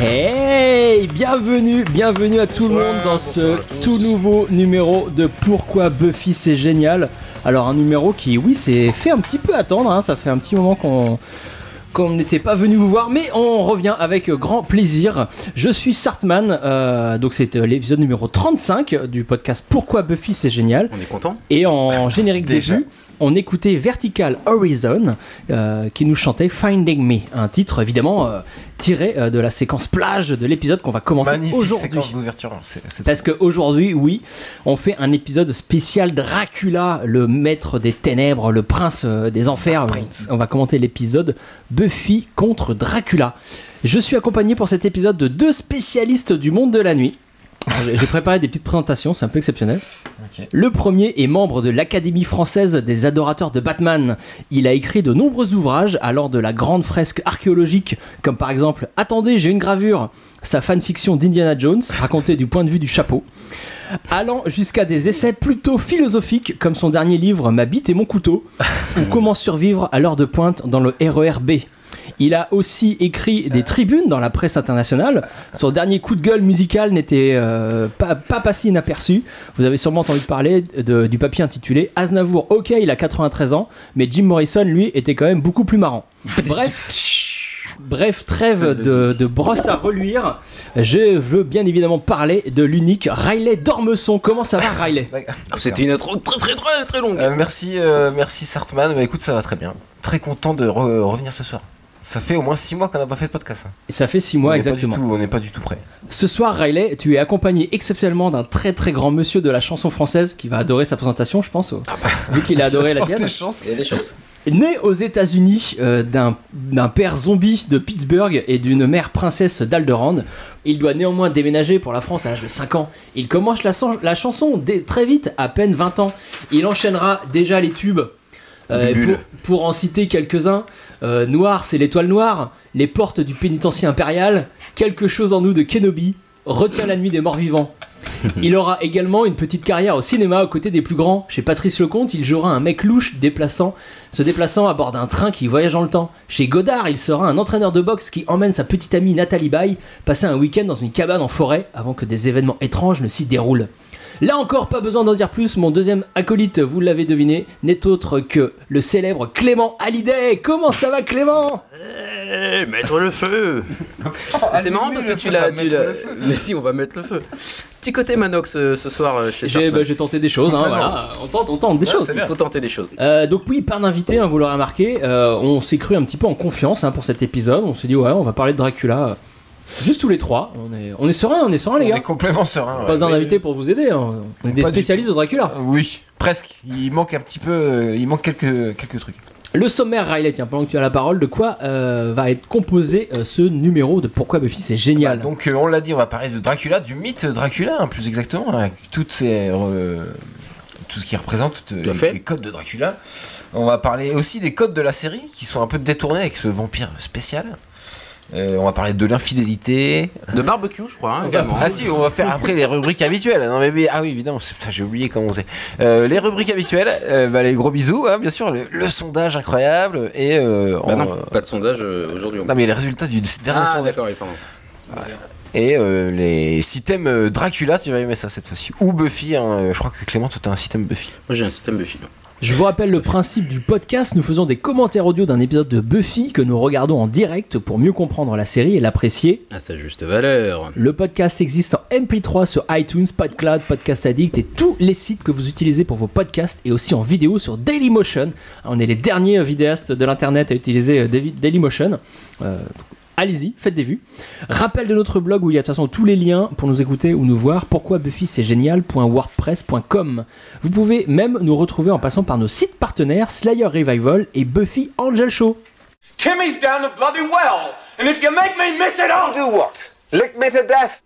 Hey, bienvenue, bienvenue à tout le monde dans ce tout nouveau numéro de Pourquoi Buffy c'est génial. Alors un numéro qui, oui, s'est fait un petit peu attendre, hein, ça fait un petit moment qu'on qu'on n'était pas venu vous voir, mais on revient avec grand plaisir. Je suis Sartman, euh, donc c'est euh, l'épisode numéro 35 du podcast Pourquoi Buffy c'est génial. On est content Et en générique début, on écoutait Vertical Horizon euh, qui nous chantait Finding Me, un titre évidemment euh, tiré euh, de la séquence plage de l'épisode qu'on va commenter aujourd'hui. c'est- Parce qu'aujourd'hui, oui, on fait un épisode spécial Dracula, le maître des ténèbres, le prince des enfers. On va commenter l'épisode Buffy contre Dracula. Je suis accompagné pour cet épisode de deux spécialistes du monde de la nuit. J'ai préparé des petites présentations, c'est un peu exceptionnel. Le premier est membre de l'Académie française des adorateurs de Batman. Il a écrit de nombreux ouvrages allant de la grande fresque archéologique, comme par exemple Attendez, j'ai une gravure, sa fanfiction d'Indiana Jones, racontée du point de vue du chapeau, allant jusqu'à des essais plutôt philosophiques, comme son dernier livre Ma bite et mon couteau, ou Comment survivre à l'heure de pointe dans le RERB. Il a aussi écrit des tribunes dans la presse internationale. Son dernier coup de gueule musical n'était euh, pas, pas passé inaperçu. Vous avez sûrement entendu parler de- du papier intitulé Aznavour, ok, il a 93 ans, mais Jim Morrison, lui, était quand même beaucoup plus marrant. Bref, bref trêve de, de brosse à reluire. Je veux bien évidemment parler de l'unique Riley Dormeson. Comment ça va, Riley? C'était une intro très très très très longue. Euh, merci, euh, merci Sartman. Bah, écoute, ça va très bien. Très content de re- revenir ce soir. Ça fait au moins 6 mois qu'on n'a pas fait de podcast. hein. Et Ça fait 6 mois on n'est pas du exactement. tout- on n'est pas du tout prêt. Ce soir, Riley, tu es accompagné exceptionnellement d'un très très grand monsieur de la chanson française qui va adorer sa présentation, je pense, vu qu'il a adoré la tienne. chances. Il y a des choses. Né aux États-Unis euh, d'un père zombie de Pittsburgh et d'une mère princesse d'Alderaan, il doit néanmoins déménager pour la France à l'âge de 5 ans. Il commence la, la chanson dès très vite, à peine 20 ans. Il enchaînera déjà les tubes. Euh, pour, pour en citer quelques-uns, euh, Noir, c'est l'étoile noire, Les portes du pénitencier impérial, Quelque chose en nous de Kenobi, Retiens la nuit des morts vivants. Il aura également une petite carrière au cinéma aux côtés des plus grands. Chez Patrice Lecomte, il jouera un mec louche déplaçant, se déplaçant à bord d'un train qui voyage dans le temps. Chez Godard, il sera un entraîneur de boxe qui emmène sa petite amie Nathalie Baye passer un week-end dans une cabane en forêt avant que des événements étranges ne s'y déroulent. Là encore, pas besoin d'en dire plus, mon deuxième acolyte, vous l'avez deviné, n'est autre que le célèbre Clément Hallyday. Comment ça va Clément? Eh, mettre le feu C'est marrant parce que tu l'as. Mais si, on va mettre le feu. Petit côté Manox euh, ce soir euh, chez J'ai bah, j'ai tenté des choses, hein, voilà. On tente, on tente des Ouais, choses. Il faut tenter des choses. Euh, donc oui, pas d'invité, hein, vous l'aurez remarqué. Euh, on s'est cru un petit peu en confiance hein, pour cet épisode. On s'est dit ouais, on va parler de Dracula. Juste tous les trois. On est, on est serein, on est serein les On gars. est complètement serein. Pas besoin d'invité pour vous aider. hein. On est des Pas du spécialistes de Dracula. Euh, Oui, presque. Il manque un petit peu. euh, Il manque quelques, quelques trucs. Le sommaire Riley, tiens, pendant que tu as la parole, de quoi euh, va être composé euh, ce numéro de Pourquoi Buffy c'est génial. Bah, donc euh, on l'a dit, on va parler de Dracula, du mythe Dracula, hein, plus exactement, avec toutes ces, euh, tout ce qui représente toutes, Tout à fait. les codes de Dracula. On va parler aussi des codes de la série qui sont un peu détournés avec ce vampire spécial. Euh, on va parler de l'infidélité. De barbecue, je crois, hein, également. Ah si, on va faire après les rubriques habituelles. Non mais, mais- ah oui évidemment, j'ai oublié comment on faisait. Euh, les rubriques habituelles, euh, bah, les gros bisous, hein, bien sûr, le, le sondage incroyable et euh, Bah on- non, pas de sondage euh, aujourd'hui. non mais les résultats du dernier Ah, sondage. d'accord, oui, pardon. Et euh, les systèmes Dracula, tu vas aimer ça cette fois-ci. Ou Buffy, hein, je crois que Clément, toi t'as un système Buffy. Moi j'ai un système Buffy. Je vous rappelle le principe du podcast. Nous faisons des commentaires audio d'un épisode de Buffy que nous regardons en direct pour mieux comprendre la série et l'apprécier. À sa juste valeur. Le podcast existe en MP3 sur iTunes, PodCloud, Podcast Addict et tous les sites que vous utilisez pour vos podcasts et aussi en vidéo sur Dailymotion. On est les derniers vidéastes de l'internet à utiliser euh, Daily- Dailymotion. Euh, Allez-y, faites des vues. Rappel de notre blog où il y a de toute façon tous les liens pour nous écouter ou nous voir. Pourquoi Buffy c'est génial.wordpress.com. Vous pouvez même nous retrouver en passant par nos sites partenaires Slayer Revival et Buffy Angel Show. Timmy's down the bloody well, and if you make me miss it, I'll Do what? Lick me to death?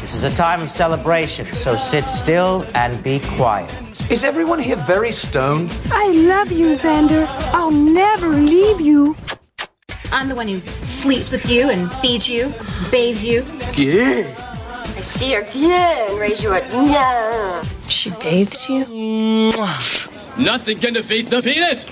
This is a time of celebration, so sit still and be quiet. Is everyone here very stoned? I love you, Xander. I'll never leave you. I'm the one who sleeps with you and feeds you, bathes you. Yeah. I see her yeah, and raise you a yeah. She bathes you? Nothing can defeat the penis.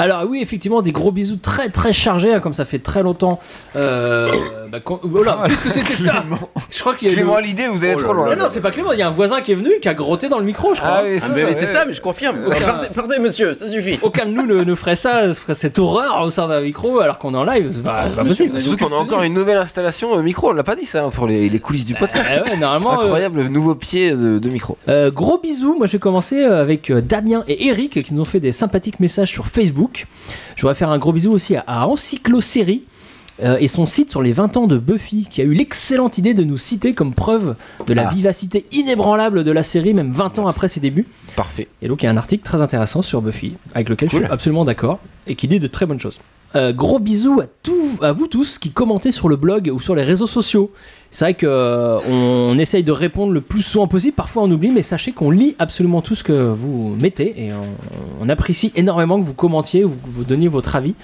Alors oui, effectivement, des gros bisous très très chargés, hein, comme ça fait très longtemps. Euh, bah, qu'on- voilà, qu'est-ce que c'était ça Je crois qu'il y a Clément l'idée, vous allez Oh là trop loin. Mais non, c'est pas Clément, il y a un voisin qui est venu, qui a grotté dans le micro, je crois. Ah oui, Ah, c'est mais, ça, mais c'est ouais. ça, mais je confirme. Partez, partez, monsieur, ça suffit. Aucun de nous ne, ne ferait ça, ferait cette horreur au sein d'un micro alors qu'on est en live. C'est pas, c'est pas possible. Surtout qu'on a encore une nouvelle installation euh, micro, on l'a pas dit ça hein, pour les, les coulisses du podcast. Eh ouais, normalement. euh, Incroyable nouveau pied de, de micro. Euh, gros bisous, moi je vais commencer euh, avec euh, Damien et Eric qui nous ont fait des sympathiques messages sur Facebook. Je voudrais faire un gros bisou aussi à, à Encyclosérie euh, et son site sur les 20 ans de Buffy qui a eu l'excellente idée de nous citer comme preuve de la Ah. vivacité inébranlable de la série même 20 ans après ses débuts. Parfait. Et donc il y a un article très intéressant sur Buffy avec lequel je suis absolument d'accord et qui dit de très bonnes choses. Euh, gros bisous à, tout, à vous tous qui commentez sur le blog ou sur les réseaux sociaux. C'est vrai que euh, on, essaye de répondre le plus souvent possible, parfois on oublie, mais sachez qu'on lit absolument tout ce que vous mettez et on, on apprécie énormément que vous commentiez, vous, vous donniez votre avis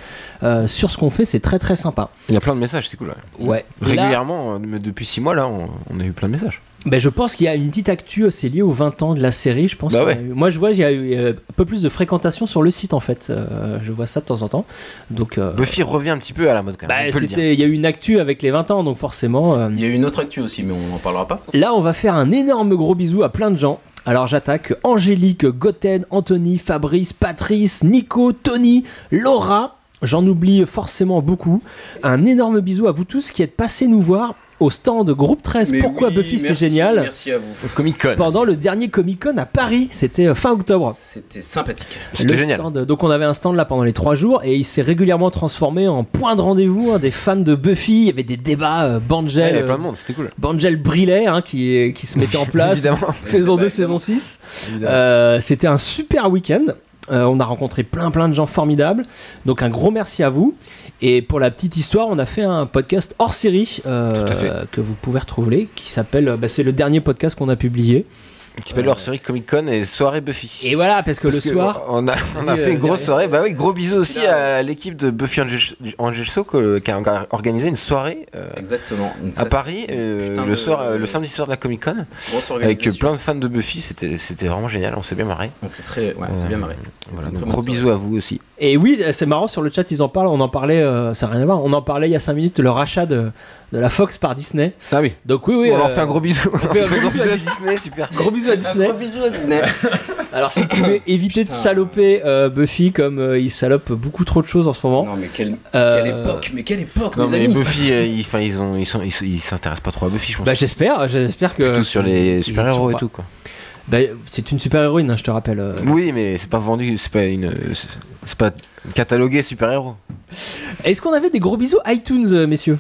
euh, sur ce qu'on fait, c'est très très sympa. Il y a plein de messages, c'est cool. ouais. Ouais. Et là- Régulièrement, euh, mais depuis 6 mois là, on, on a eu plein de messages. Ben, je pense qu'il y a une petite actu, c'est lié aux 20 ans de la série, je pense. Bah ouais. eu- Moi, je vois, il y a eu euh, un peu plus de fréquentation sur le site, en fait. Euh, je vois ça de temps en temps. Donc, euh, Buffy revient un petit peu à la mode quand même. bah, il y a eu une actu avec les 20 ans, donc forcément. euh, Il y a eu une autre actu aussi, mais on n'en parlera pas. Là, on va faire un énorme gros bisou à plein de gens. Alors, j'attaque Angélique, Goten, Anthony, Fabrice, Patrice, Nico, Tony, Laura. J'en oublie forcément beaucoup. Un énorme bisou à vous tous qui êtes passés nous voir au stand Groupe 13. Mais Pourquoi oui, Buffy c'est génial Merci à vous. Comic Con. Pendant le dernier Comic Con à Paris, c'était euh, fin octobre. C'était sympathique. C'était génial. stand- donc on avait un stand là pendant les trois jours et il s'est régulièrement transformé en point de rendez-vous hein, des fans de Buffy. Il y avait des débats, euh, Ouais, Bangel, il y avait plein euh, de monde, c'était cool. Bangel brillait hein, qui, qui se mettait en place. Évidemment. saison 2, saison 6. Euh, C'était un super week-end. Euh, on a rencontré plein plein de gens formidables. Donc un gros merci à vous. Et pour la petite histoire, on a fait un podcast hors série euh, que vous pouvez retrouver, qui s'appelle, bah, c'est le dernier podcast qu'on a publié. Qui s'appelle leur série Comic Con et soirée Buffy. Et voilà, parce que Parce le que soir, on a, on a Vas-y, fait une euh, grosse soirée. Bah oui, gros bisous aussi à l'équipe de Buffy Angel, Angel Show que- qui a organisé une soirée euh, Exactement. Une à Paris euh, le soir, le samedi soir de la Comic Con avec plein de fans de Buffy. C'était c'était vraiment génial. On s'est bien marré. On s'est très, ouais, on s'est bien marré. Voilà, donc gros bisous à vous aussi. Et oui, c'est marrant sur le chat, ils en parlent. On en parlait, euh, ça n'a rien à voir. On en parlait il y a 5 minutes, le rachat de, de la Fox par Disney. Ah oui. Donc oui, oui. on leur euh, fait un gros bisou. On fait un un gros gros bisou bisou à Disney, super. Gros bisous à Disney. bisous à Disney. Alors si vous pouvez éviter de saloper euh, Buffy comme euh, il salope beaucoup trop de choses en ce moment. non mais quelle, Euh, quelle époque, mais quelle époque, Non mes mais amis. Buffy, euh, ils, enfin, ils ont, ils sont, ils s'intéressent pas trop à Buffy, je pense. Bah j'espère, j'espère que. Plutôt sur les super héros et tout quoi. Bah, c'est une super héroïne, hein, je te rappelle. Oui, mais c'est pas vendu, c'est pas une, c'est pas catalogué super héros. Est-ce qu'on avait des gros bisous iTunes, messieurs?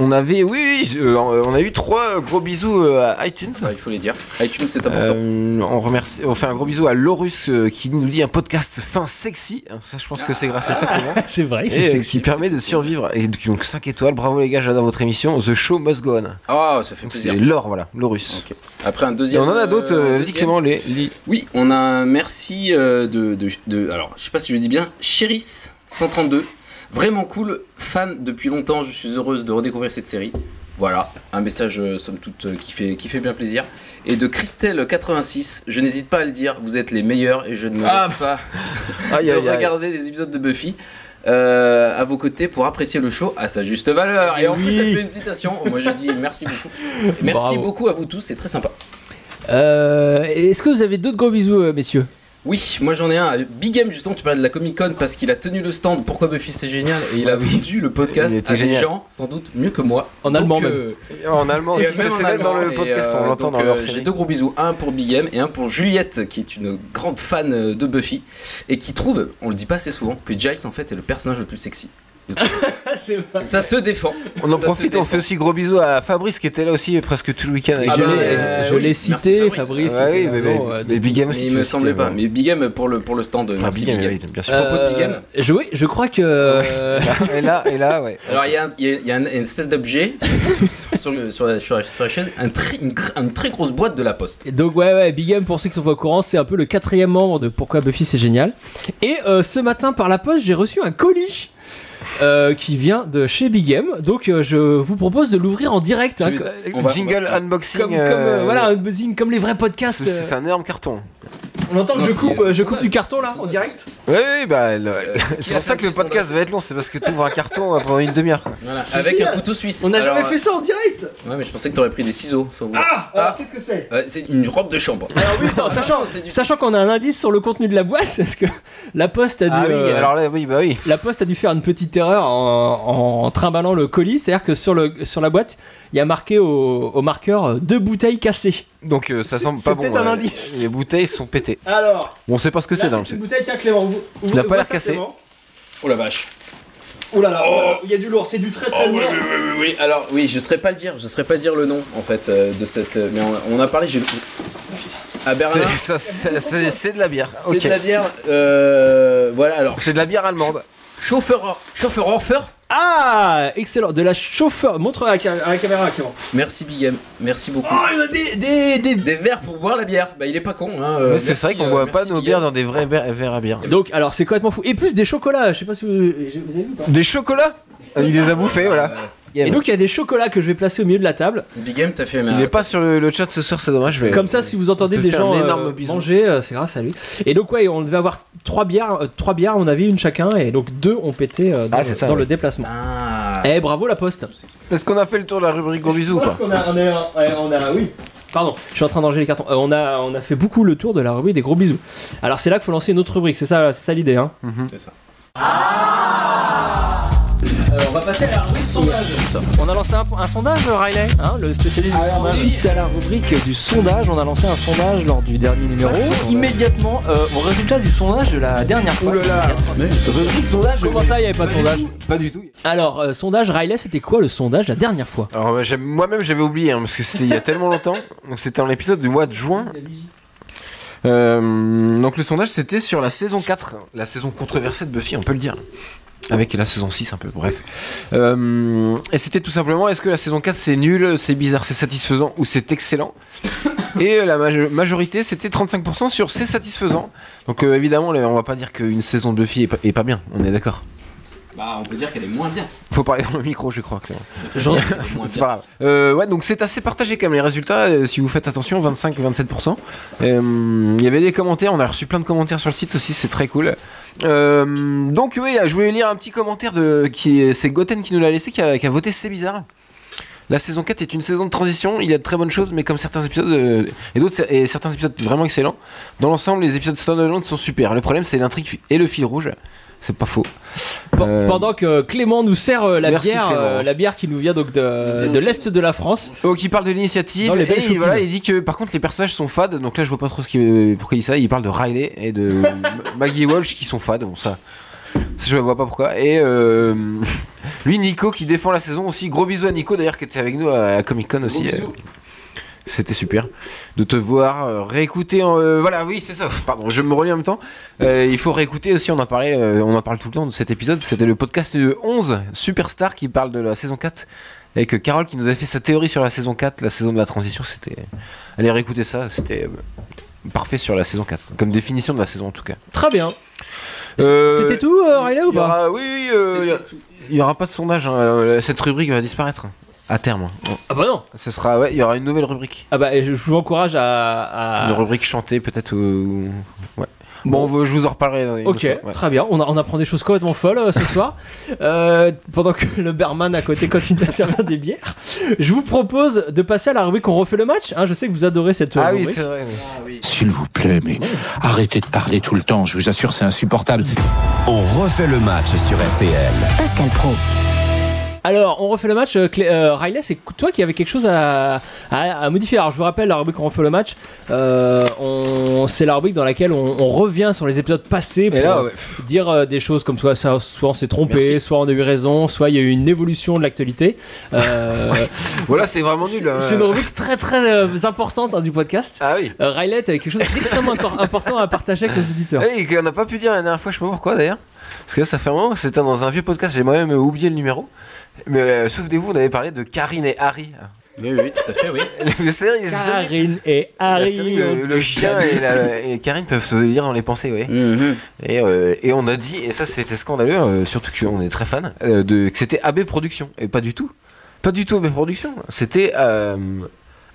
On avait, oui, oui, euh, on a eu trois gros bisous euh, à iTunes. Ah, il faut les dire. iTunes, c'est important. Euh, on remercie, on fait un gros bisou à Lorus euh, qui nous dit un podcast fin sexy. Hein, Ça, je pense que c'est grâce à toi, Clément. C'est vrai, Et euh, qui permet de survivre. Et donc 5 étoiles, bravo les gars, j'adore votre émission. The show must go on. Ah, ça fait Donc, C'est plaisir. Laure, voilà, Lorus. Après un Et deuxième. on en a d'autres, euh, euh, vas-y. Clément, les, les- Oui, on a un merci euh, de, de, de- Alors, je sais pas si je le dis bien. Chéris132. Vraiment cool. Fan depuis longtemps. Je suis heureuse de redécouvrir cette série. Voilà. Un message, euh, somme toute, euh, qui, fait, qui fait bien plaisir. Et de Christelle86. Je n'hésite pas à le dire. Vous êtes les meilleurs et je ne me Ah. laisse pas Aïe, de aïe, aïe. regarder des épisodes de Buffy. euh, à vos côtés pour apprécier le show à sa juste valeur. Et en plus, ça fait une citation. Moi, je dis merci beaucoup. Merci Bravo. beaucoup à vous tous, c'est très sympa. Est-ce que vous avez d'autres gros bisous, messieurs? Oui, moi j'en ai un. Big M, justement, tu parlais de la Comic Con parce qu'il a tenu le stand Pourquoi Buffy c'est génial et il a vendu le podcast à des gens sans doute mieux que moi. En Donc, allemand, euh, En allemand, aussi, c'est même dans le podcast, on euh, l'entend dans euh, leur J'ai série. deux gros bisous, un pour Big M et un pour Juliette, qui est une grande fan euh, de Buffy et qui trouve, on le dit pas assez souvent, que Giles en fait est le personnage le plus sexy. Ça se défend. On en Ça profite, on fait aussi gros bisous à Fabrice qui était là aussi presque tout le week-end. Ah je bah, l'ai- euh, oui, merci cité, Fabrice. Fabrice. Ouais, oui, était mais, mais- euh, mais Big M aussi. Mais il me semblait pas. Mais Big M pour le, pour le stand. Ah, Merci Big Big oui, bien sûr. propos de Big M. Euh, je, oui, je crois que. euh, Et là, et là, ouais. Alors il y a, y y une espèce d'objet sur, sur la, sur la- sur la chaise, un très- une, très grosse boîte de la poste. Et Donc ouais ouais Big M pour ceux qui sont pas au courant c'est un peu le quatrième membre de Pourquoi Buffy c'est génial et euh, ce matin par la poste j'ai reçu un colis euh, qui vient de chez Big M. Donc euh, je vous propose de l'ouvrir en direct. hein, C'est- on va- Jingle unboxing. comme, comme, euh, voilà, un buzzing comme les vrais podcasts. C'est un énorme carton. On entend que je coupe, euh, je coupe du carton là en direct. Oui, oui, bah, le- c'est pour ça que le podcast va être long, c'est parce que tu ouvres un carton euh, pendant une demi-heure. quoi. Voilà, avec un couteau suisse. On n'a jamais fait ça en direct. euh, Ouais, mais je pensais que t'aurais pris des ciseaux. Ah, alors qu'est-ce que c'est c'est une robe de chambre. Alors oui, sachant, sachant qu'on a un indice sur le contenu de la boîte, parce que la poste a dû, Ah oui, euh, alors là, oui, bah oui. la poste a dû faire une petite erreur en, en trimballant le colis, c'est-à-dire que sur, le, sur la boîte, il y a marqué au, au marqueur euh, deux bouteilles cassées. Donc euh, ça semble pas bon. peut-être un ouais. indice. Les bouteilles sont pétées. Alors, on sait pas ce que là, c'est dans le c'est une truc. bouteille, tiens Clément, vous, vous n'a pas l'air cassé. Oh la vache. Oh là là, oh là là, il y a du lourd, c'est du très très Oh, lourd. oui, oui, oui, oui. Alors, oui, je saurais pas le dire. Je saurais pas dire le nom, en fait, euh, de cette. euh, mais on, on a parlé. j'ai- À Berlin. C'est de la bière. C'est de la bière. euh, voilà, alors. C'est de la bière allemande. Chauffeur. Chauffeur Orfer. Ah, excellent, de la chauffeur, montre à la, ca- à la caméra Clément. Merci Big M. Merci beaucoup. Oh, il y a des, des, des- Des verres pour boire la bière. Bah, il est pas con, hein. euh, c'est vrai qu'on euh, boit pas nos bières dans des vrais verres verres à bière. Donc, alors c'est complètement fou. Et plus des chocolats, je sais pas si vous, vous avez vu pas. Des chocolats? Il les a bouffés, voilà. Et donc il y a des chocolats que je vais placer au milieu de la table. Big M, t'as fait Il est pas sur le, le chat ce soir, c'est dommage. Je vais... Comme ça, si vous entendez te des gens euh, manger, euh, c'est grâce à lui. Et donc ouais, on devait avoir trois bières, euh, trois bières, on avait une chacun, et donc deux ont pété euh, dans, Ah, le- c'est ça, dans ouais. le déplacement. Ah. Eh bravo la poste. Est-ce qu'on a fait le tour de la rubrique gros bisous ou Parce pas qu'on a, on a, ouais, on a- oui. Pardon, je suis en train d'enlever les cartons. Euh, on, a, on a fait beaucoup le tour de la rubrique des gros bisous. Alors c'est là qu'il faut lancer une autre rubrique, c'est ça, c'est ça l'idée. Hein. C'est ça. Euh, on va passer à la rubrique sondage. On a lancé un, un sondage, Riley, hein, le spécialiste du sondage. Suite à la rubrique du sondage, on a lancé un sondage lors du dernier numéro. Immédiatement euh, au résultat du sondage de la dernière fois. Rubrique sondage. Comment ça, il n'y avait pas de sondage Pas du tout. Alors, euh, sondage, Riley, c'était quoi le sondage la dernière fois? Alors euh, moi-même j'avais oublié hein, parce que c'était il y a tellement longtemps. C'était dans l'épisode du mois de juin. Euh, donc le sondage c'était sur la saison 4, la saison controversée de Buffy, on peut le dire. Avec la saison 6 un peu, bref. Euh, et c'était tout simplement est-ce que la saison 4 c'est nul, c'est bizarre, c'est satisfaisant ou c'est excellent? Et euh, la majo- majorité c'était 35% sur c'est satisfaisant. Donc euh, évidemment on va pas dire qu'une saison de Buffy est pas, est pas bien, on est d'accord. Bah, on peut dire qu'elle est moins bien. Faut parler dans le micro je crois. C'est pas grave. Euh, ouais, donc c'est assez partagé quand même les résultats. euh, si vous faites attention, 25-27%. Euh, Il y avait des commentaires, on a reçu plein de commentaires sur le site aussi, c'est très cool. Euh, donc oui, je voulais lire un petit commentaire de qui c'est Goten qui nous l'a laissé, qui a, voté c'est bizarre. La saison 4 est une saison de transition, il y a de très bonnes choses, mais comme certains épisodes euh, et d'autres et certains épisodes vraiment excellents, dans l'ensemble les épisodes standalone sont super. Le problème c'est l'intrigue et le fil rouge. C'est pas faux. Euh, Pendant que Clément nous sert euh, la merci, bière, Clément. euh, la bière qui nous vient donc de, de l'est de la France. Donc il parle de l'initiative et il, voilà, il dit que par contre les personnages sont fades. Donc là je vois pas trop ce qu'il pourquoi il dit ça. Il parle de Riley et de Maggie Walsh qui sont fades. Bon ça, ça, je vois pas pourquoi. Et euh, lui Nico qui défend la saison aussi. Gros bisous à Nico d'ailleurs qui était avec nous à, Comic Con aussi. C'était super de te voir euh, réécouter. en- euh, voilà, oui, c'est ça. Pardon, je me relis en même temps. Euh, il faut réécouter aussi. On en parlait, on en parle tout le temps de cet épisode. C'était le podcast 11 Superstar qui parle de la saison 4 avec Carole qui nous a fait sa théorie sur la saison 4, la saison de la transition. C'était, allez réécouter ça. C'était parfait sur la saison 4, comme définition de la saison en tout cas. Très bien. Euh, C'était tout, euh, Riley, ou pas? aura, oui, oui, euh, il y a- il y aura pas de sondage. hein. Cette rubrique va disparaître à terme. Ah bah non Ce sera, ouais, il y aura une nouvelle rubrique. Ah bah je, vous encourage à... à- Une rubrique chantée peut-être ou... Ouais. Bon, je vous en reparlerai. dans une Ok, ouais. très bien. On, a- on apprend des choses complètement folles euh, ce soir. Euh, pendant que le barman à côté continue à servir des bières. Je vous propose de passer à la rubrique On refait le match. hein. je sais que vous adorez cette euh, Ah oui, c'est vrai. oui. S'il vous plaît, mais arrêtez de parler tout le temps, je vous assure, c'est insupportable. On refait le match sur RTL. Pascal Pro. Alors, on refait le match. euh, Clé- euh, Riley, c'est toi qui avais quelque chose à, à- à modifier. Alors, je vous rappelle, la rubrique On refait le match, euh, on- c'est la rubrique dans laquelle on, on revient sur les épisodes passés pour Et là, ouais. dire des choses comme soit, ça, soit on s'est trompé, Merci. soit on a eu raison, soit il y a eu une évolution de l'actualité. Voilà, c'est vraiment nul. hein. c'est une rubrique très très importante hein, du podcast. Ah oui. Riley, t'avais quelque chose d'extrêmement impor- important à partager avec nos auditeurs. Et qu'on n'a pas pu dire la dernière fois, je sais pas pourquoi d'ailleurs. Parce que là, ça fait un moment, c'était dans un vieux podcast, j'ai moi-même oublié le numéro. Mais euh, souvenez-vous, on avait parlé de Karine et Harry. Oui, oui, tout à fait, oui. La série, Karine et la Harry. série, le, le chien et, la- et Karine peuvent se lire dans les pensées, oui. Mhm. Et, euh, et on a dit, et ça c'était scandaleux, euh, surtout qu'on est très fan, euh, de, que c'était AB Production. Et pas du tout. Pas du tout AB Production. C'était euh,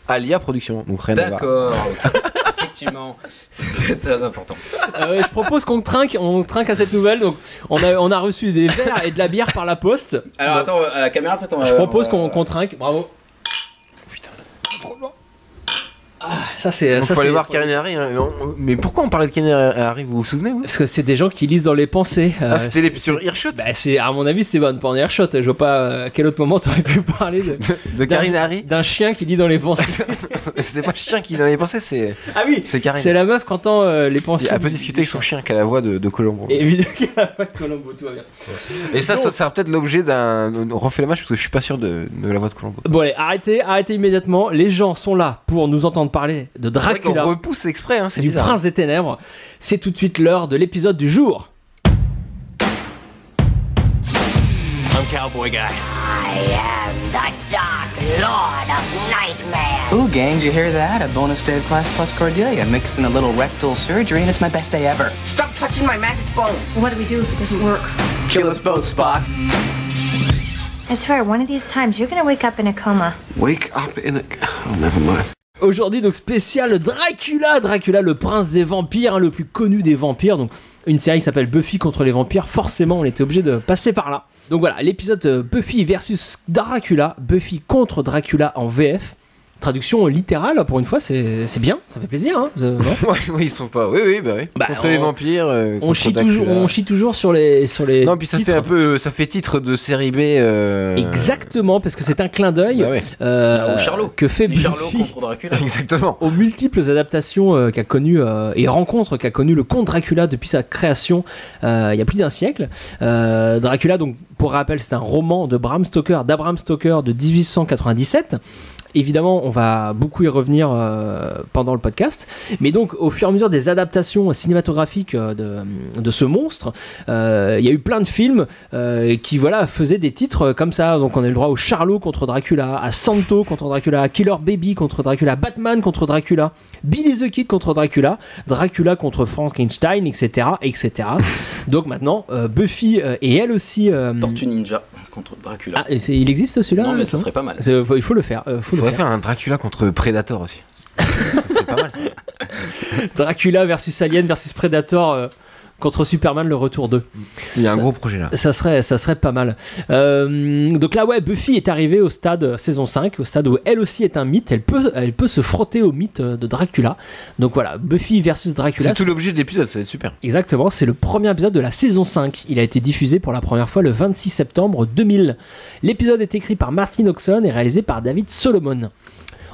Alia Production. Donc rien à voir. D'accord. Effectivement, c'était très important. Euh, je propose qu'on trinque, on trinque à cette nouvelle. Donc, on a, on a reçu des verres et de la bière par la poste. Alors attends, à la caméra peut-être on va- Je propose on qu'on trinque. Bravo. Ah, ça c'est. Ça, faut aller voir Karine et Harry. hein. Mais pourquoi on parlait de Karine et Harry Vous vous souvenez vous? Parce que c'est des gens qui lisent dans les pensées. Euh, Ah, c'était les c'est- sur Earshot? Bah, c'est à mon avis c'est bonne pour un airshot. Je vois pas euh, à quel autre moment t'aurais pu parler de- de, et Harry? d'un chien qui lit dans les pensées. C'est pas le chien qui dans les pensées, c'est ah oui, c'est Karine. c'est la meuf qui entend euh, les pensées. Elle peut discuter avec son chien qui a la voix de, de Colombo. Et évidemment qu'il a pas de Colombo, tout va bien. Et ça, ça sera peut-être l'objet d'un. On refait le match parce que je suis pas sûr de, de la voix de Colombo. Bon allez, arrêtez, arrêtez immédiatement. Les gens sont là pour nous entendre parler de Dracula, repousse exprès, hein, c'est du bizarre. prince des ténèbres. C'est tout de suite l'heure de l'épisode du jour. I'm Cowboy Guy. I am the Dark Lord of Nightmares. Ooh, gang, did you hear that? A bonus day of Class Plus Cordelia. Mixing a little rectal surgery, and it's my best day ever. Stop touching my magic bone. What do we do if it doesn't work? Kill us both, Spock. I swear, one of these times you're gonna wake up in a coma. Wake up in a. Oh, never mind. Aujourd'hui, donc spécial Dracula, Dracula, le prince des vampires, hein, le plus connu des vampires. Donc une série qui s'appelle Buffy contre les vampires. Forcément, on était obligé de passer par là. Donc voilà, l'épisode euh, Buffy versus Dracula, Buffy contre Dracula en VF. Traduction littérale, pour une fois, c'est c'est bien, ça fait plaisir. Hein, euh, ouais, ils sont pas. Oui, oui, bah oui. Bah, contre on- les vampires. euh, on, contre chie toujours, on chie toujours sur les, sur les. Non, puis ça titres. fait un peu. Ça fait titre de série B. euh, Exactement, parce que c'est un clin d'œil Bah ouais. euh, Ah, Charlot. que fait Ni Charlot Buffy contre Dracula. Exactement. aux multiples adaptations euh, qu'a connu euh, et rencontres qu'a connu le conte Dracula depuis sa création euh, il y a plus d'un siècle. Euh, Dracula, donc pour rappel, c'est un roman de Bram Stoker, d'Abraham Stoker de 1897. Évidemment, on va beaucoup y revenir euh, pendant le podcast. Mais donc, au fur et à mesure des adaptations cinématographiques euh, de, de ce monstre, euh, il y a eu plein de films euh, qui voilà, faisaient des titres comme ça. Donc, on a eu le droit au Charlot contre Dracula, à Santo contre Dracula, à Killer Baby contre Dracula, Batman contre Dracula, Billy the Kid contre Dracula, Dracula contre Frankenstein, etc. etc. donc maintenant, Buffy et elle aussi. Tortue Ninja contre Dracula. ah, et il existe celui-là non, mais ça serait pas mal. Il faut le faire. faut le faudrait faire. faire un Dracula contre Predator aussi. ça serait pas mal ça. Dracula versus Alien versus Predator euh, contre Superman le retour 2. Il y a un gros projet là. Ça serait, ça serait pas mal. Euh, donc là, ouais, Buffy est arrivée au stade euh, saison 5, au stade où elle aussi est un mythe. Elle peut, elle peut se frotter au mythe euh, de Dracula. Donc voilà, Buffy versus Dracula. C'est tout l'objet de l'épisode, ça va être super. Exactement, c'est le premier épisode de la saison 5. Il a été diffusé pour la première fois le 26 septembre 2000. L'épisode est écrit par Martin Oxon et réalisé par David Solomon.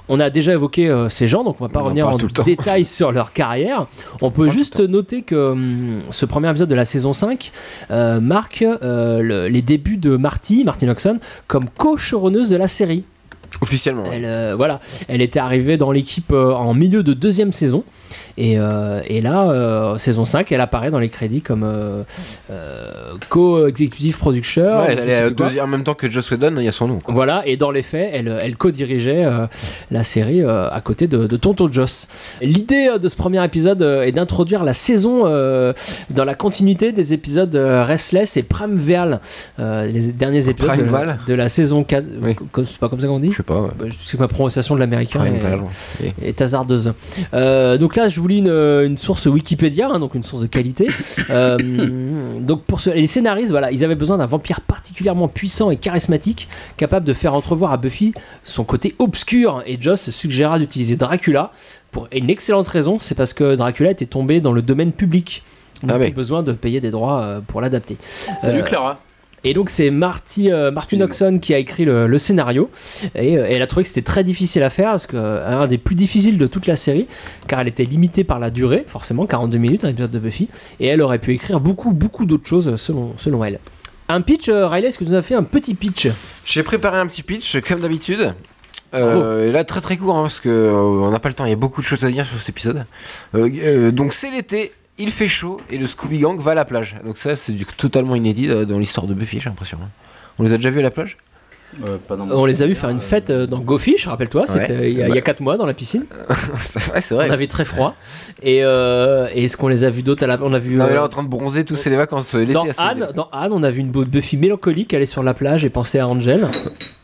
On a déjà évoqué euh, ces gens, donc on va pas On revenir en détail sur leur carrière. On peut juste noter que hum, ce premier épisode de la saison 5 euh, marque euh, le- les débuts de Marty, Martin Oxon, comme co-showrunneuse de la série. Officiellement. Elle, euh, voilà, elle était arrivée dans l'équipe euh, en milieu de deuxième saison. Et, euh, et là, saison 5, elle apparaît dans les crédits comme co-executive producer. Ouais, elle est deuxième- en même temps que Joss Whedon, il y a son nom. quoi. Voilà, et dans les faits, elle, elle co-dirigeait la série à côté de, de Tonto Joss. L'idée de ce premier épisode est d'introduire la saison dans la continuité des épisodes Restless et Primeval, euh, les derniers épisodes de, de la saison 4. Oui. C'est pas comme ça qu'on dit? Sais pas. ouais. Bah, Je sais que ma prononciation de l'américain est, hasardeuse. Euh, donc là, je vous lis une, une source Wikipédia, hein, donc une source de qualité. Euh, donc pour ce- les scénaristes, voilà, ils avaient besoin d'un vampire particulièrement puissant et charismatique, capable de faire entrevoir à Buffy son côté obscur. Et Joss suggéra d'utiliser Dracula pour une excellente raison, c'est parce que Dracula était tombé dans le domaine public. Donc Ah ouais. plus besoin de payer des droits euh, pour l'adapter. Salut Euh, Clara. Et donc c'est Marty, euh, Martin. Oxon qui a écrit le, le scénario et euh, elle a trouvé que c'était très difficile à faire parce que euh, un des plus difficiles de toute la série car elle était limitée par la durée forcément 42 minutes un épisode de Buffy et elle aurait pu écrire beaucoup beaucoup d'autres choses selon, selon elle. Un pitch, euh, Riley, est-ce que tu nous as fait un petit pitch? J'ai préparé un petit pitch, comme d'habitude. Euh, et là, très très court, hein, parce que euh, on n'a pas le temps, il y a beaucoup de choses à dire sur cet épisode. Euh, donc, c'est l'été, il fait chaud, et le Scooby Gang va à la plage. Donc, ça, c'est du totalement inédit euh, dans l'histoire de Buffy, j'ai l'impression. hein. On les a déjà vus à la plage? Euh, pas dans mon On les a vus souvenir, faire une euh, fête euh, dans Gofish, rappelle-toi, c'était Ouais. il y a- il y, Bah. a 4 mois dans la piscine. c'est vrai, c'est vrai. On avait très froid. Et, euh, et est-ce qu'on les a vus d'autres à la... On a vu. Non, mais euh, là, en train de bronzer, tous c'est les vacances, euh, l'été. dans à Anne, dans Anne, on a vu une beau- Buffy mélancolique aller sur la plage et penser à Angel.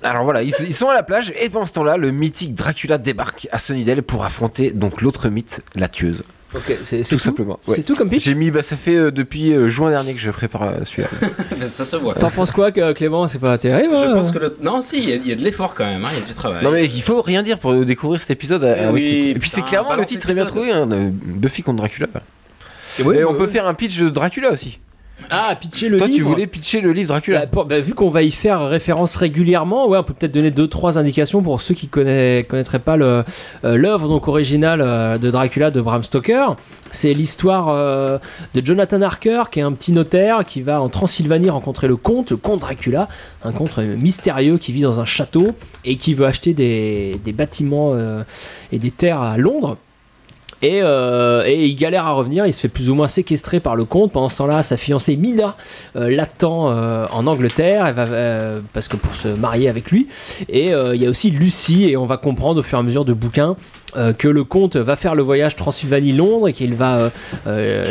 Alors voilà, ils, ils sont à la plage et pendant ce temps-là, le mythique Dracula débarque à Sunnydale pour affronter donc l'autre mythe, la tueuse. Ok, c'est c'est Tout simplement. ouais. C'est tout comme pitch. J'ai mis, bah ça fait euh, depuis euh, juin dernier que je prépare euh, celui-là. Ça se voit. T'en penses quoi, que Clément C'est pas terrible Je hein pense que le. Non, si, il y a- il y, a de l'effort quand même, hein, il y a du travail. Non mais il faut rien dire pour découvrir cet épisode. Eh oui, et puis c'est putain, clairement le titre très bien trouvé, hein, Buffy contre Dracula. Et ouais, et on ouais, peut faire un pitch de Dracula aussi. Ah, pitcher le Toi livre. tu voulais pitcher le livre Dracula. Bah, pour- bah, vu qu'on va y faire référence régulièrement, ouais, on peut peut-être donner deux trois indications pour ceux qui connaît- connaîtraient pas euh, l'œuvre donc originale euh, de Dracula de Bram Stoker. C'est l'histoire euh, de Jonathan Harker, qui est un petit notaire qui va en Transylvanie rencontrer le comte, le comte Dracula, un comte mystérieux qui vit dans un château et qui veut acheter des, des bâtiments et des terres à Londres. Et, euh, et il galère à revenir, il se fait plus ou moins séquestrer par le comte. Pendant ce temps-là, sa fiancée Mina euh, l'attend euh, en Angleterre, elle va, parce que pour se marier avec lui. Et il y a aussi Lucie, et on va comprendre au fur et à mesure de bouquins euh, que le comte va faire le voyage Transylvanie-Londres et qu'il va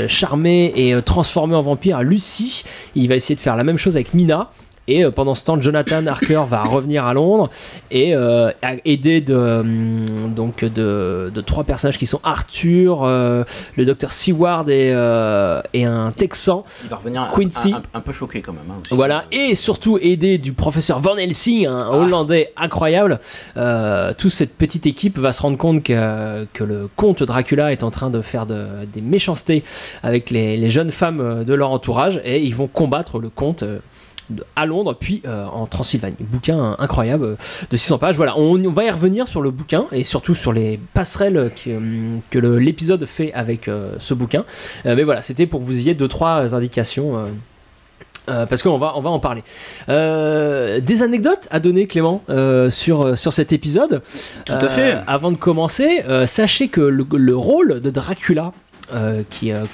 charmer et transformer en vampire Lucie. Il va essayer de faire la même chose avec Mina. Et euh, pendant ce temps, Jonathan Harker va revenir à Londres et euh, aidé de, hum, donc de, de trois personnages qui sont Arthur, euh, le docteur Seward et, euh, et un Texan. Il va revenir Quincy. Un, un- un peu choqué quand même. hein, aussi. Voilà, et surtout aidé du professeur Van Helsing, un Hollandais incroyable. Toute cette petite équipe va se rendre compte que, que le comte Dracula est en train de faire de- des méchancetés avec les, les jeunes femmes de leur entourage et ils vont combattre le comte. Euh, à Londres, puis euh, en Transylvanie. Bouquin incroyable euh, de 600 pages. Voilà, on, on va y revenir sur le bouquin et surtout sur les passerelles qui, euh, que l'épisode fait avec euh, ce bouquin. Euh, mais voilà, c'était pour que vous ayez deux trois indications. euh, euh, parce qu'on va, on va en parler. Euh, des anecdotes à donner, Clément, euh, sur, sur cet épisode? Tout à fait. Avant de commencer, euh, sachez que le, le rôle de Dracula. Euh, qui euh,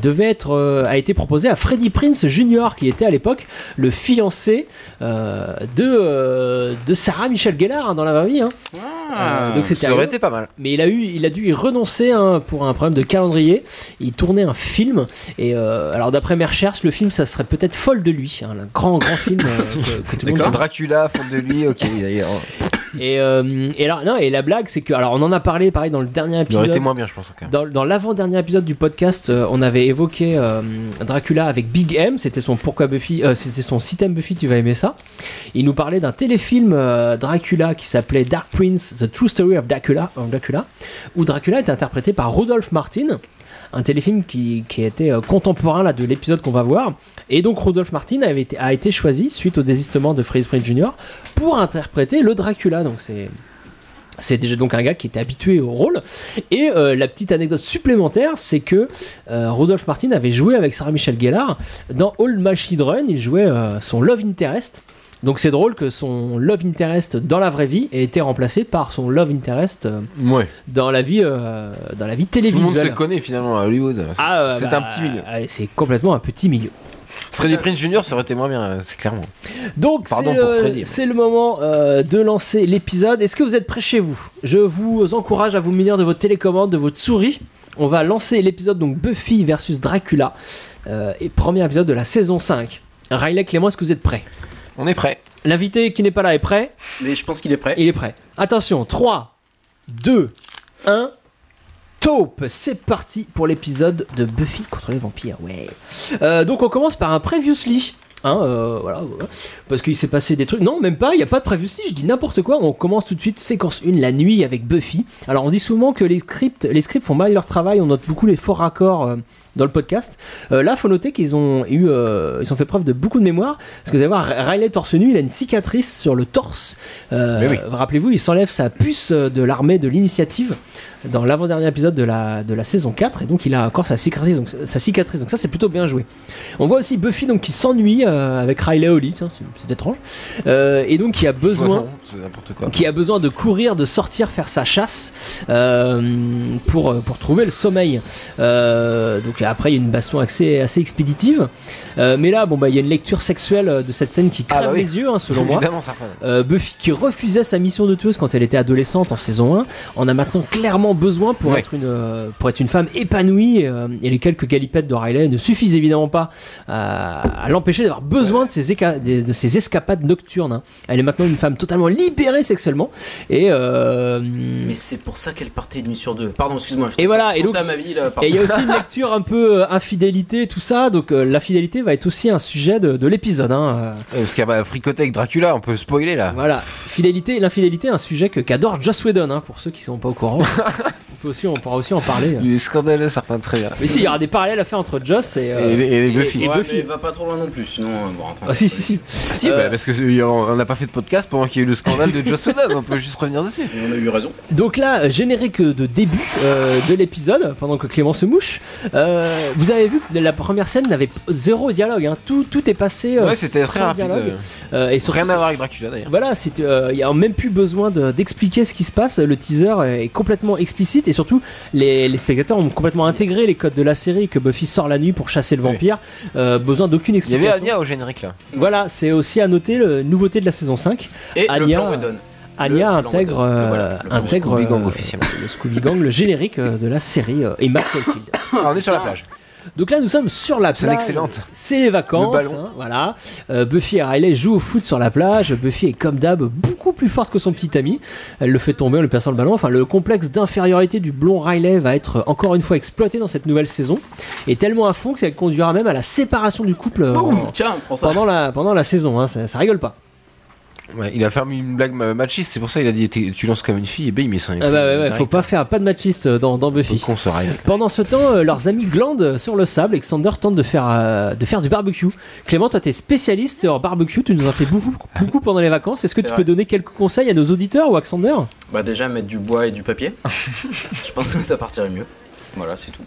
devait être euh, a été proposé à Freddie Prince Jr. qui était à l'époque le fiancé euh, de euh, de Sarah Michelle Gellar hein, dans la vraie vie hein. Euh, donc c'était ça aurait été pas mal. Mais il a eu, il a dû y renoncer hein, pour un problème de calendrier. Il tournait un film et euh, alors d'après mes recherches, le film ça serait peut-être folle de lui, hein, le grand grand film euh, que, que tout monde. Dracula, faute de lui, ok d'ailleurs. et, euh, et alors non et la blague c'est que alors on en a parlé pareil dans le dernier Il aurait épisode. été moins bien, je pense quand même. Dans, dans l'avant-dernier épisode du podcast, euh, on avait évoqué euh, Dracula avec Big M, c'était son Pourquoi Buffy, euh, c'était son système Buffy, tu vas aimer ça. Il nous parlait d'un téléfilm Dracula qui s'appelait Dark Prince, The True Story of Dracula, of Dracula où Dracula est interprété par Rudolph Martin, un téléfilm qui, qui était contemporain là, de l'épisode qu'on va voir. Et donc Rudolph Martin avait été, a été choisi, suite au désistement de Freeze Prinze Jr., pour interpréter le Dracula. Donc c'est c'est déjà donc un gars qui était habitué au rôle. Et euh, la petite anecdote supplémentaire, c'est que euh, Rudolph Martin avait joué avec Sarah Michelle Gellar dans Old Machine Run. Il jouait euh, son Love Interest. Donc c'est drôle que son Love Interest dans la vraie vie ait été remplacé par son Love Interest euh, Ouais. dans la vie, dans la vie Tout le monde télévisuelle. se connaît finalement à Hollywood. Ah, c'est bah, un petit milieu. C'est complètement un petit milieu. Freddie Prince Jr. ça aurait été moins bien, c'est clairement. Donc c'est Pardon pour le, Freddy. c'est le moment euh, de lancer l'épisode. Est-ce que vous êtes prêts chez vous? Je vous encourage à vous munir de votre télécommande, de votre souris. On va lancer l'épisode donc Buffy versus Dracula euh, et premier épisode de la saison 5. Riley Clément, est-ce que vous êtes prêts? On est prêt. L'invité qui n'est pas là est prêt? Mais je pense qu'il est prêt. Il est prêt. Attention, 3, 2, 1. Taupe, c'est parti pour l'épisode de Buffy contre les vampires. Ouais. Euh, donc on commence par un previously. Hein, euh, voilà, parce qu'il s'est passé des trucs. Non, même pas, il n'y a pas de previously, je dis n'importe quoi. On commence tout de suite, séquence 1, la nuit avec Buffy. Alors on dit souvent que les scripts, les scripts font mal leur travail, on note beaucoup les faux raccords euh, dans le podcast. Euh, là, faut noter qu'ils ont eu, euh, ils ont fait preuve de beaucoup de mémoire. Parce que vous allez voir, Riley torse nu, il a une cicatrice sur le torse. Euh, oui. Rappelez-vous, il s'enlève sa puce euh, de l'armée de l'initiative dans l'avant-dernier épisode de la, de la saison 4, et donc il a encore sa cicatrice, donc, sa cicatrice, donc ça c'est plutôt bien joué. On voit aussi Buffy donc qui s'ennuie avec Riley hein, c'est étrange, et donc qui a besoin quoi. qui a besoin de courir, de sortir, faire sa chasse pour, pour trouver le sommeil. Euh, donc après, il y a une baston assez, assez expéditive. Euh, mais là, bon, bah, il y a une lecture sexuelle de cette scène qui crève Ah bah oui. les yeux, hein, selon moi. Évidemment, ça. Euh, Buffy qui refusait sa mission de tueuse quand elle était adolescente en saison 1 en a maintenant clairement besoin pour être une euh, pour être une femme épanouie euh, et les quelques galipettes de Riley ne suffisent évidemment pas à, à l'empêcher d'avoir besoin de ses éca- de, de ses escapades nocturnes. hein. Elle est maintenant une femme totalement libérée sexuellement et euh, Mais c'est pour ça qu'elle partait une nuit sur deux. Pardon, excuse-moi. je Et voilà, et pensais donc- à ma vie là. et il y a aussi une lecture un peu euh, infidélité tout ça donc euh, la fidélité va être aussi un sujet de, de l'épisode hein, euh. Euh, Parce qu'il y a bah, fricoté avec Dracula, on peut spoiler là. Voilà, fidélité, l'infidélité, un sujet que qu'adore Joss Whedon, hein, pour ceux qui sont pas au courant. on peut aussi, on pourra aussi en parler. Il est scandaleux, certains très bien. Mais si, il y aura des parallèles à faire entre Joss et, euh, Et- et Buffy. et Ouais, Buffy. mais va pas trop loin non plus, sinon. euh, bon, enfin, Ah si, si, si. Si, Euh, bah, parce que on n'a pas fait de podcast pendant qu'il y a eu le scandale de Joss Whedon, on peut juste revenir dessus. Et on a eu raison. Donc là, générique de début euh, de l'épisode, pendant que Clément se mouche. euh, vous avez vu que la première scène n'avait zéro dialogue, hein. tout, tout est passé. euh, Ouais, c'était très sans rapide. dialogue. euh, Euh, et surtout, Rien à voir avec Dracula d'ailleurs. Voilà, c'est, euh, il y a même plus besoin de- d'expliquer ce qui se passe. Le teaser est complètement explicite et surtout les, les spectateurs ont complètement intégré les codes de la série que Buffy sort la nuit pour chasser le vampire. Euh, besoin d'aucune Il y explication. avait Anya au générique là. Voilà, c'est aussi à noter la nouveauté de la saison 5. Et le plan Whedon. Anya intègre, euh, Voilà, le plan intègre Scooby Gang euh, officiellement. le Scooby Gang, le générique euh, de la série et Mark. Ah, on est sur la plage. Donc là, nous sommes sur la plage. excellente. C'est les vacances. Le ballon. hein, voilà. Euh, Buffy et Riley jouent au foot sur la plage. Buffy est comme d'hab beaucoup plus forte que son petit ami. Elle le fait tomber en lui passant le ballon. Enfin, le complexe d'infériorité du blond Riley va être encore une fois exploité dans cette nouvelle saison. Et tellement à fond que ça conduira même à la séparation du couple Boum, en- tiens, prends ça. pendant, la, pendant la saison. hein. Ça, ça rigole pas. Ouais, il a fait une blague ma- machiste, c'est pour ça qu'il a dit tu lances comme une fille et ben il met ça. Ah bah ouais, ouais, faut pas faire pas de machiste dans, dans Buffy. Se. Pendant ce temps, euh, leurs amis glandent sur le sable et Xander tente de faire, euh, de faire du barbecue. Clément, toi, t'es spécialiste en barbecue, tu nous en fais beaucoup, beaucoup pendant les vacances. Est-ce que tu vrai. peux donner quelques conseils à nos auditeurs ou à Xander Bah, déjà, mettre du bois et du papier. Je pense que ça partirait mieux. Voilà, c'est tout.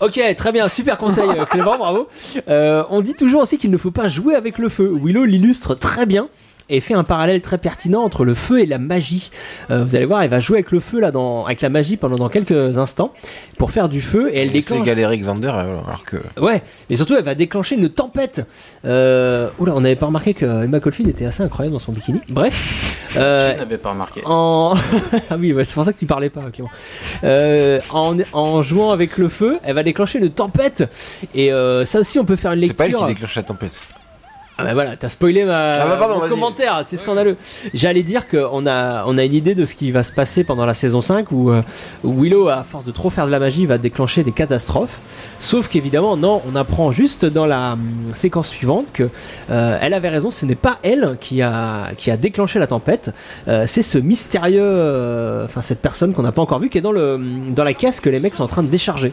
Ok, très bien, super conseil euh, Clément, bravo. Euh, on dit toujours aussi qu'il ne faut pas jouer avec le feu. Willow l'illustre très bien et fait un parallèle très pertinent entre le feu et la magie. Euh, vous allez voir, elle va jouer avec le feu là, dans, avec la magie pendant dans quelques instants pour faire du feu et elle Et c'est déclenche. galéré Xander alors que. Ouais, et surtout elle va déclencher une tempête. Euh, oula, on n'avait pas remarqué que Emma Caulfield était assez incroyable dans son bikini. Bref, euh, Je n'avais pas remarqué. en ah oui, ouais, c'est pour ça que tu parlais pas, Clément. Euh, en, en jouant avec le feu, elle va déclencher une tempête. Et euh, ça aussi, on peut faire une C'est pas elle lecture. qui déclenche la tempête. Ah bah voilà, t'as spoilé ma Ah bah pardon, mon commentaire, t'es scandaleux. J'allais dire qu'on a, on a une idée de ce qui va se passer pendant la saison 5 où, euh, où Willow, à force de trop faire de la magie, va déclencher des catastrophes. Sauf qu'évidemment, non, on apprend juste dans la hum, séquence suivante que euh, elle avait raison, ce n'est pas elle qui a, qui a déclenché la tempête, euh, c'est ce mystérieux, euh, enfin cette personne qu'on n'a pas encore vu qui est dans, le, dans la caisse que les mecs sont en train de décharger.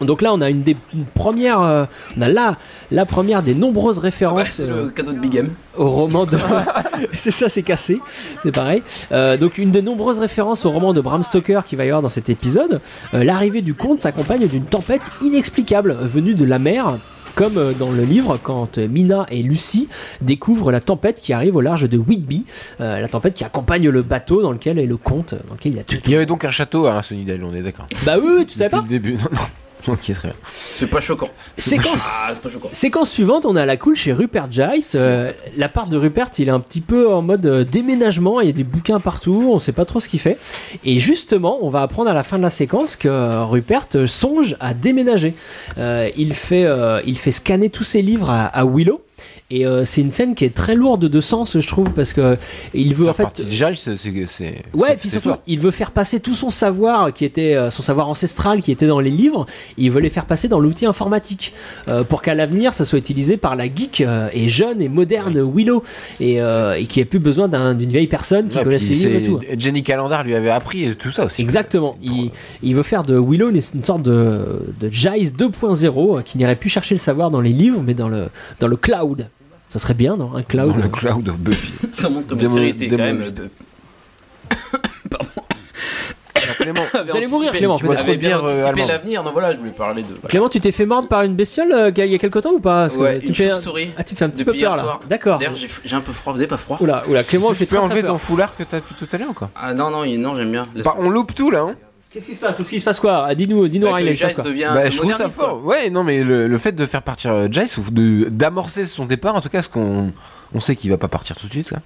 Donc là, on a une des une première, euh, on a là la première des nombreuses références. Ouais, c'est euh, le cadeau de Big M. au roman de. c'est ça, c'est cassé. C'est pareil. Euh, donc, une des nombreuses références au roman de Bram Stoker qui va y avoir dans cet épisode. Euh, L'arrivée du conte s'accompagne d'une tempête inexplicable venue de la mer. Comme euh, dans le livre, quand euh, Mina et Lucie découvrent la tempête qui arrive au large de Whitby, euh, la tempête qui accompagne le bateau dans lequel est le comte, dans lequel il y a tout. Il y avait donc un château à Sunnydale, on est d'accord. Bah oui, tu savais Depuis pas le début, non, non. Ok, très bien. C'est pas choquant. Séquence, Ah, c'est pas choquant. séquence suivante, on a la cool chez Rupert Giles. Euh, la part de Rupert, il est un petit peu en mode euh, déménagement. Il y a des bouquins partout, on sait pas trop ce qu'il fait. Et justement, on va apprendre à la fin de la séquence que Rupert euh, songe à déménager. Euh, il fait, il fait scanner tous ses livres à, à Willow. Et euh, c'est une scène qui est très lourde de sens, je trouve, parce que il veut en fait. Giles, c'est. Ouais, puis surtout, fort. il veut faire passer tout son savoir qui était euh, son savoir ancestral qui était dans les livres, il veut les faire passer dans l'outil informatique euh, pour qu'à l'avenir ça soit utilisé par la geek euh, et jeune et moderne Willow et, euh, et qui ait plus besoin d'un- d'une vieille personne qui Ouais, connaisse livres et tout. Jenny Calendar lui avait appris tout ça aussi. Exactement. Il, il veut faire de Willow une, une sorte de, de Giles 2.0 euh, qui n'irait plus chercher le savoir dans les livres mais dans le, dans le cloud. Ça serait bien, non Un cloud. Dans le cloud of Buffy. Ça montre comme Démo- la série était quand même de. Pardon. Clément, Vous allez mourir, Clément. tu avait bien euh, anticipé l'avenir, donc voilà, je voulais parler de. voilà. Clément, tu t'es fait mordre par une bestiole euh, il y a quelque temps ou pas Parce que Ouais, tu une fais un- chauve-souris. Ah, tu fais un petit Depuis peu peur hier là. soir. D'accord. D'ailleurs, j'ai j'ai un peu froid. Vous avez pas froid Oula, oula, Clément, je Tu peux très, enlever ton foulard que t'as depuis tout à l'heure ou quoi Ah non, non, il- non, j'aime bien. Laisse- Bah, On loupe tout là, hein Qu'est-ce qui se passe? Qu'est-ce qui se passe quoi? Ah, Dis-nous, dis-nous, Bah, Riley, Jace devient. Bah, je trouve ça fort. Ouais, non, mais le, le fait de faire partir euh, Jace ou de d'amorcer son départ, en tout cas, parce qu'on on sait qu'il va pas partir tout de suite là.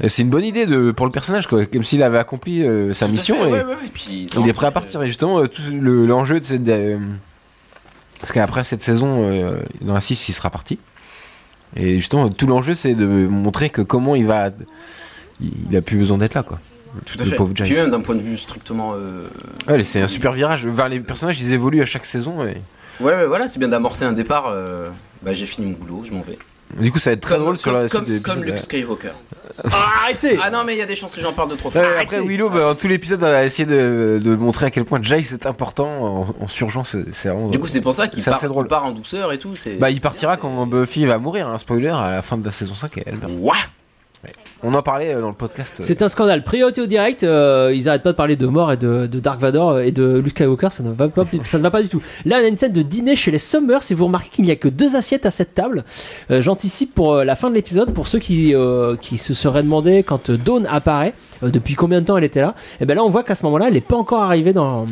Et C'est une bonne idée de pour le personnage quoi, comme s'il avait accompli euh, sa Tout mission fait, et ouais, ouais, et puis, il est prêt à partir. Et justement, euh, tout le- l'enjeu de cette euh, parce qu'après cette saison, euh, dans la 6, il sera parti. Et justement, tout l'enjeu, c'est de montrer que comment il va, il, il a plus besoin d'être là quoi. Tout à le fait. pauvre Puis Jace. même d'un point de vue strictement. euh, Ouais, c'est un super virage. Enfin, les personnages, ils évoluent à chaque saison. Et... Ouais, ouais, voilà, c'est bien d'amorcer un départ. euh, Bah, j'ai fini mon boulot, je m'en vais. Du coup, ça va être très Comme- drôle sur comme- la suite comme, de comme l'épisode. Luke Skywalker. Ah, arrêtez Ah non, mais il y a des chances que j'en parle de trop fort. Ouais, après Willow, bah, dans tout l'épisode, va essayer de, de montrer à quel point Jace est important en, en surgeant. C'est c'est vraiment. Du coup, c'est pour ça qu'il C'est part, assez drôle. il part en douceur et tout. c'est- Bah, il partira quand Buffy va mourir. Un spoiler à la fin de la saison 5 et elle meurt. Ouah On en parlait euh, dans le podcast. euh, C'est un scandale. Priorité au direct, euh, ils arrêtent pas de parler de mort et de, Dark Vador et de Luke Skywalker, ça ne, va pas, ça ne va pas du tout. Là, on a une scène de dîner chez les Summers et vous remarquez qu'il n'y a que deux assiettes à cette table. J'anticipe pour la fin de l'épisode, pour ceux qui, se seraient demandé quand Dawn apparaît, depuis combien de temps elle était là, et ben là on voit qu'à ce moment-là, elle n'est pas encore arrivée dans,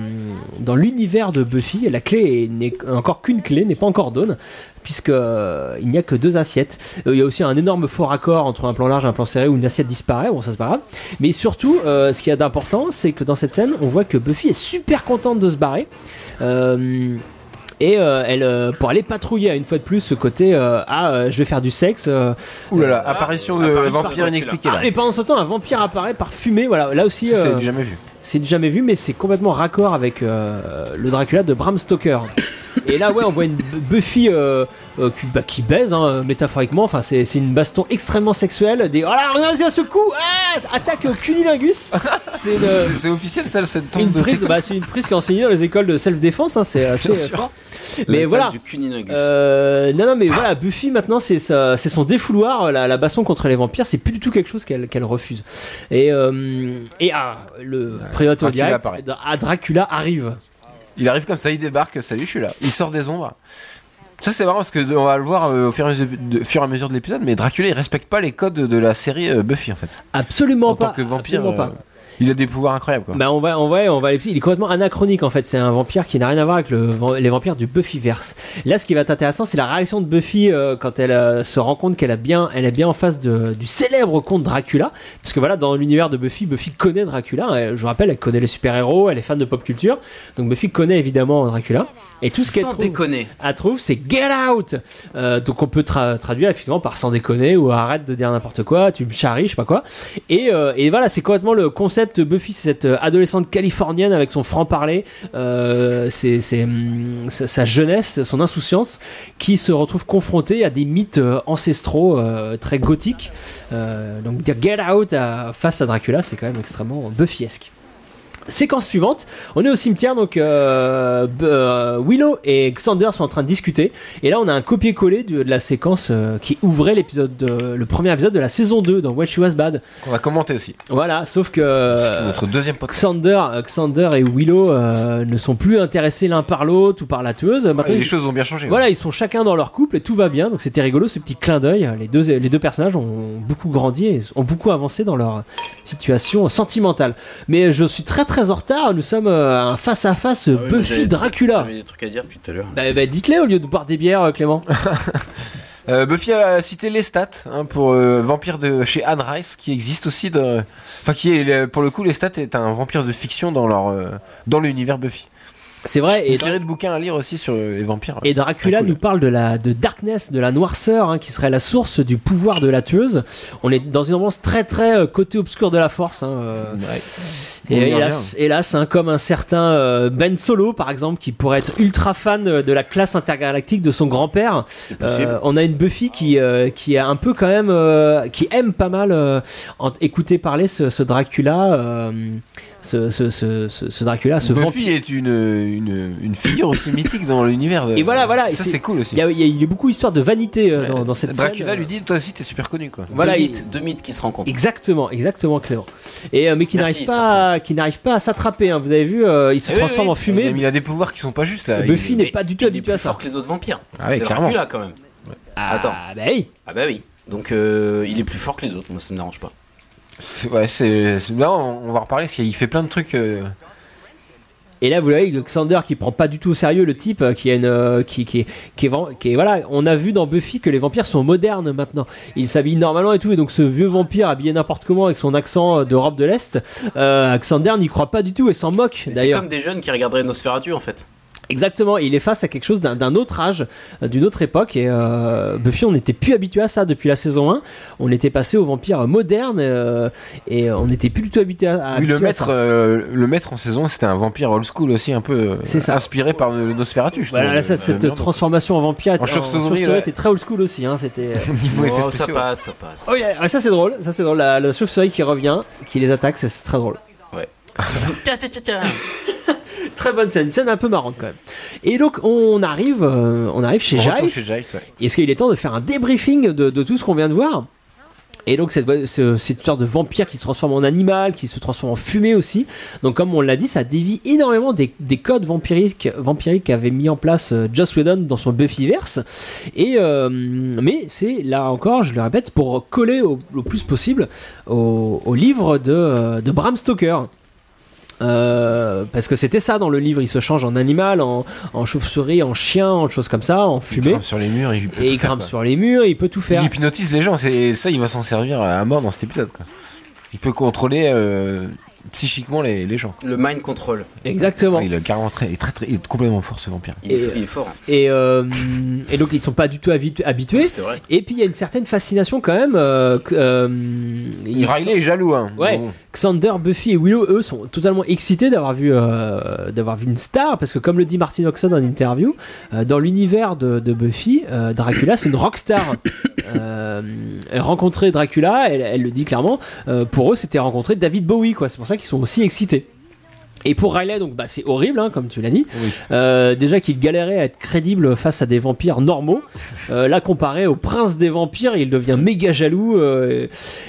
l'univers de Buffy. La clé est- n'est encore qu'une clé, n'est pas encore Dawn puisque il n'y a que deux assiettes. Il y a aussi un énorme faux raccord entre un plan large et un plan serré une assiette disparaît. Bon, ça c'est pas grave. Mais surtout, euh, ce qu'il y a d'important, c'est que dans cette scène, on voit que Buffy est super contente de se barrer. Euh, et euh, elle, euh, pour aller patrouiller à une fois de plus ce côté, euh, ah, euh, je vais faire du sexe. euh, Ouh là là, apparition de apparition vampire inexpliqué ah, là. et pendant ce temps, un vampire apparaît par fumée. Voilà, là aussi, euh, C'est du jamais vu. c'est du jamais vu, mais c'est complètement raccord avec euh, le Dracula de Bram Stoker. Et là, ouais, on voit une Buffy euh, qui, bah, qui baise, hein, métaphoriquement. Enfin, c'est une baston extrêmement sexuelle. Des, oh là, regardez à ce coup ah, Attaque cunilingus C'est officiel ça, cette tombe une de prise, bah, c'est une prise qui est enseignée dans les écoles de self-défense. Hein, c'est assez euh, sûr. Mais voilà. Du. Euh, non, non, mais voilà, Buffy maintenant, c'est son défouloir. La, la baston contre les vampires, c'est plus du tout quelque chose qu'elle qu'elle refuse. Et, euh, et ah, le Dracula direct, ah, Dracula arrive. Il arrive comme ça, il débarque. Salut, je suis là. Il sort des ombres. Ça c'est marrant parce que on va le voir euh, au fur et à mesure de, fur et à mesure de l'épisode, mais Dracula il respecte pas les codes de la série euh, Buffy en fait. Absolument En pas. tant que vampire, absolument euh, pas. Il a des pouvoirs incroyables quoi. Bah on va, on va, on va aller- Il est complètement anachronique en fait. C'est un vampire qui n'a rien à voir avec le, les vampires du Buffyverse. Là, ce qui va être intéressant, c'est la réaction de Buffy euh, quand elle euh, se rend compte qu'elle a bien, elle est bien en face de, du célèbre conte Dracula. Parce que voilà, dans l'univers de Buffy, Buffy connaît Dracula. Je vous rappelle, elle connaît les super-héros, elle est fan de pop culture. Donc Buffy connaît évidemment Dracula. Et tout ce qu'elle Sans trouve, déconner. elle trouve, c'est Get Out. Euh, donc on peut tra- traduire effectivement par sans déconner ou arrête de dire n'importe quoi, tu me charries, je sais pas quoi. Et, euh, et voilà, c'est complètement le concept Buffy, c'est cette euh, adolescente californienne avec son franc-parler, euh, hum, sa, jeunesse, son insouciance, qui se retrouve confrontée à des mythes euh, ancestraux très gothiques. Euh, donc Get Out face à Dracula, c'est quand même extrêmement Buffyesque. Séquence suivante, on est au cimetière, donc euh, euh, Willow et Xander sont en train de discuter, et là on a un copier-coller de, de la séquence euh, qui ouvrait l'épisode, de- le premier épisode de la saison 2 dans When She Was Bad. Qu'on va commenter aussi. Voilà, sauf que C'était notre deuxième podcast. Xander, euh, Xander et Willow ne sont plus intéressés l'un par l'autre ou par la tueuse. Maintenant, les ils- choses ont bien changé. voilà, ils sont chacun dans leur couple et tout va bien. Donc c'était rigolo ce petit clin d'œil. Les deux, les deux personnages ont beaucoup grandi et ont beaucoup avancé dans leur situation sentimentale. Mais je suis très très en retard. Nous sommes euh, un face à face Ah oui, moi, Buffy j'avais- Dracula. J'avais des trucs à dire depuis tout à l'heure. Bah, bah, dites-les au lieu de boire des bières, euh, Clément. Euh, Buffy a cité les stats hein, pour euh, vampire de chez Anne Rice qui existe aussi enfin qui est euh, pour le coup les stats est un vampire de fiction dans leur euh, dans l'univers Buffy. C'est vrai. Une Et, série de bouquins à lire aussi sur euh, les vampires. et Dracula cool. nous parle de la de darkness, de la noirceur, hein, qui serait la source du pouvoir de la tueuse. On est dans une ambiance très très euh, côté obscur de la force. hein, euh. Ouais. Et hélas, hélas hein, comme un certain euh, Ben Solo, par exemple, qui pourrait être ultra fan de, la classe intergalactique de son grand-père. on a une Buffy qui, qui a un peu quand même, qui aime pas mal écouter parler ce, ce Dracula. Ce, ce, ce, ce- ce Dracula, ce vampire. Buffy est une, une, une figure aussi mythique dans l'univers. de- Et voilà, voilà. Ça, c'est cool aussi. Il y, a, il y a- il y a beaucoup d'histoires de vanité euh, dans, dans cette Dracula scène. lui dit Toi aussi, t'es super connu quoi. Voilà, deux, il- mythes, deux mythes qui se rencontrent. Exactement, exactement, Clément. Et euh, mais qui Merci, n'arrive pas, à- qui n'arrive pas à s'attraper. hein. Vous avez vu, euh, il se Eh oui, transforme oui. en fumée. Il a, il a des pouvoirs qui sont pas justes là. Buffy Il- n'est pas du tout Il est habitué à plus ça. fort que les autres vampires. Ah c'est clairement. Dracula quand même. Ah, Attends. bah oui. Ah bah oui. Donc euh, il est plus fort que les autres. Moi ça me dérange pas. C'est ouais, c'est c'est- là on, on va reparler parce qu'il fait plein de trucs. euh, Et là, vous voyez, Xander qui prend pas du tout au sérieux le type, euh, qui, a une, euh, qui, qui, est, qui, est, vamp- qui est- voilà, on a vu dans Buffy que les vampires sont modernes maintenant. Ils s'habillent normalement et tout, et donc ce vieux vampire habillé n'importe comment avec son accent euh, d'Europe de l'Est, euh, Xander n'y croit pas du tout et s'en moque C'est d'ailleurs. comme des jeunes qui regarderaient Nosferatu en fait. Exactement, il est face à quelque chose d'un autre âge, euh, d'une autre époque, et euh, Buffy, on n'était plus habitué à ça depuis la saison 1. On était passé aux vampires modernes, euh, et on n'était plus du tout habitué à, à- Oui, le maître, ça. euh, le maître en saison, c'était un vampire old school aussi, un peu ça. inspiré par le Nosferatu. Voilà, là, ça, Euh, cette transformation en vampire, En chauve-souris, ouais. était très old school aussi. Hein, c'était. Oh, ça passe, ça passe. Oh, yeah, ouais, ça c'est drôle, ça c'est drôle. La, la chauve-souris qui revient, qui les attaque, c'est très drôle. Très bonne scène, scène un peu marrante quand même. Et donc on arrive, euh, on arrive chez Giles. chez Giles, ouais. Est-ce qu'il est temps de faire un débriefing de, de tout ce qu'on vient de voir? Et donc cette, ce- cette histoire de vampire qui se transforme en animal, qui se transforme en fumée aussi. Donc comme on l'a dit, ça dévie énormément des, des codes vampiriques, vampiriques qu'avait mis en place euh, Joss Whedon dans son Buffyverse. Et euh, mais c'est là encore, je le répète, pour coller au, le plus possible au, au livre de, de Bram Stoker. Euh, parce que c'était ça dans le livre, il se change en animal, en, en chauve-souris, en chien, en choses comme ça, en Il fumée. grimpe sur les murs, il peut Et tout il faire, grimpe quoi. sur les murs, il peut tout faire. Il hypnotise les gens, c'est ça, il va s'en servir à mort dans cet épisode. Quoi. Il peut contrôler euh, psychiquement les, les gens. Le mind control. Exactement. Il est carrément très, il est très, très- il est complètement fort ce vampire. Il, est, Et- il est fort. hein. Et, euh, et donc ils sont pas du tout habitu- habitués. C'est vrai. Et puis il y a une certaine fascination quand même. Euh, euh, il- Riley est jaloux, hein. Ouais. Bon. Xander, Buffy et Willow, eux, sont totalement excités d'avoir vu, euh, d'avoir vu une star, parce que comme le dit Martin Oxon en interview, euh, dans l'univers de, Buffy, euh, Dracula, c'est une rockstar. rencontrer Dracula, elle, elle le dit clairement, pour eux, c'était rencontrer David Bowie, quoi. C'est pour ça qu'ils sont aussi excités. Et pour Riley, donc, bah, c'est horrible, hein, comme tu l'as dit. Oui. Euh, déjà qu'il galérait à être crédible face à des vampires normaux. Euh, là, comparé au prince des vampires, il devient méga jaloux. euh,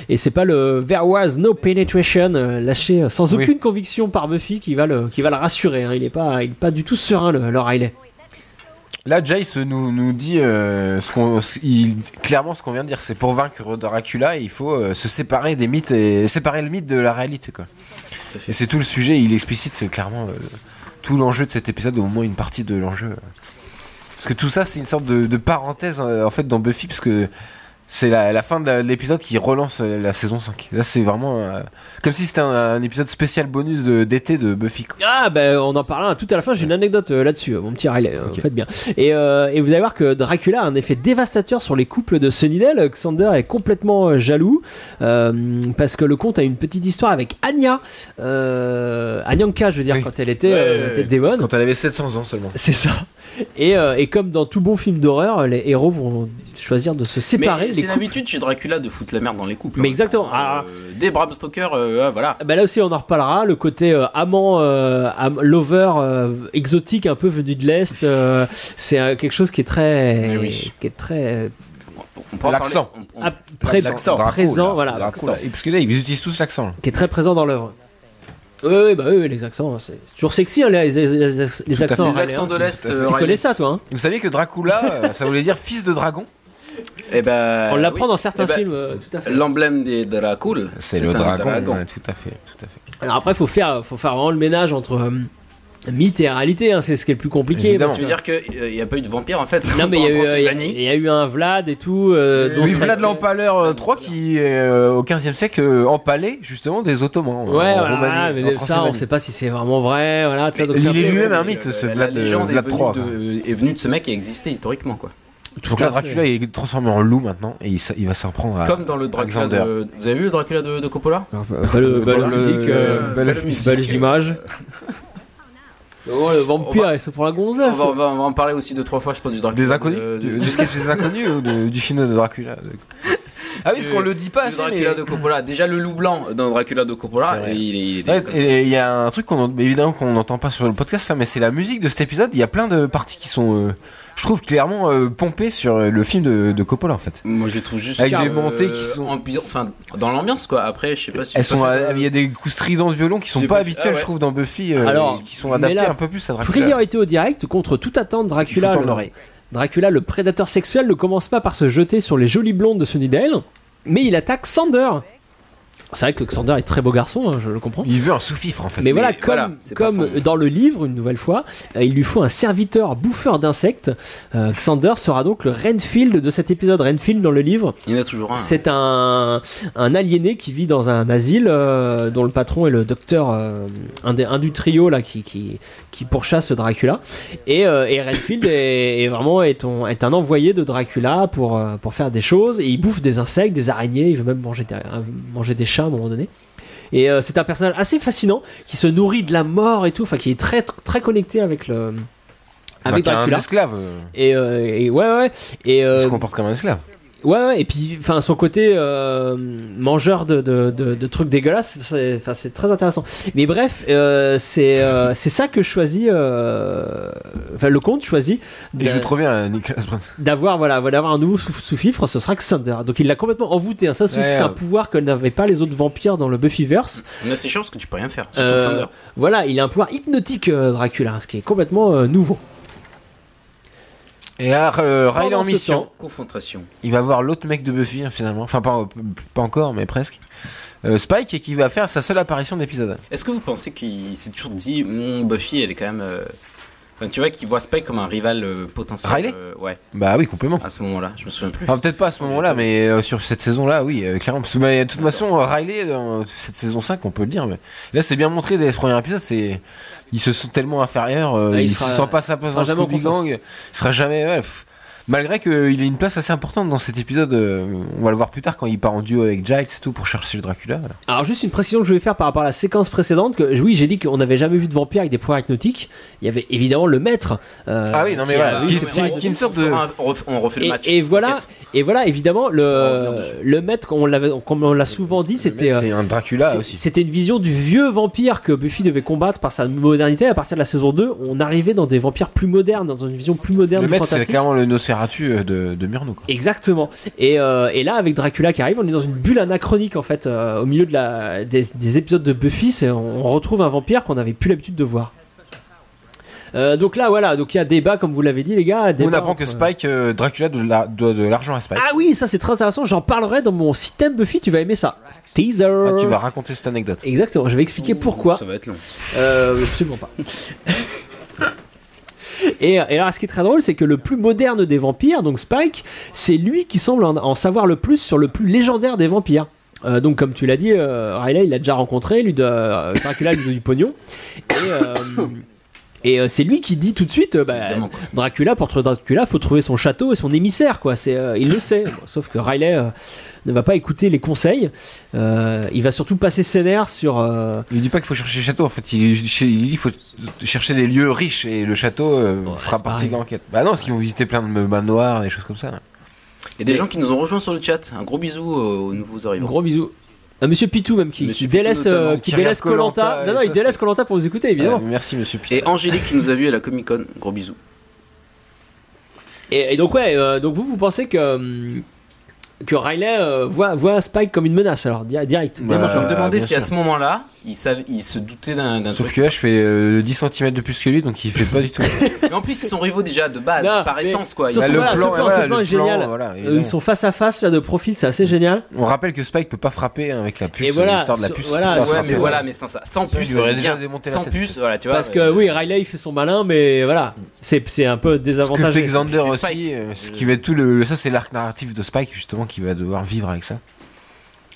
et c'est pas le There was no penetration lâché sans Oui. aucune conviction par Buffy qui va le, qui va le rassurer. hein. Il est pas, il est pas du tout serein, le, le Riley. Là, Jace nous, nous dit euh, ce qu'on, ce- il- clairement ce qu'on vient de dire. C'est pour vaincre Dracula, il faut euh, se séparer des mythes et séparer le mythe de la réalité. Quoi. Et c'est tout le sujet. Il explicite euh, clairement euh, tout l'enjeu de cet épisode, au moins une partie de l'enjeu. Parce que tout ça, c'est une sorte de, de parenthèse en fait dans Buffy, parce que c'est la, la fin de l'épisode qui relance euh, la saison 5. Là, c'est vraiment euh, comme si c'était un, un épisode spécial bonus de- d'été de, Buffy. Quoi. Ah ben on en parlera tout à la fin, j'ai une anecdote euh, là-dessus, mon petit Riley, faites bien. Et, euh, et vous allez voir que Dracula a un effet dévastateur sur les couples de Sunnydale. Xander est complètement euh, jaloux euh, parce que le conte a une petite histoire avec Anya, euh, Anyanka je veux dire Oui. quand elle était, Ouais, euh, ouais, était ouais. démon. Quand elle avait 700 ans seulement. C'est ça. Et, euh, et comme dans tout bon film d'horreur, les héros vont choisir de se séparer. Mais c'est l'habitude chez Dracula de foutre la merde dans les couples. Mais hein. exactement. Euh, Ah. Des Bram Stoker, euh, ah, voilà. Bah là aussi on en reparlera, le côté euh, amant, euh, am- lover euh, exotique un peu venu de l'Est, euh, c'est euh, quelque chose qui est très... Oui, oui. Qui est très... L'accent. ah, pré- L'accent. présent, voilà, Dracula. Et parce que là, ils utilisent tous l'accent. qui est très présent dans l'œuvre. Oui, oui, bah oui, les accents, hein, c'est toujours sexy hein, les, les- les- les accents. Les Riley, accents de l'Est. Tu connais ça toi hein? Vous savez que Dracula, ça voulait dire fils de dragon? Eh ben, On l'apprend oui. dans certains Eh ben, films, euh, tout à fait. L'emblème des Dracula. C'est le dragon. ouais, tout à fait, tout à fait. Alors après, faut faire, faut faire vraiment le ménage entre euh, mythe et réalité, hein, c'est ce qui est le plus compliqué. Évidemment. Tu veux dire qu'il n'y a pas eu de vampire en fait Non mais il y, a en eu, euh, il y a- eu un Vlad et tout. Euh, dont Oui, Vlad l'Empaleur euh, 3 qui, euh, au 15e siècle, euh, empalait justement des Ottomans. euh, Ouais, en voilà, Roumanie, mais en ça, on Transylvanie. sait pas si c'est vraiment vrai. Voilà, tu sais, donc il est lui-même un mythe, euh, ce la Vlad, légende Vlad est, 3, venue de, est venue de ce mec qui a existé historiquement quoi. Donc là, Dracula est transformé en loup maintenant et il, va s'en prendre à. Comme dans le Dracula de... Vous avez vu le Dracula de, de Coppola? Belle, belle Dans le- musique, euh, musique. images. Oh, le vampire, va- il se prend la on gonzesse. va, on, va, on va en parler aussi deux trois fois je pense du Dracula. Des inconnus de- du, de- du sketch des inconnus ou de- du film de Dracula? de- Ah oui, parce qu'on le dit pas assez, Dracula mais- de Coppola. Déjà le loup blanc dans Dracula de Coppola, il est, il est Ouais, et il y a un truc qu'on évidemment qu'on n'entend pas sur le podcast ça mais c'est la musique de cet épisode il y a plein de parties qui sont euh, je trouve clairement euh, pompées sur euh, le film de, de Coppola en fait Moi, je trouve juste Avec des montées qui sont- enfin dans l'ambiance quoi. Après, je sais pas si elles sont à- il y a des coups stridents de violon qui sont pas habituels ah ouais. je trouve dans Buffy euh, Alors, qui sont adaptés là, un peu plus à Dracula Priorité au direct contre toute attente, Dracula. Dracula, le prédateur sexuel, ne commence pas par se jeter sur les jolies blondes de Sunnydale, mais il attaque Sander. C'est vrai que Xander est très beau garçon, hein, je le comprends. il veut un sous-fifre en fait Mais voilà, comme, voilà, c'est pas comme son- dans le livre, une nouvelle fois, euh, il lui faut un serviteur bouffeur d'insectes. Euh, Xander sera donc le Renfield de cet épisode. Renfield dans le livre, Il y en a toujours un. c'est un, un aliéné qui vit dans un asile euh, dont le patron est le docteur, euh, un, des, un du trio là qui, qui, qui pourchasse Dracula. Et, euh, et Renfield est, est vraiment est, ton- est un envoyé de Dracula pour, pour faire des choses. Et il bouffe des insectes, des araignées, il veut même manger des, manger des chats à un moment donné. Et euh, c'est un personnage assez fascinant qui se nourrit de la mort et tout, enfin qui est très très connecté avec le Bah, avec un Dracula. esclave euh, Et, euh, et ouais ouais et euh, il se comporte comme un esclave Ouais, ouais, et puis enfin son côté euh, mangeur de, de, de, de trucs dégueulasses, c'est enfin, c'est très intéressant. Mais bref, euh, c'est euh, c'est ça que choisit, euh, enfin le comte choisit il joue trop bien Nicolas d'avoir voilà d'avoir un nouveau sous- sous-fifre, ce sera Xander. Donc il l'a complètement envoûté. hein. Ça c'est Ouais, c'est un pouvoir que n'avaient pas les autres vampires dans le Buffyverse. Mais c'est chiant parce que tu peux rien faire. Surtout Euh, Xander. voilà, il a un pouvoir hypnotique euh, Dracula, ce qui est complètement euh, nouveau. Et là euh, Riley en mission temps- Confrontation. il va voir l'autre mec de Buffy hein, finalement enfin pas, pas encore mais presque Euh, Spike et qui va faire sa seule apparition d'épisode Est-ce que vous pensez qu'il s'est toujours dit Hum, Buffy, elle est quand même. Enfin, tu vois, qu'il voit Spike comme un rival euh, potentiel. Riley euh, Ouais, bah oui complètement à ce moment-là. Je me souviens plus. Enfin, peut-être pas à ce moment-là, mais euh, sur cette saison-là, oui, euh, clairement. Parce que, bah, de toute façon, Riley, dans cette saison 5, on peut le dire, mais là, c'est bien montré dès ce premier épisode, c'est, il se sent tellement inférieur, euh, Ah, il il, sera- se sent pas sa place dans le. Gang, il sera jamais, ouais, pff. Malgré qu'il ait une place assez importante dans cet épisode, euh, on va le voir plus tard quand il part en duo avec Giles et tout pour chercher le Dracula. voilà. Alors juste une précision que je vais faire par rapport à la séquence précédente, que oui j'ai dit qu'on n'avait jamais vu de vampire avec des pouvoirs hypnotiques. Il y avait évidemment le maître. euh, Ah oui, non, mais voilà, qui- une sorte de- on refait, le match. et voilà, et voilà évidemment le, le maître, on l'avait, comme on l'a souvent dit, c'était C'est un Dracula aussi. C'était une vision du vieux vampire que Buffy devait combattre par sa modernité. À partir de la saison 2, on arrivait dans des vampires plus modernes, dans une vision plus moderne Le maître, c'est clairement le Nosferatu euh, de, de Murnau, quoi. Exactement. Et, euh, et là, avec Dracula qui arrive, on est dans une bulle anachronique en fait. euh, au milieu de la, des, des épisodes de Buffy, on, on retrouve un vampire qu'on n'avait plus l'habitude de voir. Euh, donc là, voilà, donc il y a débat, comme vous l'avez dit, les gars. On apprend que Spike, euh, Dracula doit de la- doit de l'argent à Spike. Ah oui, ça c'est très intéressant. J'en parlerai dans mon système Buffy. Tu vas aimer ça. Teaser. Ah, tu vas raconter cette anecdote. Exactement. Je vais expliquer pourquoi. Ça va être long. Euh, absolument pas. Et, et alors, ce qui est très drôle, c'est que le plus moderne des vampires, donc Spike, c'est lui qui semble en, en savoir le plus sur le plus légendaire des vampires. Euh, donc, comme tu l'as dit, euh, Riley, il l'a déjà rencontré, lui de euh, Dracula, lui donne du pognon. Et, et c'est lui qui dit tout de suite, bah. Dracula, pour trouver Dracula, faut trouver son château et son émissaire, quoi. C'est, il le sait. Bon, sauf que Riley ne va pas écouter les conseils. Euh, il va surtout passer ses nerfs sur. euh, Il dit pas qu'il faut chercher le château, en fait, il, il dit qu'il faut chercher des lieux riches et le château euh, fera partie pareil. de l'enquête. Bah non, parce qu'ils vont visiter plein de manoirs, des choses comme ça. Il y a des gens qui nous ont rejoints sur le chat. Un gros bisou aux nouveaux arrivants. Gros bisous. Un monsieur Pitou même qui, qui Pitou délaisse euh, qui délaisse Colanta. Non et non, ça, il délaisse Colanta pour vous écouter évidemment. Merci monsieur Et Piston. Angélique qui nous a vu à la Comic Con. Gros bisous. Et, et donc ouais, euh, donc vous vous pensez que hum, que Riley euh, voit voit Spike comme une menace alors di- direct. Bah, Moi, je me demandais si à ce moment-là, il, savait, il se doutait d'un d'un Sauf truc. que là, je fais euh, 10 cm de plus que lui, donc il fait pas du tout. Mais en plus, ils sont rivaux déjà de base, Non, par essence, quoi. Bah, le voilà, plan, voilà, est génial. plan, voilà, Euh, ils sont face à face là de profil, c'est assez génial. On rappelle que Spike peut pas frapper hein, avec la puce. L'histoire de la puce. voilà, Ouais, frapper, mais voilà, mais sans ça. Sans puce, Il aurait vas-y, déjà viens. démonté la Sans puce, voilà, tu vois. Parce que euh, oui, Riley il fait son malin, mais voilà, c'est c'est un peu Ce que désavantageux. fait Xander aussi, Spike. ce qui va être tout le, ça c'est l'arc narratif de Spike justement qui va devoir vivre avec ça.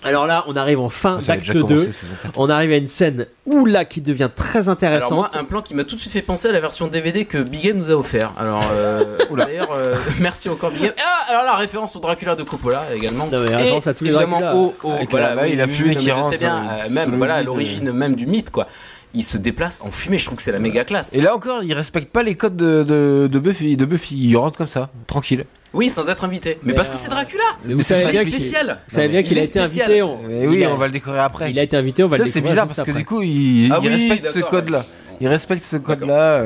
Alors là, on arrive en fin d'acte déjà commencé, 2. saison quatre. On arrive à une scène où là qui devient très intéressante. Alors moi, un plan qui m'a tout de suite fait penser à la version DVD que Big nous a offert. Alors, euh, d'ailleurs, euh, merci encore Big. Ah, alors la référence au Dracula de Coppola également. Non, mais Et à tous les évidemment Dracula. au, au voilà, oui, il a fumé qui je rentre, sais bien, euh, même voilà l'origine même du mythe quoi. Il se déplace en fumée. Je trouve que c'est la méga classe. Et là encore, il respecte pas les codes de, de, de Buffy. De Buffy, il rentre comme ça, tranquille. Oui, sans être invité. Mais, Mais, parce que c'est Dracula. Mais C'est spécial. Vous savez bien Il qu'il a est été spécial. invité. on- Mais oui, a- on va le découvrir après. Il a été invité, on va ça le c'est découvrir bizarre juste parce que du coup, il, Ah il oui, respecte ce code-là. Il respecte ce code-là.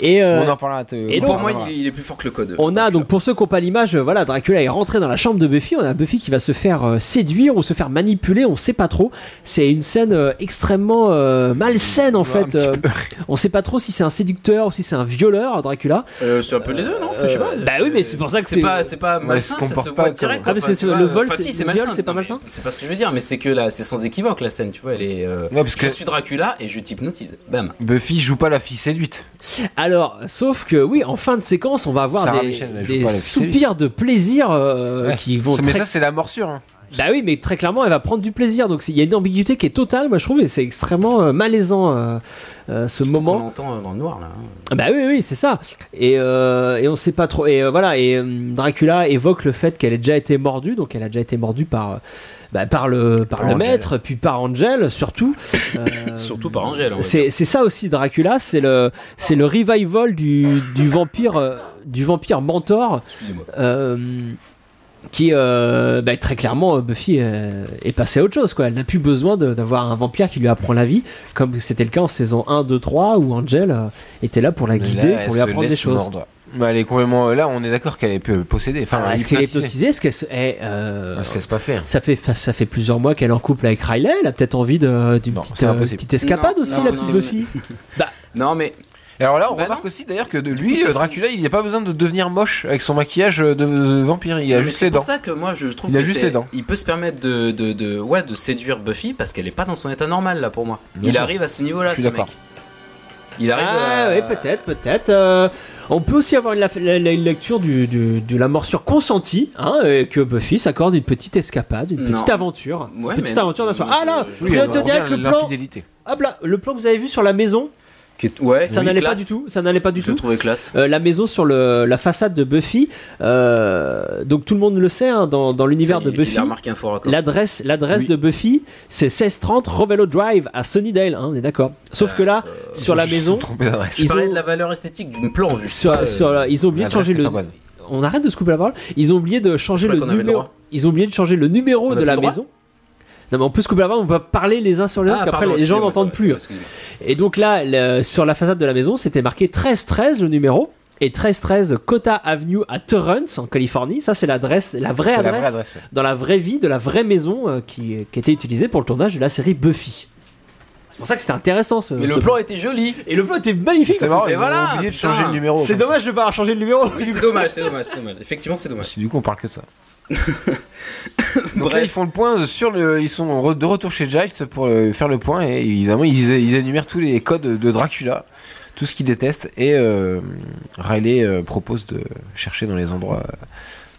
Et, euh, on en parlera. et on en Pour donc- moi, il est, il est plus fort que le code. On a donc pour ceux qui n'ont pas l'image, euh, voilà, Dracula est rentré dans la chambre de Buffy. On a Buffy qui va se faire euh, séduire ou se faire manipuler, on sait pas trop. C'est une scène euh, extrêmement euh, malsaine en Ouais, fait. Euh, on sait pas trop si c'est un séducteur ou si c'est un violeur, Dracula. Euh, c'est un peu les deux, non? Je sais pas. Bah oui, mais c'est pour ça que c'est pas, c'est pas malsain, ça se pas voit direct. Ah, enfin, le vol, Enfin, c'est- si, c'est pas malsain? C'est pas ce que je veux dire, mais c'est que là, c'est sans équivoque la scène, tu vois. Elle est. je suis Dracula et je t'hypnotise. Bam. Buffy joue pas la fille séduite. Alors, sauf que oui, en fin de séquence, on va avoir Sarah des, Michel, soupirs de plaisir euh, Ouais. qui vont. Mais très- ça, c'est la morsure. hein. Bah oui, mais très clairement, elle va prendre du plaisir. Donc il y a une ambiguïté qui est totale, moi je trouve, et c'est extrêmement euh, malaisant euh, euh, ce On moment. l'entend euh, dans le noir là. hein. Ah Bah oui, oui, c'est ça. Et, et on sait pas trop. Et voilà, et Dracula évoque le fait qu'elle ait déjà été mordue, donc elle a déjà été mordue par. Bah, par le, par Par le Angel. maître, puis par Angel surtout. Euh, Surtout par dire. c'est ça aussi Dracula, c'est le c'est le revival du, du vampire euh, du vampire mentor Excusez-moi. euh, qui euh, bah, très clairement Buffy est passée à autre chose quoi. Elle n'a plus besoin d'avoir un vampire qui lui apprend la vie comme c'était le cas en saison 1 2 3 où Angel était là pour la guider, là, pour lui apprendre des choses. mordre. Bah, elle est complètement. Là, on est d'accord qu'elle est possédée. Enfin, est-ce qu'elle est hypnotisée. Est-ce qu'elle se- est, euh, Elle se laisse pas faire. ça fait ça fait plusieurs mois qu'elle est en couple avec Riley. Elle a peut-être envie de- d'une Non, petite, c'est euh, petite escapade Non, aussi non, la petite. Buffy. Non, mais Et alors là, on Bah remarque non. aussi d'ailleurs que de lui, euh, c'est- Dracula, il n'a pas besoin de devenir moche avec son maquillage de, de vampire. Il a mais juste c'est les pour dents. ça que moi je trouve Il a juste c'est- les dents. Il peut se permettre de, de, de, ouais, de séduire Buffy parce qu'elle est pas dans son état normal là pour moi. Bien il sûr. arrive à ce niveau-là, Je suis ce mec. Il arrive Ah à... oui, peut-être, peut-être. Euh, on peut aussi avoir une, la- lecture du, du- de la morsure consentie, hein, et que Buffy s'accorde une petite escapade, une Non. petite aventure, Ouais, petite aventure d'un soir. Ah là, je- je te dire que le plan, hop là, le plan que vous avez vu sur la maison, est- Ouais, ça oui, n'allait pas du tout, ça n'allait pas du Je tout. le trouvais classe. Euh, la maison sur le, la façade de Buffy, euh, donc tout le monde le sait, hein, dans, dans l'univers de Buffy. L'adresse, l'adresse Oui. de Buffy, c'est 1630 Revello Drive à Sunnydale, hein, on est d'accord. Sauf que là, sur la Je me suis maison. Je ils parlais ont- de la valeur esthétique d'une plan. juste sur, euh, sur la- ils ont oublié de changer le. On arrête de se couper la parole. Ils ont oublié de changer Je le numéro. Ils ont oublié de changer le numéro de la maison. Non mais on peut se couper on peut parler les uns sur les autres, Ah, parce qu'après les gens n'entendent plus. Et donc là, le- sur la façade de la maison, c'était marqué 1313 le numéro. Et 1313 Cota Avenue à Torrance en Californie, ça c'est l'adresse, la vraie adresse, la vraie adresse. ouais. dans la vraie vie de la vraie maison euh, qui, qui était utilisée pour le tournage de la série Buffy. C'est pour ça que c'était intéressant ce. Mais ce le plan était joli. Et le plan était magnifique. C'est marrant, Et ils ont voilà, oublié de changer le numéro. C'est ça. dommage de pas avoir changé le numéro. Oui, c'est dommage, c'est dommage, c'est dommage. Effectivement, c'est dommage. Du coup, on parle que de ça. Donc là, Bref. ils font le point sur le. Ils sont de retour chez Giles pour euh, faire le point et ils, ils, ils énumèrent tous les codes de Dracula, tout ce qu'ils détestent et euh, Riley euh, propose de chercher dans les endroits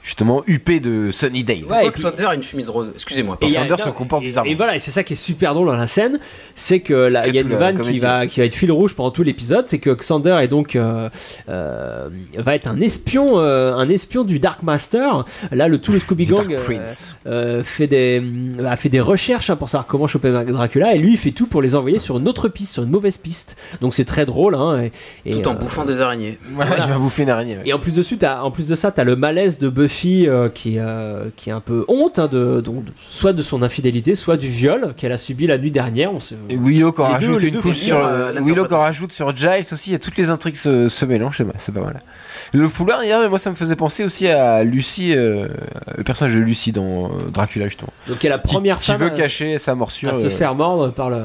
justement huppés de Sunnydale. Ouais, et puis- Sander a une chemise rose Excusez-moi. Il Sander se comporte bizarrement. Et voilà, et c'est ça qui est super drôle dans la scène, c'est que là, il y a une vanne qui va, qui va être fil rouge pendant tout l'épisode, c'est que Xander est donc euh, euh, va être un espion, euh, un espion du Dark Master. Là, le tout le Scooby Gang euh, euh, fait des a fait des recherches hein, pour savoir comment choper Dracula, et lui il fait tout pour les envoyer sur une autre piste, sur une mauvaise piste. Donc c'est très drôle, hein, et, et, Tout en euh, bouffant des araignées. Voilà, Voilà. je vais bouffer une araignée. ouais. et en plus dessus, t'as, en plus de ça, t'as le malaise de Buffy euh, qui, euh, qui est un peu honte, hein, de, donc, de- soit de son infidélité, soit du viol qu'elle a subi la nuit dernière. On se... Et Willow qu'on Les deux- rajoute les une deux couche sur euh, l'interprétation. Willow qu'on rajoute sur Giles aussi. Et toutes les intrigues se, se mélangent. c'est- C'est pas mal. Le foulard, hier, moi, ça me faisait penser aussi à Lucie, euh, le personnage de Lucie dans euh, Dracula justement, Donc, elle est la qui, première qui femme veut à, cacher sa morsure à se euh, faire mordre par le,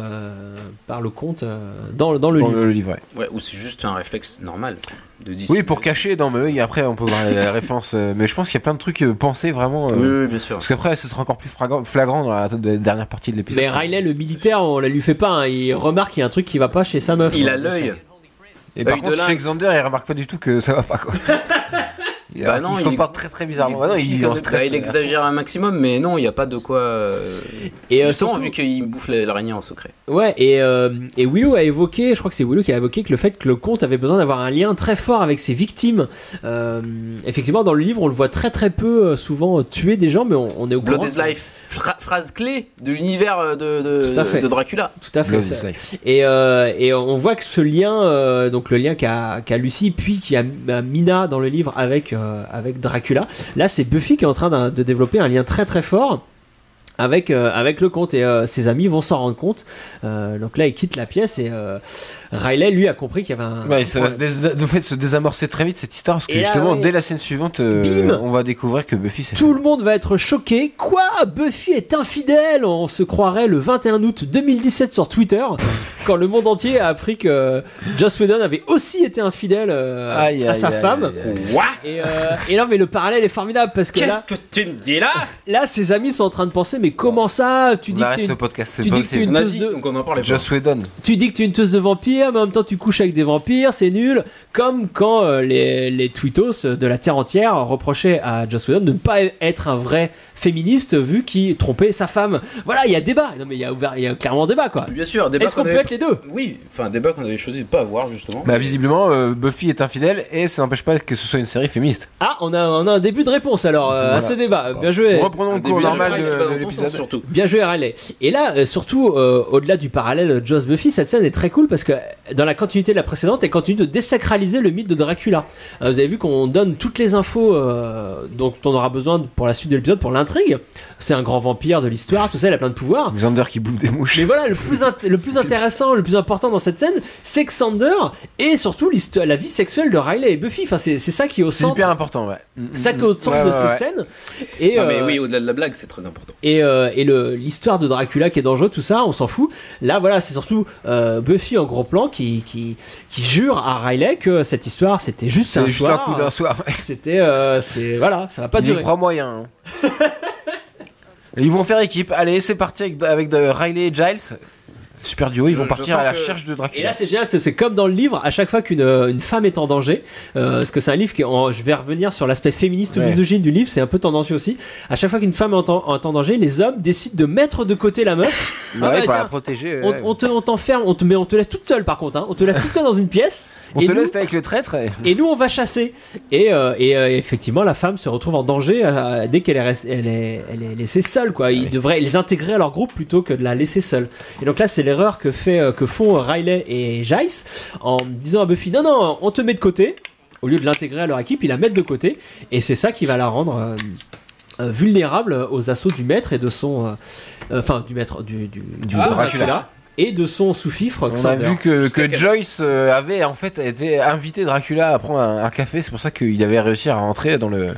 par le comte euh, dans, dans le dans livre. le livret. Ouais, ou c'est juste un réflexe normal de Oui, pour cacher dans mais après on peut voir la référence, euh, mais je pense qu'il y a plein de trucs euh, pensés vraiment. euh, Oui, oui, bien sûr. Parce qu'après, ce sera encore plus flagrant, flagrant dans la, dernière partie de l'épisode. Mais Riley, le militaire, on la lui fait pas. hein. Il remarque qu'il y a un truc qui va pas chez sa meuf. Il hein. a l'œil. Et par contre, chez. Xander, il remarque pas du tout que ça va pas quoi. Bah Alors non, il se il comporte très très bizarrement. Bah non, il, en stress. bah, il exagère un maximum, mais non, il n'y a pas de quoi. euh, Et, euh, justement, surtout- vu qu'il bouffe la- l'araignée en secret. Ouais, et, euh, et Willow a évoqué, je crois que c'est Willow qui a évoqué que le fait que le conte avait besoin d'avoir un lien très fort avec ses victimes. Euh, effectivement, dans le livre, on le voit très très peu euh, souvent tuer des gens, mais on, on est au Blood courant. is life, Fra- phrase clé de l'univers de, Dracula. Tout à fait. Blood ça. is life. Et, euh, et on voit que ce lien, euh, donc le lien qu'a qu'a Lucie, puis qui a a Mina dans le livre avec, euh, avec Dracula, là c'est Buffy qui est en train de développer un lien très très fort. Avec, euh, avec le conte et euh, ses amis vont s'en rendre compte. Donc là, il quitte la pièce et Riley, lui, a compris qu'il y avait un. Ouais, ça va se, dés- de fait se désamorcer très vite cette histoire parce que Et là, justement ouais. dès la scène suivante euh, on va découvrir que Buffy c'est Tout le monde va être choqué. Quoi? Buffy est infidèle On se croirait le 21 août 2017 sur Twitter, quand le monde entier a appris que Joss Whedon avait aussi été infidèle euh, Aïe, à aïe, sa aïe, femme. aïe, aïe. What Et, euh, et non, mais le parallèle est formidable parce que là, Qu'est-ce que tu me dis là? là, ses amis sont en train de penser, mais comment ça? Tu On dis que arrête ce podcast, c'est tu pas dis que t'es possible. une On a teuse dit, de- donc on en pas. Joss Whedon. tu dis que tu es une teuse de mais en même temps tu couches avec des vampires, c'est nul. Comme quand euh, les, les tweetos de la terre entière reprochaient à Joss Whedon de ne pas être un vrai féministe vu qu'il trompait sa femme. Voilà, il y a débat. Non mais il y a, ouvert, il y a clairement débat quoi. Bien sûr, débat Est-ce qu'on peut avait- être les deux? Oui, enfin, débat qu'on avait choisi de pas avoir justement. Bah visiblement euh, Buffy est infidèle et ça n'empêche pas que ce soit une série féministe. Ah, on a, on a un début de réponse alors euh, à Voilà. ce débat. Bien joué. Reprenons le Un cours normal de- l'épisode. surtout. Bien joué Riley. Et là, euh, surtout, euh, au-delà du parallèle Joss Buffy, cette scène est très cool parce que dans la continuité de la précédente, elle continue de désacraliser le mythe de Dracula. Euh, vous avez vu qu'on donne toutes les infos euh, dont on aura besoin pour la suite de l'épisode, pour l'intrigue. C'est un grand vampire de l'histoire, tout ça, il a plein de pouvoirs. Xander qui bouffe des mouches. Mais voilà, le plus, int- le plus intéressant, le plus important dans cette scène, c'est Xander et surtout l'histoire, la vie sexuelle de Riley et Buffy. Enfin, c'est c'est ça qui est au C'est centre. hyper important, ouais. C'est ça qui est au centre Ouais, de ouais. scènes. Et, Non, mais euh, oui, au-delà de la blague, c'est très important. et, euh, et l'histoire de Dracula qui est dangereux, tout ça, on s'en fout. Là, voilà, c'est surtout euh, Buffy en gros plan qui, qui, qui jure à Riley que cette histoire c'était juste C'est un juste soir. un coup d'un soir. C'était, euh, c'est voilà, ça va pas Il y durer. croit moyen. hein. Ils vont faire équipe. Allez, c'est parti avec, Riley et Giles. Super duo, ils vont partir à la que- recherche de Et Dracula. là, c'est génial, c'est- comme dans le livre, à chaque fois qu'une euh, une femme est en danger, euh, parce que c'est un livre qui, en- je vais revenir sur l'aspect féministe ou misogyne du livre, c'est un peu tendancieux aussi. À chaque fois qu'une femme est en, en- en danger, les hommes décident de mettre de côté la meuf. Bah Ah ouais, bah, pour la protéger. on, ouais. on te, on t'enferme, on te, mais on te laisse toute seule par contre, hein. on te laisse toute seule dans une pièce. On et te nous- laisse avec le traître. et- Et nous, on va chasser. Et, euh, et euh, effectivement, la femme se retrouve en danger euh, dès qu'elle est, elle est, elle est laissée seule. Quoi. Ils devraient les intégrer à leur groupe plutôt que de la laisser seule. Et donc là, c'est l'erreur que, fait, euh, que font Riley et Giles en disant à Buffy Non, non, on te met de côté. Au lieu de l'intégrer à leur équipe, ils la mettent de côté. Et c'est ça qui va la rendre euh, euh, vulnérable aux assauts du maître et de son. Enfin, du maître, du, du, du Ah, Dracula. Et de son sous-fifre. On a vu que, Joyce avait en fait été invité Dracula à prendre un, un café. C'est pour ça qu'il avait réussi à rentrer dans le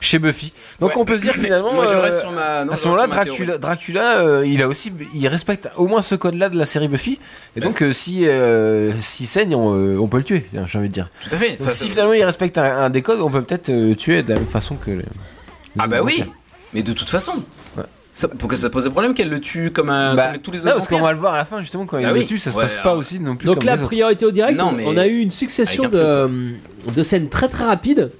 chez Buffy. Donc Ouais. on peut se dire finalement. Moi, je euh, reste sur ma. non, à ce moment-là, Dracula, Dracula euh, il a aussi, il respecte au moins ce code-là de la série Buffy. Et Bah, donc, euh, si euh, s'il saigne, on, euh, on peut le tuer. J'ai envie de dire. Tout à fait. Donc, si finalement il respecte un, un des codes, on peut peut-être euh, tuer de la même façon que. Ah bah oui, mais de toute façon. Ouais. Ça, pour que ça pose un problème qu'elle le tue comme, un, Bah, comme tous les non, autres. parce qu'on va le voir à la fin justement quand il Bah le oui. tue, ça se Ouais, passe pas aussi non plus Donc comme là, priorité au direct, Non, on, mais on a eu une succession de, de scènes très très rapides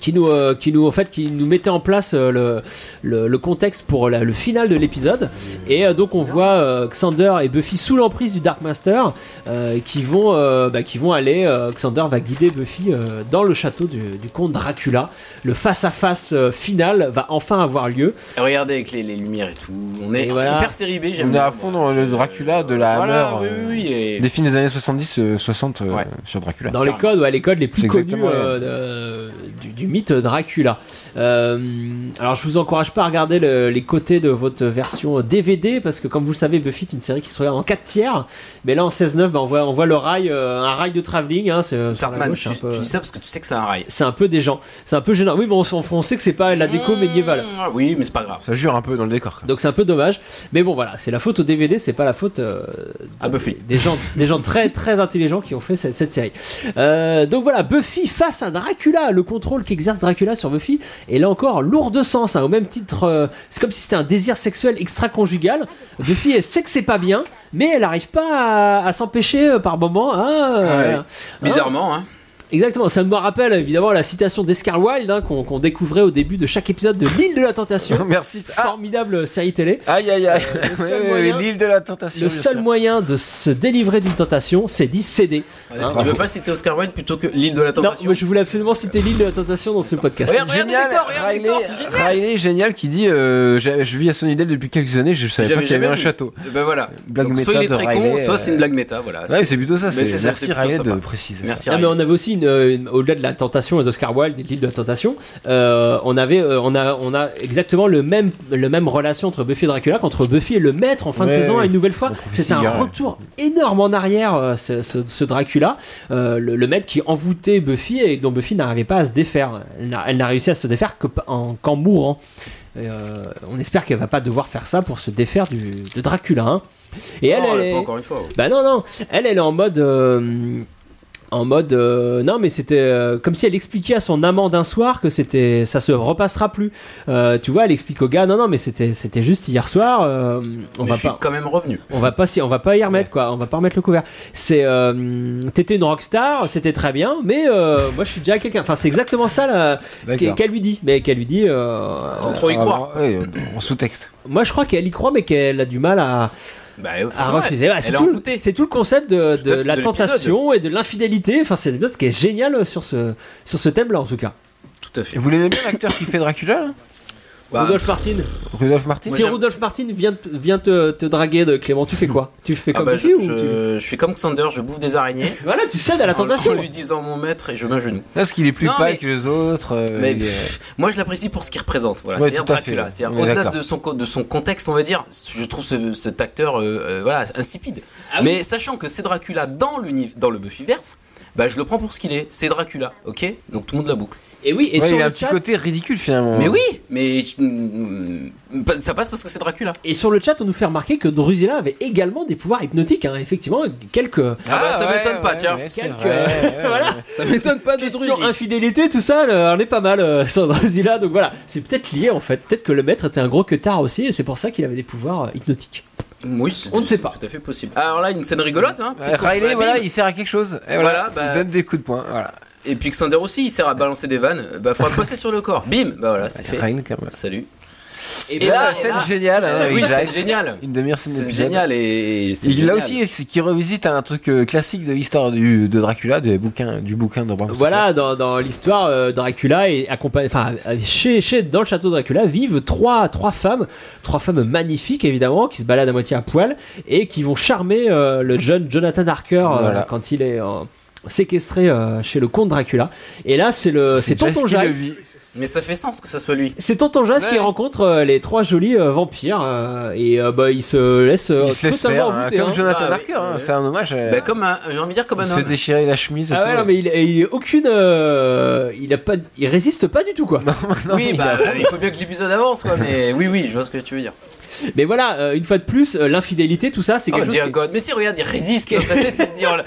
qui nous, euh, qui nous, en fait, qui nous mettaient en place euh, le, le, le contexte pour la- le final de l'épisode. Et euh, donc on voit euh, Xander et Buffy sous l'emprise du Dark Master euh, qui vont, euh, bah, qui vont aller. euh, Xander va guider Buffy euh, dans le château du, du comte Dracula. Le face à face final va enfin avoir lieu. Et Regardez avec les, les lumières et tout. On est voilà. hyper série B, j'aime On est à fond dans le Dracula de la Voilà, Hammer. oui, oui, oui. Et... Des films des années 70, euh, 60 euh, Ouais. sur Dracula. Dans les codes, ouais, les codes les plus connus euh, de- du, du mythe Dracula. Euh, alors, je vous encourage pas à regarder le- les côtés de votre version DVD parce que, comme vous le savez, Buffy est une série qui se regarde en 4 tiers. Mais là, en 16-9, bah, on, voit, on voit le rail, euh, un rail de travelling. Hein, c'est, sur la Sartman, gauche, tu, c'est un peu- tu dis ça parce que tu sais que c'est un rail. c'est un peu des gens. C'est un peu gênant. Oui, mais on, on- sait que c'est pas la déco médiévale. Ah Oui, mais c'est pas grave. Ça jure un peu dans le décor. quoi. Donc c'est un peu dommage, mais bon voilà, c'est la faute au DVD, c'est pas la faute euh, À Buffy. des gens, des gens très très intelligents qui ont fait cette, cette série. Euh, donc voilà, Buffy face à Dracula, le contrôle qu'exerce Dracula sur Buffy est là encore lourd de sens, hein, au même titre, euh, c'est comme si c'était un désir sexuel extra-conjugal. Buffy elle sait que c'est pas bien, mais elle arrive pas à, à s'empêcher euh, par moment. hein, euh, hein. Bizarrement, hein. Exactement, ça me rappelle évidemment la citation d'Escar Wilde hein, qu'on qu'on découvrait au début de chaque épisode de l'île de la tentation. Merci. Ah, Formidable série télé. aïe aïe aïe. le seul moyen- L'île de la tentation. Le bien seul sûr. moyen de se délivrer d'une tentation, c'est d'y céder. Hein, tu veux pas citer Oscar Wilde plutôt que l'île de la Non, tentation moi je voulais absolument citer l'île de la tentation dans ce podcast. Regarde, regarde Génial, décor, regarde le Riley, décor, c'est génial. Riley, génial, qui dit euh, j'ai- Je vis à Sunnydale depuis quelques années, je savais pas qu'il y avait un vu. château. Ben voilà. Blague Donc, méta soit il est de très Riley, con, soit euh, c'est une blague méta. Voilà. Ouais, c'est plutôt ça. C'est- Merci c'est plutôt Riley sympa. de préciser. Merci Ah, mais Riley. on avait aussi une, une- au-delà de la tentation et d'Oscar Wilde, l'île de la tentation, euh, on avait, euh, on a, on a exactement le même, le même relation entre Buffy et Dracula qu'entre Buffy et le maître en fin de saison ouais. une nouvelle fois. C'était un ouais. retour énorme en arrière, euh, ce, ce- ce Dracula, euh, le, le maître qui envoûtait Buffy et dont Buffy n'arrivait pas à se défaire. Elle n'a réussi à se défaire qu'en mourant. Et, euh, on espère qu'elle va pas devoir faire ça pour se défaire du, de Dracula. hein. Et elle, Non, elle elle, est- encore une fois. ouais. bah non, non, elle, elle est en mode. euh, en mode. euh, non, mais c'était euh, comme si elle expliquait à son amant d'un soir que c'était ça se repassera plus. Euh, tu vois, elle explique au gars non, non, mais c'était c'était juste hier soir. euh, on Mais va je suis pas. quand même revenu. On va pas, s'y- on va pas y remettre quoi, on va pas remettre le couvert. C'est, euh, t'étais une rockstar, c'était très bien, mais euh, moi je suis déjà quelqu'un. Enfin, c'est exactement ça qu'elle lui dit, mais qu'elle lui dit. euh, Sans trop y Ah, croire. ouais, en sous-texte. moi je crois qu'elle y croit, mais qu'elle a du mal à, Bah, à refuser. Elle- c'est tout, envoûtée. c'est tout le concept de, la de tentation et de l'infidélité. Enfin, c'est un épisode qui est génial sur ce, sur ce thème-là, en tout cas. Tout à fait. Et vous l'aimez bien l'acteur qui fait Dracula Bah, Rudolf Martin. Rudolf Martin Moi, si Rudolf Martin vient, te- vient te, te draguer de Clément, tu fais quoi? Tu fais ah comme bah, je, ou je, tu- je suis comme Xander, je bouffe des araignées. Voilà, tu cèdes à la en- tentation. En lui disant mon maître et je m'agenouille. Parce qu'il est plus Non, pâle mais- que les autres. euh, Mais est- moi je l'apprécie pour ce qu'il représente. Voilà, Ouais, c'est-à-dire tout à fait, Dracula. ouais. C'est-à-dire On est au-delà de son, co- de son contexte, on va dire, je trouve ce- cet acteur euh, euh, voilà, insipide. Ah oui. Mais sachant que c'est Dracula dans, dans le Buffyverse, bah, je le prends pour ce qu'il est. C'est Dracula, ok? Donc tout le monde la boucle. Et oui, et Ouais, sur il a le un petit chat, côté ridicule finalement. Mais oui, mais mm, ça passe parce que c'est Dracula. et sur le chat, on nous fait remarquer que Drusilla avait également des pouvoirs hypnotiques. hein. Effectivement, quelques Ah, bah ça ouais, m'étonne pas, tiens. Quelques- vrai, voilà. Ça m'étonne pas de Question Druzy. infidélité, tout ça, le- on est pas mal euh, sur Drusilla. Donc voilà, c'est peut-être lié en fait. Peut-être que le maître était un gros queutard aussi, et c'est pour ça qu'il avait des pouvoirs euh, hypnotiques. Oui, c'est- On ne sait pas. Tout à fait possible. Alors là, une scène rigolote, hein. Ouais, Riley, voilà, il sert à quelque chose. Et voilà, Voilà, bah- il donne des coups de poing. Voilà. Et puis Xander aussi, il sert à balancer des vannes. Bah, faudra passer sur le corps. Bim Bah voilà, c'est fait. Riley, quand même. Salut. Et, Et là, là, scène géniale hein, oui, c'est génial. Une demi-heure, c'est C'est génial et là aussi, c'est qui revisite un truc euh, classique de l'histoire du de Dracula, des bouquins, du bouquin de Bram. Voilà, dans, dans l'histoire, euh, Dracula et accompagné, enfin, chez, chez, dans le château de Dracula vivent trois, trois femmes, trois femmes magnifiques évidemment, qui se baladent à moitié à poil et qui vont charmer euh, le jeune Jonathan Harker euh, quand il est euh, séquestré euh, chez le comte Dracula. Et là, c'est le, c'est Tonton vit. Mais ça fait sens que ça soit lui. C'est Tonton Jace qui rencontre euh, les trois jolis euh, vampires euh, et euh, bah il se laisse euh, Il se laisse faire, hein, envoûter, comme hein. Jonathan Ah oui, Harker, hein, ouais. c'est un hommage. euh, Bah, comme un, j'ai envie de dire comme un il se homme. déchirer la chemise. Ah ouais, non, mais il, il aucune, euh, il a pas, il résiste pas du tout quoi. Non, Oui, il bah, a- il faut bien que l'épisode avance, quoi. Mais oui, oui, je vois ce que tu veux dire. Mais voilà, euh, une fois de plus, euh, l'infidélité, tout ça, c'est Oh, quelque chose. dear qui- God. Mais si, regarde, il résiste dans sa tête, il se dit, oh là,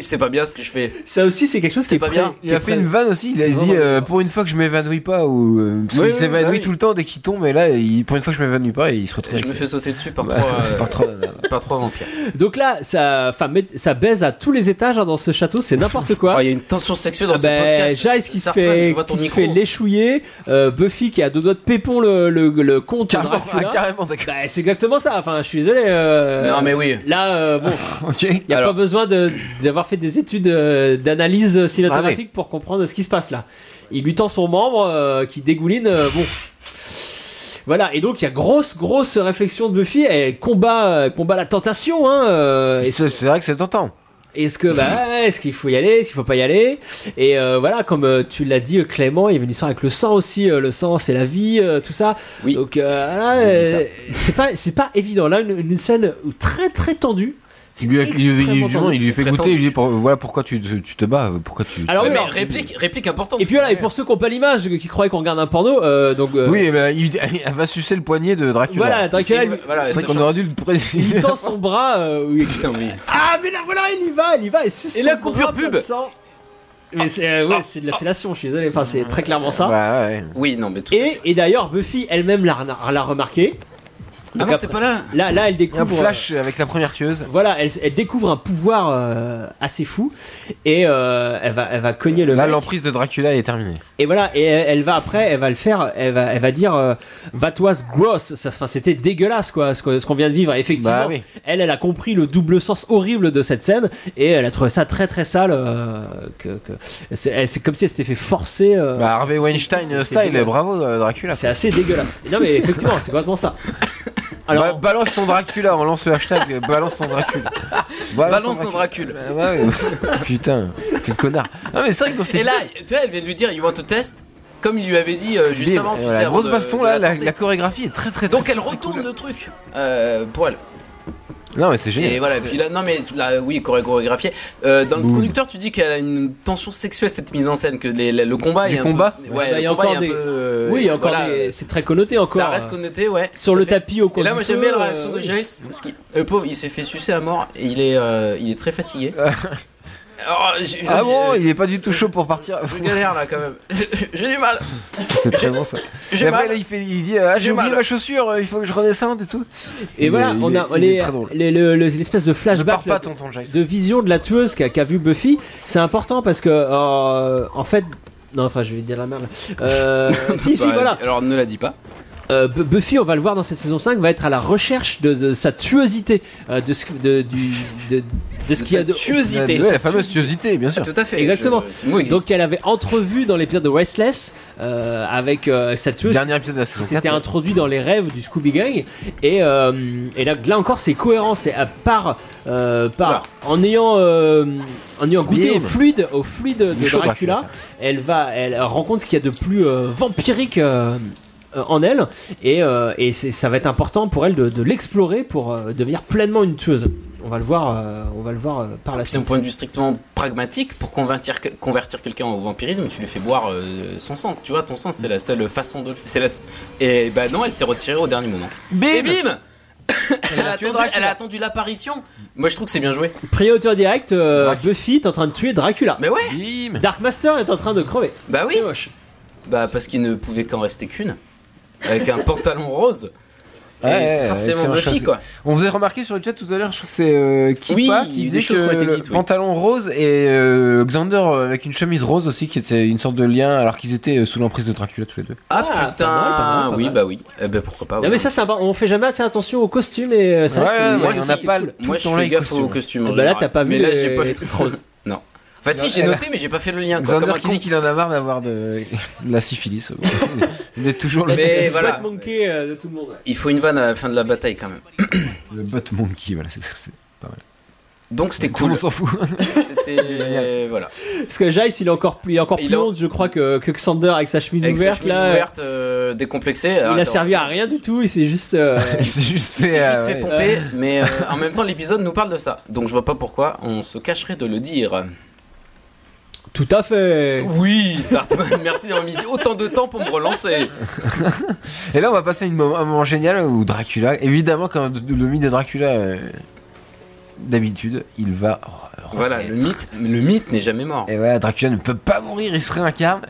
c'est pas bien ce que je fais. Ça aussi, c'est quelque chose qui est pas bien. qui Il a fait une vanne aussi, il a dit euh, pour une fois que je m'évanouis pas ou euh, parce Oui, qu'il oui, s'évanouit bah oui. tout le temps dès qu'il tombe et là il, pour une fois que je m'évanouis pas et il se retrouve. Je me fais sauter dessus par Bah, trois, euh, par trois nanas. par trois vampires. Donc là, ça, enfin, ça baise à tous les étages hein, dans ce château, c'est n'importe quoi. Oh, il y a une tension sexuelle dans Ah ce ben, podcast. Jace qui se fait, qui se fait léchouiller, euh, Buffy qui a deux doigts de pépon le, le, le comte Carrément, ah, carrément d'accord. Bah, c'est exactement ça. Enfin, je suis désolé. euh, Non, mais oui. Là, euh, bon, Ok. il y a Alors- pas besoin de d'avoir fait des études euh, d'analyse cinématographique Ah pour comprendre ce qui se passe là. Il lui tend son membre euh, qui dégouline. euh, bon. Voilà, et donc il y a grosse, grosse réflexion de Buffy, elle combat, euh, combat la tentation, hein, euh, Et C'est c'est vrai que c'est tentant. Est-ce que bah est-ce qu'il faut y aller, est-ce qu'il faut pas y aller? Et euh, voilà, comme euh, tu l'as dit euh, Clément, il y avait une histoire avec le sang aussi. le sang, c'est la vie, tout ça. Oui. Donc c'est pas c'est pas évident. Là, une, une scène très très tendue. Il lui, a, il, lui- il lui- il lui fait goûter, tendu. il lui dit pour- voilà pourquoi tu, te- tu te bats, pourquoi tu. Alors Ouais, oui, mais réplique, réplique importante. et puis voilà, et pour ceux qui ont pas l'image, qui croyaient qu'on regarde un porno, euh, donc euh, Oui, il, elle va sucer le poignet de Dracula. voilà, Dracula, C'est- il, voilà, c'est qu'on aurait dû le il préciser. tend son bras. euh, oui. Putain, oui. Ah mais là voilà, il y va, il y va, et, suce Et son la coupure bras, pub. Mais c'est euh, ouais, c'est de la fellation, je suis désolé. Enfin, c'est très clairement ça. Bah, ouais. Oui, non, mais tout. Et, et d'ailleurs, Buffy elle-même l'a, l'a remarqué. Ah non, c'est pas là. Là, là, elle Un découvre. flash avec la première tueuse. Voilà, elle, elle découvre un pouvoir euh, assez fou et euh, elle va, elle va cogner le Là, l'emprise de Dracula est terminée. Et voilà, et elle, elle va après, elle va le faire, elle va, elle va dire euh, That was gross. Ça, enfin, c'était dégueulasse quoi, ce qu'on vient de vivre. Et effectivement, Bah oui. elle, elle a compris le double sens horrible de cette scène et elle a trouvé ça très très sale. euh, que, que- c'est comme si elle s'était fait forcer. euh, Bah, Harvey Weinstein style, bravo euh, Dracula. C'est assez dégueulasse. Non mais effectivement, c'est complètement ça. Alors, Ba- balance ton Dracula, on lance le hashtag balance ton Dracula. Balance ton Dracula. Ah ouais, ouais. Putain, quel connard. Ah mais c'est vrai que dans cette Et là, tu vois, elle vient de lui dire You want to test? Comme il lui avait dit euh, juste avant. avant grosse de- baston de là, la la, la chorégraphie est très très, Donc très, elle très retourne cool. le truc euh, pour elle. Non mais c'est génial. Et voilà, et puis là, non mais là, oui, choré- chorégraphié. Euh, dans le Boum. conducteur, tu dis qu'elle a une tension sexuelle cette mise en scène, que les- le combat Du est un combat peu, ouais, bah, il y le a encore un des- peu, euh, oui, il y a encore voilà, des- c'est très connoté encore. Ça reste euh, connoté, ouais. sur le fait. tapis au coin Et là, moi j'aime bien la euh, réaction de oui. Giles parce que le pauvre, il s'est fait sucer à mort et il est, euh, il est très fatigué. Alors, Ah bon, il est pas du tout chaud pour partir. Je galère là quand même. J'ai du mal. C'est très bon ça. J'ai Et après mal. là il fait, il dit ah, J'ai oublié ma chaussure, euh, il faut que je redescende et tout. Et Il voilà, on a les- l'espèce de flashback pars pas là, tonton Giles. de vision de la tueuse qu'a qu'a vu Buffy. C'est important parce que, euh, en fait, non, enfin, je vais dire la merde. Euh, si, si, Bah, voilà. Alors ne la dis pas. Euh, Bu- Buffy, on va le voir dans cette saison 5, va être à la recherche de, de sa tuosité, euh, de, ce, de, du, de, de ce De qu'il y a de. tuosité. Ouais, la fameuse tuosité, bien sûr. Tout à fait. Exactement. Je-. Donc elle avait entrevu dans l'épisode de Restless euh, avec sa tueuse. Dernier épisode de la saison 4. C'était introduit dans les rêves du Scooby Gang et, et là, là encore c'est cohérent c'est à part, par en ayant en ayant goûté au fluide au fluide de Dracula, elle va elle rencontre ce qu'il y a de plus euh, vampirique euh, en elle et, euh, et ça va être important pour elle de, de l'explorer pour euh, devenir pleinement une tueuse on va le voir euh, on va le voir euh, par la D'un suite point de vue strictement pragmatique, pour convertir, convertir quelqu'un au vampirisme, tu lui fais boire euh, son sang. Tu vois, ton sang, c'est la seule façon de le faire. C'est la... Et bah non, elle s'est retirée au dernier moment. Et bim elle, a attendu, Dracula. elle a attendu l'apparition. Moi, je trouve que c'est bien joué. Priorité direct euh, Buffy est en train de tuer Dracula Mais ouais Bim. Dark Master est en train de crever Bah oui moche Bah parce qu'il ne pouvait qu'en rester qu'une. Avec un pantalon rose. Et Ouais, c'est ouais, forcément Buffy, choix. quoi. On vous a remarqué sur le chat tout à l'heure, je crois que c'est euh, Kipa Oui, qui des disait choses que le dites, oui. pantalon rose et euh, Xander euh, avec une chemise rose aussi, qui était une sorte de lien alors qu'ils étaient euh, sous l'emprise de Dracula tous les deux. Ah, Ah, putain pas mal, pas mal, pas Oui, mal. bah oui. Eh ben pourquoi pas. Non ouais. mais ça, c'est important. on fait jamais assez attention aux costumes et euh, ça, Ouais, c'est- ouais, Moi, ouais, on n'a pas cool. tout Moi, le je fais gaffe costumes. aux costumes. ben là, t'as pas vu Mais là, les- j'ai pas les fait. trucs roses. Enfin, si, j'ai noté, mais j'ai pas fait le lien. Quoi, Xander qui dit qu'il en a marre d'avoir de, de la syphilis. Il est toujours le, Mais Le voilà. monkey euh, de tout le monde. Il faut une vanne à la fin de la bataille quand même. le bot monkey, voilà, c'est c'est pas mal. Donc c'était Tout le cool. monde s'en fout. C'était voilà. Parce que Jace, il est encore plus, il est encore Il plus a- honte, je crois, que, que Xander avec sa chemise Avec sa ouverte chemise là. ouverte, euh, décomplexée. Il a servi à rien du tout. Il s'est juste. euh, Il s'est juste fait. s'est euh, juste fait ouais. pomper, mais euh, en même temps l'épisode nous parle de ça. Donc je vois pas pourquoi on se cacherait de le dire. Tout à fait. Oui, Sartman, merci d'avoir mis autant de temps pour me relancer. Et là, on va passer une moment- un moment génial où Dracula, évidemment, quand le mythe de Dracula, euh, d'habitude, il va. Voilà, le mythe, le mythe n'est jamais mort. Et voilà, Dracula ne peut pas mourir, il se réincarne.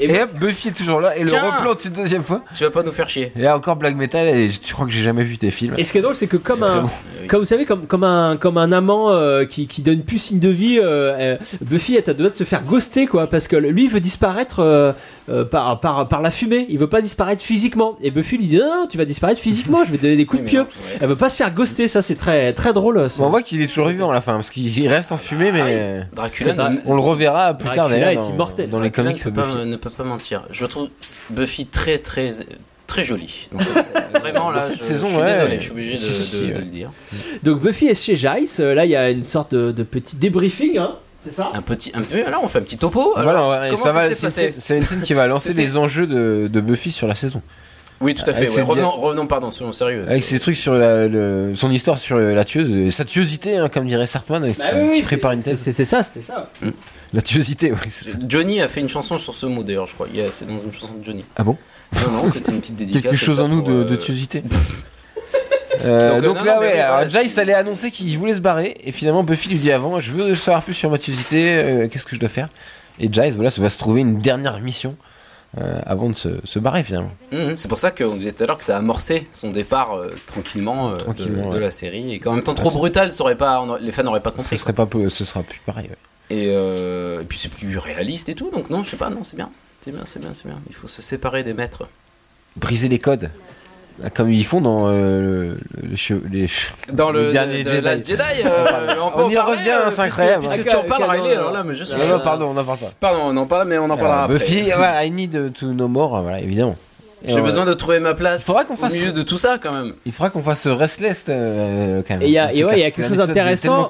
Et, hop, Buffy est toujours là et Tiens. le replante une deuxième fois. Tu vas pas nous faire chier. Et là encore Black Metal, et tu crois que j'ai jamais vu tes films. Et ce qui est drôle, c'est que comme un, bon. comme vous savez, comme, comme un, comme un amant euh, qui, qui donne plus signe de vie, euh, euh, Buffy est à deux doigts de se faire ghoster, quoi, parce que lui il veut disparaître euh, par, par, par la fumée, il veut pas disparaître physiquement. Et Buffy lui dit non, non, tu vas disparaître physiquement, je vais te donner des coups de pied. Elle veut pas se faire ghoster, ça c'est très, très drôle. Bon, on voit qu'il est toujours vivant à la fin, parce qu'il reste en fumée, mais Dracula, C'est ne- on le reverra plus tard Dracula d'ailleurs est dans, immortel. dans les Dracula comics ne peut, Buffy. pas, ne peut pas mentir. Je trouve Buffy très très très jolie. Donc, c'est- c'est- vraiment là, Cette je, saison, je suis ouais. désolé, je suis obligé de, Si, si, de- si, de ouais. le dire. Donc Buffy est chez Jace, euh, là il y a une sorte de, de petit débriefing, hein, c'est ça Un petit, un. Là, on fait un petit topo. Alors, Voilà, et ça ça, va, c'est- une scène qui va lancer C'était- les enjeux de, de Buffy sur la saison. Oui, tout à fait. Ouais. ses Revenons, revenons, pardon, soyons sérieux. Avec C'est- ces trucs sur la, le- son histoire sur la tueuse, sa tuosité, hein, comme dirait Sartman, qui, Bah oui, qui prépare une thèse. C'est c'est ça, c'était ça. La tuosité, oui, ça. Johnny a fait une chanson sur ce mot d'ailleurs, je crois. Il y a- C'est dans une chanson de Johnny. Ah bon Non, non, c'était une petite dédicace. Quelque chose en nous pour, de, euh, de tuosité. Euh, Donc, euh, donc non, là, non, ouais, alors allait annoncer qu'il voulait se barrer, et finalement Buffy lui dit avant, je veux savoir plus sur ma euh, qu'est-ce que je dois faire? Et Jace, voilà, va se trouver une dernière mission euh, avant de se, se barrer finalement. Mhm, c'est pour ça qu'on disait tout à l'heure que ça a amorcé son départ euh, tranquillement, euh, de- Tranquillement, de, ouais. la série et qu'en même temps trop brutal, ça aurait pas, on les fans n'auraient pas compris. Ce serait pas, ce sera plus pareil. ouais. Et, et puis c'est plus réaliste et tout, donc non, je sais pas, non, c'est bien. C'est bien, c'est bien, c'est bien. Il faut se séparer des maîtres. Briser les codes. Ah, Comme ils font dans euh, le, les Dans le, dernier de- Jedi. Last Jedi, euh, on, peut On en y parler, revient, euh, c'est puisque- incroyable. Puisque, Ah, tu en parles, Riley, alors là, mais je suis. Non, non, pardon, on n'en parle pas. Pardon, on en parle, mais on en parlera après. Buffy, ouais, I need to know more, voilà, évidemment. J'ai besoin de trouver ma place faudra qu'on fasse- au milieu de tout ça quand même. Il faudra qu'on fasse Restless euh, quand même. Et il y a, C'est et ouais, il y a c'est quelque chose d'intéressant,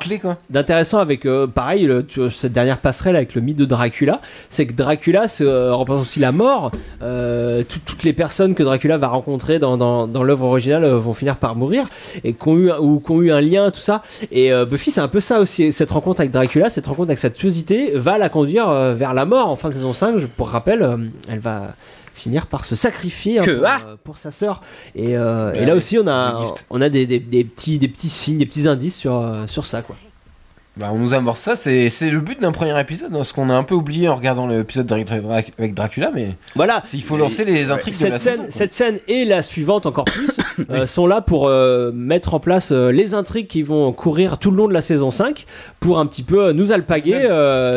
d'intéressant avec euh, pareil le- tu vois, cette dernière passerelle avec le mythe de Dracula, c'est que Dracula se euh, représente aussi la mort. Euh, tout- toutes les personnes que Dracula va rencontrer dans, dans, dans l'œuvre originale euh, vont finir par mourir et qui ont eu ou qui ont eu un lien tout ça. Et euh, Buffy c'est un peu ça aussi cette rencontre avec Dracula, cette rencontre avec cette tuosité va la conduire euh, vers la mort en fin de saison 5. Je- Pour rappel, euh, elle va finir par se sacrifier hein, Que pour, ah euh, pour sa sœur. Et, euh, et là aussi on a Gift. on a des, des, des petits des petits signes, des petits indices sur euh, sur ça quoi. Bah, on nous amorce ça, c'est c'est le but d'un premier épisode, hein, ce qu'on a un peu oublié en regardant l'épisode de avec Dracula, mais Voilà. il faut lancer les intrigues de cette la scène, saison. cette scène et la suivante encore plus euh, sont là pour euh, mettre en place euh, les intrigues qui vont courir tout le long de la saison 5 pour un petit peu nous alpaguer,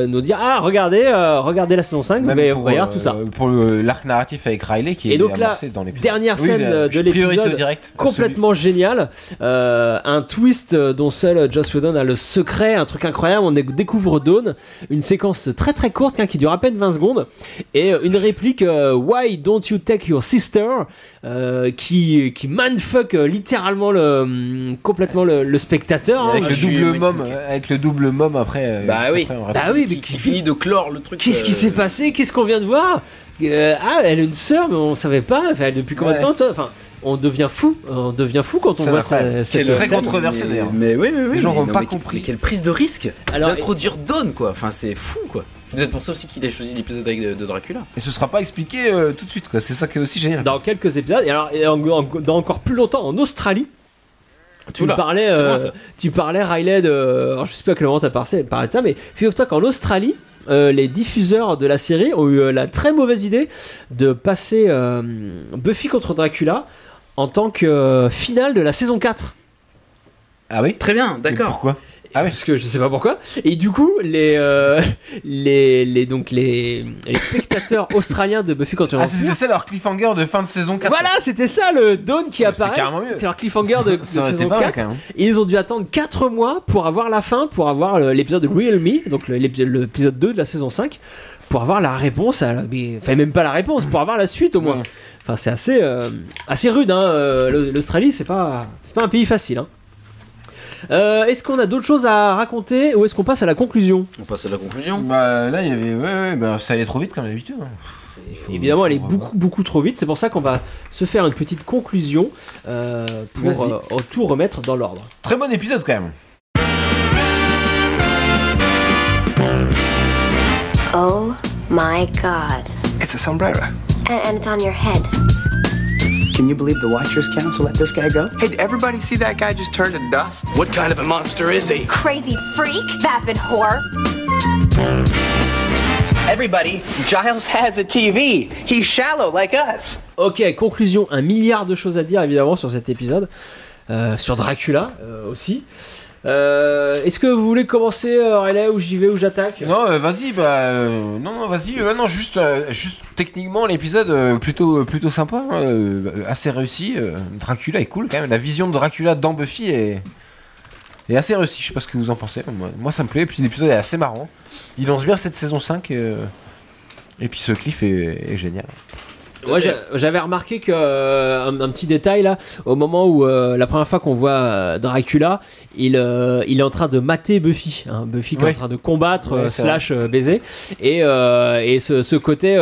nous dire ah regardez regardez la saison 5 vous allez voir tout ça. Pour l'arc narratif avec Riley qui Et est donc là, dans l'épisode. Dernière Oui, scène la- de au l'épisode direct. complètement génial, euh, un twist dont seul Joss Whedon a le secret, un truc incroyable. On dé- découvre Dawn, une séquence très très courte hein, qui dure à peine 20 secondes et euh, une réplique euh, Why don't you take your sister euh, qui qui mindfuck euh, littéralement le hum, complètement le, le spectateur. hein. Avec Ah, le double mom, avec le double mom après. Bah oui. après, Bah oui, mais qui, qui finit de clore le truc. Qu'est-ce qui s'est passé? Qu'est-ce qu'on vient de voir? Euh, Ah, elle a une sœur, mais on savait pas. Enfin, depuis combien de Ouais. temps toi? Enfin, on devient fou. On devient fou quand on C'est voit ça- Quel très scène. controversé, mais- d'ailleurs. Mais oui, oui, oui. Les gens n'ont non, pas mais- compris. Mais quelle prise de risque Alors, d'introduire Dawn, quoi. Enfin, c'est fou, quoi. C'est peut-être pour ça aussi qu'il a choisi l'épisode avec de, de Dracula. Et ce sera pas expliqué euh, tout de suite, quoi. C'est ça qui est aussi génial. dans quelques épisodes, et alors et en- en- dans encore plus longtemps en Australie. Tu Oula, me parlais, c'est euh, moi, tu parlais Riley de, alors je sais pas à quel moment t'as parlé, parlé de ça, mais figure-toi qu'en Australie, euh, les diffuseurs de la série ont eu euh, la très mauvaise idée de passer euh, Buffy contre Dracula en tant que euh, finale de la saison 4. Ah oui Très bien, d'accord. Pourquoi Ah oui. Parce que je sais pas pourquoi. Et du coup, les, euh, les, les, donc les, les spectateurs australiens de Buffy contre Ah, c'était ça leur cliffhanger de fin de saison 4. Voilà, c'était ça le Dawn qui Ah, mais c'est apparaît. carrément mieux. C'était leur cliffhanger de, de saison pas mal, 4. quand même. Et ils ont dû attendre 4 mois pour avoir la fin, pour avoir l'épisode Real Me, donc l'épisode l'épisode 2 de la saison 5, pour avoir la réponse, à la- mais- enfin même pas la réponse, pour avoir la suite au moins. Ouais. Enfin c'est assez, euh, assez rude, hein. euh, l'Australie c'est pas, c'est pas un pays facile. Hein. Euh, est-ce qu'on a d'autres choses à raconter ou est-ce qu'on passe à la conclusion? On passe à la conclusion. Bah là, il y avait. Ouais, ouais, bah ça allait trop vite comme d'habitude. hein. Faut- Évidemment, elle est beaucoup, beaucoup trop vite. C'est pour ça qu'on va se faire une petite conclusion euh, pour euh, tout remettre dans l'ordre. Très bon épisode quand même. Oh my god. It's a sombrero. And, and it's on your head. Can you believe the Watchers Council let this guy go? Hey, did everybody see that guy just turn to dust? What kind of a monster is he? Crazy freak, vapid whore. Everybody, Giles has a TV. He's shallow like us. Ok, conclusion, un milliard de choses à dire évidemment sur cet épisode, Euh, sur Dracula euh, aussi. Euh, Est-ce que vous voulez commencer, euh, Riley, ou j'y vais ou j'attaque Non, euh, vas-y, bah. non, non, vas-y. non, juste, juste techniquement, l'épisode plutôt, plutôt sympa, hein, assez réussi. Dracula est cool quand même. La vision de Dracula dans Buffy est, est assez réussie. Je sais pas ce que vous en pensez. Moi, ça me plaît. Et puis l'épisode est assez marrant. Il lance bien cette saison 5. euh, et puis ce cliff est génial. J'a- j'avais remarqué que euh, un, un petit détail là, au moment où euh, la première fois qu'on voit euh, Dracula, il, euh, il est en train de mater Buffy. hein. Buffy qui est Ouais. en train de combattre Ouais, slash baiser. Et, et ce, ce côté